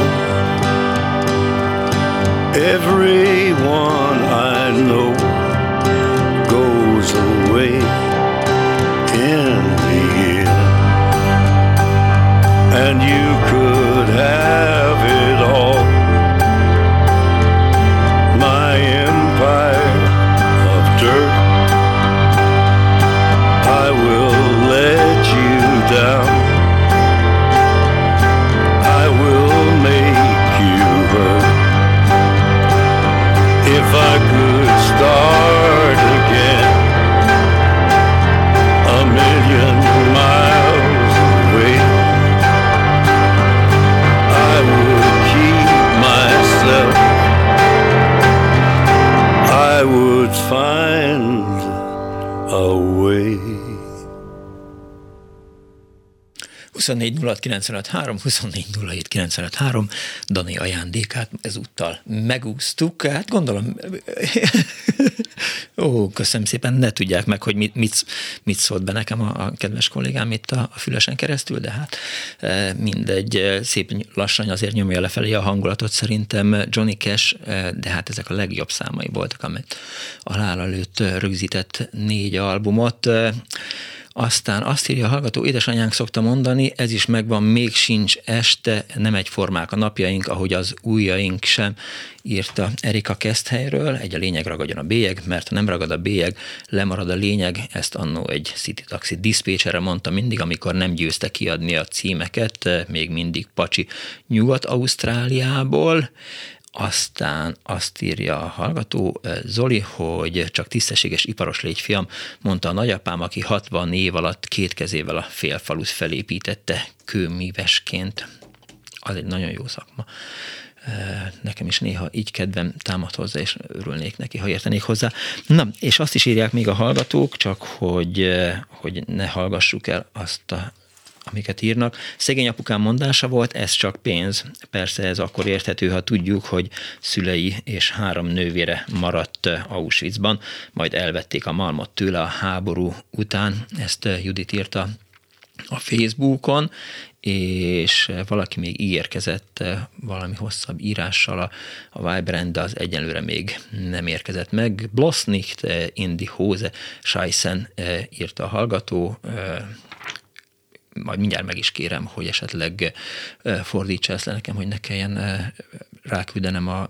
[SPEAKER 15] Everyone I know goes away in the end. And you could have it would find a way.
[SPEAKER 1] 24 24 Dani ajándékát ezúttal megúsztuk. Hát gondolom, ó, köszönöm szépen, ne tudják meg, hogy mit, mit, mit szólt be nekem a, a kedves kollégám itt a, a fülesen keresztül, de hát e, mindegy, e, szép lassan azért nyomja lefelé a hangulatot szerintem Johnny Cash, e, de hát ezek a legjobb számai voltak, amit a halál előtt rögzített négy albumot. Aztán azt írja a hallgató, édesanyánk szokta mondani, ez is megvan, még sincs este, nem egyformák a napjaink, ahogy az ujjaink sem, írta Erika Keszthelyről, egy a lényeg ragadjon a bélyeg, mert ha nem ragad a bélyeg, lemarad a lényeg, ezt annó egy City Taxi diszpécsere mondta mindig, amikor nem győzte kiadni a címeket, még mindig Pacsi Nyugat-Ausztráliából. Aztán azt írja a hallgató Zoli, hogy csak tisztességes iparos légy fiam, mondta a nagyapám, aki 60 év alatt két kezével a félfalut felépítette kőmívesként. Az egy nagyon jó szakma. Nekem is néha így kedvem támad hozzá, és örülnék neki, ha értenék hozzá. Na, és azt is írják még a hallgatók, csak hogy, hogy ne hallgassuk el azt a amiket írnak. Szegény apukám mondása volt, ez csak pénz. Persze ez akkor érthető, ha tudjuk, hogy szülei és három nővére maradt Auschwitzban, majd elvették a malmot tőle a háború után. Ezt Judit írta a Facebookon, és valaki még ígérkezett valami hosszabb írással a, a Vibrant, de az egyenlőre még nem érkezett meg. Blossnicht in die Hose Scheisen írta a hallgató, majd mindjárt meg is kérem, hogy esetleg fordítsa ezt le nekem, hogy ne kelljen ráküldenem a, a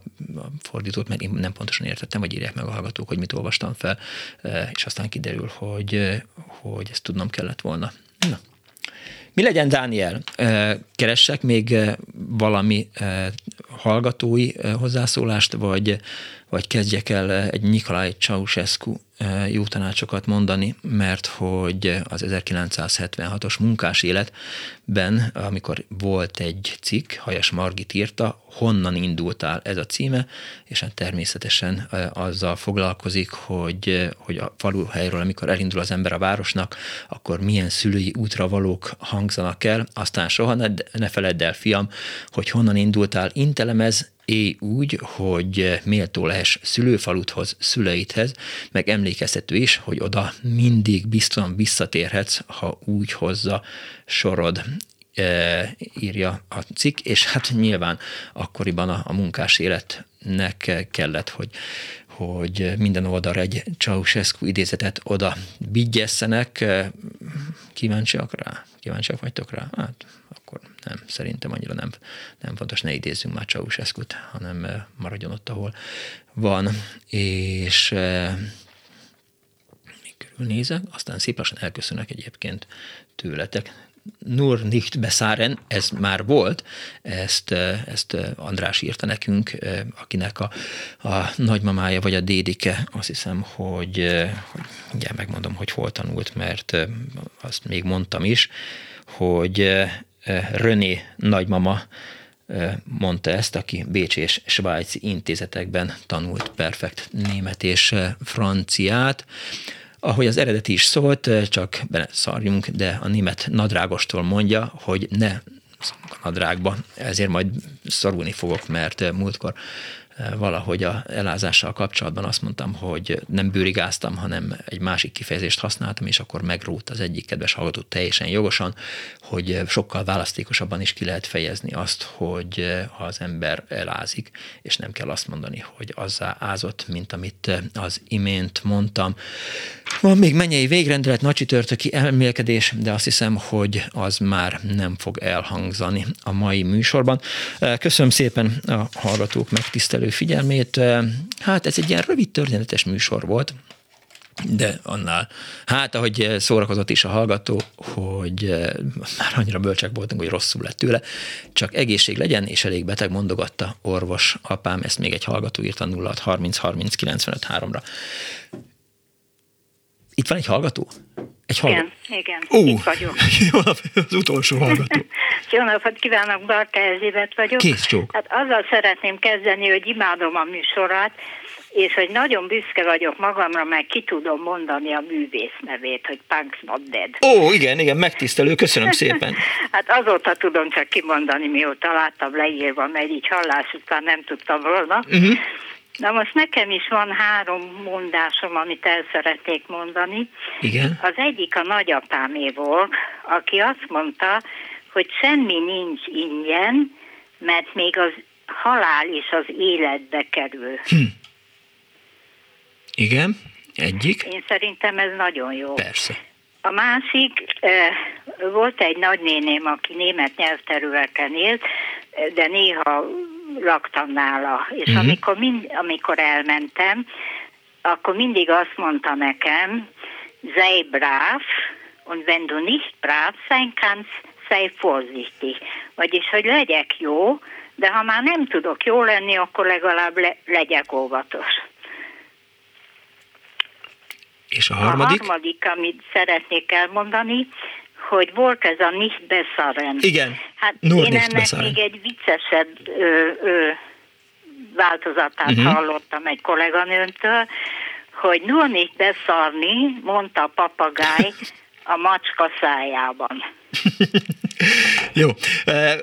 [SPEAKER 1] fordítót, mert én nem pontosan értettem, vagy írják meg a hallgatók, hogy mit olvastam fel, és aztán kiderül, hogy, hogy ezt tudnom kellett volna. Na, Mi legyen, Dániel? Keressek még valami hallgatói hozzászólást, vagy, vagy kezdjek el egy Nikolaj Ceausescu jó tanácsokat mondani, mert hogy az 1976-os munkás életben, amikor volt egy cikk, Hajas Margit írta, honnan indultál ez a címe, és hát természetesen azzal foglalkozik, hogy, hogy a faluhelyről, amikor elindul az ember a városnak, akkor milyen szülői útravalók hangzanak el, aztán soha ne, ne feledd el, fiam, hogy honnan indultál, intelemez, élj úgy, hogy méltó lehess szülőfaludhoz, szüleidhez, meg emlékeztető is, hogy oda mindig biztosan visszatérhetsz, ha úgy hozza sorod e, írja a cikk, és hát nyilván akkoriban a, a munkás életnek kellett, hogy, hogy minden oldalra egy Ceausescu idézetet oda vigyesszenek. Kíváncsiak rá? Kíváncsiak vagytok rá? Hát akkor nem, szerintem annyira nem, nem fontos, ne idézzünk már ceausescu hanem maradjon ott, ahol van. És körülnézek, aztán szép lassan elköszönök egyébként tőletek. Nur nicht beszáren, ez már volt, ezt, ezt András írta nekünk, akinek a, a nagymamája vagy a dédike, azt hiszem, hogy, hogy ugye megmondom, hogy hol tanult, mert azt még mondtam is, hogy René nagymama mondta ezt, aki Bécs és Svájci intézetekben tanult perfekt német és franciát. Ahogy az eredeti is szólt, csak bele szarjunk, de a német nadrágostól mondja, hogy ne a nadrágba, ezért majd szorulni fogok, mert múltkor valahogy a elázással kapcsolatban azt mondtam, hogy nem bőrigáztam, hanem egy másik kifejezést használtam, és akkor megrót az egyik kedves hallgató teljesen jogosan, hogy sokkal választékosabban is ki lehet fejezni azt, hogy ha az ember elázik, és nem kell azt mondani, hogy azzá ázott, mint amit az imént mondtam. Van még mennyei végrendelet, nagy csütörtöki elmélkedés, de azt hiszem, hogy az már nem fog elhangzani a mai műsorban. Köszönöm szépen a hallgatók megtisztelő figyelmét. Hát ez egy ilyen rövid történetes műsor volt, de annál, hát ahogy szórakozott is a hallgató, hogy már annyira bölcsek voltunk, hogy rosszul lett tőle, csak egészség legyen, és elég beteg mondogatta orvos apám, ezt még egy hallgató írta 0 30 30 95 3-ra. Itt van egy hallgató? Egy
[SPEAKER 18] hallgató? Igen, igen,
[SPEAKER 1] Ó,
[SPEAKER 18] itt vagyok. [laughs]
[SPEAKER 1] Jó, az utolsó hallgató. [laughs]
[SPEAKER 18] Jó napot kívánok, Barka Erzsébet vagyok.
[SPEAKER 1] Kész csók.
[SPEAKER 18] Hát azzal szeretném kezdeni, hogy imádom a műsorát, és hogy nagyon büszke vagyok magamra, meg ki tudom mondani a művész nevét, hogy Punks Not Dead.
[SPEAKER 1] Ó, igen, igen, megtisztelő, köszönöm szépen. [laughs]
[SPEAKER 18] hát azóta tudom csak kimondani, mióta láttam leírva, mert így hallás után nem tudtam volna. Uh-huh. Na most nekem is van három mondásom, amit el szeretnék mondani.
[SPEAKER 1] Igen.
[SPEAKER 18] Az egyik a nagyapámé volt, aki azt mondta, hogy semmi nincs ingyen, mert még az halál is az életbe kerül. Hm.
[SPEAKER 1] Igen, egyik.
[SPEAKER 18] Én szerintem ez nagyon jó.
[SPEAKER 1] Persze.
[SPEAKER 18] A másik, eh, volt egy nagynéném, aki német nyelvterületen élt, de néha laktam nála, és uh-huh. amikor, mind, amikor elmentem, akkor mindig azt mondta nekem, sei brav, und wenn du nicht brav sein kannst, sei vorsichtig. Vagyis, hogy legyek jó, de ha már nem tudok jó lenni, akkor legalább le, legyek óvatos.
[SPEAKER 1] És a harmadik?
[SPEAKER 18] A harmadik, amit szeretnék elmondani, hogy volt ez a nicht beszaren.
[SPEAKER 1] Igen,
[SPEAKER 18] Hát Nur én ennek beszaren. még egy viccesebb ö, ö, változatát uh-huh. hallottam egy kolléganőntől, hogy nur nicht beszarni, mondta a papagáj a macska szájában. [laughs]
[SPEAKER 1] jó,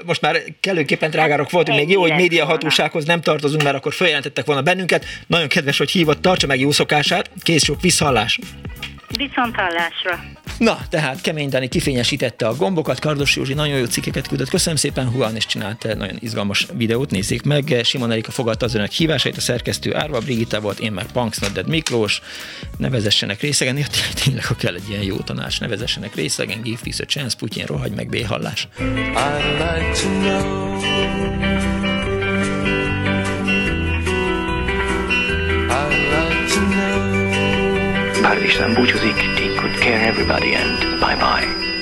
[SPEAKER 1] most már kellőképpen drágárok voltunk, még jó, hogy média hatósághoz nem tartozunk, mert akkor feljelentettek volna bennünket. Nagyon kedves, hogy hívott, tartsa meg jó szokását, kész sok visszhallás.
[SPEAKER 18] Viszont hallásra.
[SPEAKER 1] Na, tehát Kemény Dani kifényesítette a gombokat, Kardos Józsi nagyon jó cikkeket küldött. Köszönöm szépen, Huan is csinált nagyon izgalmas videót, nézzék meg. Simon Erika fogadta az önök hívásait, a szerkesztő Árva Brigitta volt, én meg Punks Nodded Miklós. Nevezessenek részegen, ja, tényleg, ha kell egy ilyen jó tanács, nevezessenek részegen, give peace a chance, Putyin, rohagy meg, béhallás. I'd like to know Búcsúzik, take good care everybody and bye bye.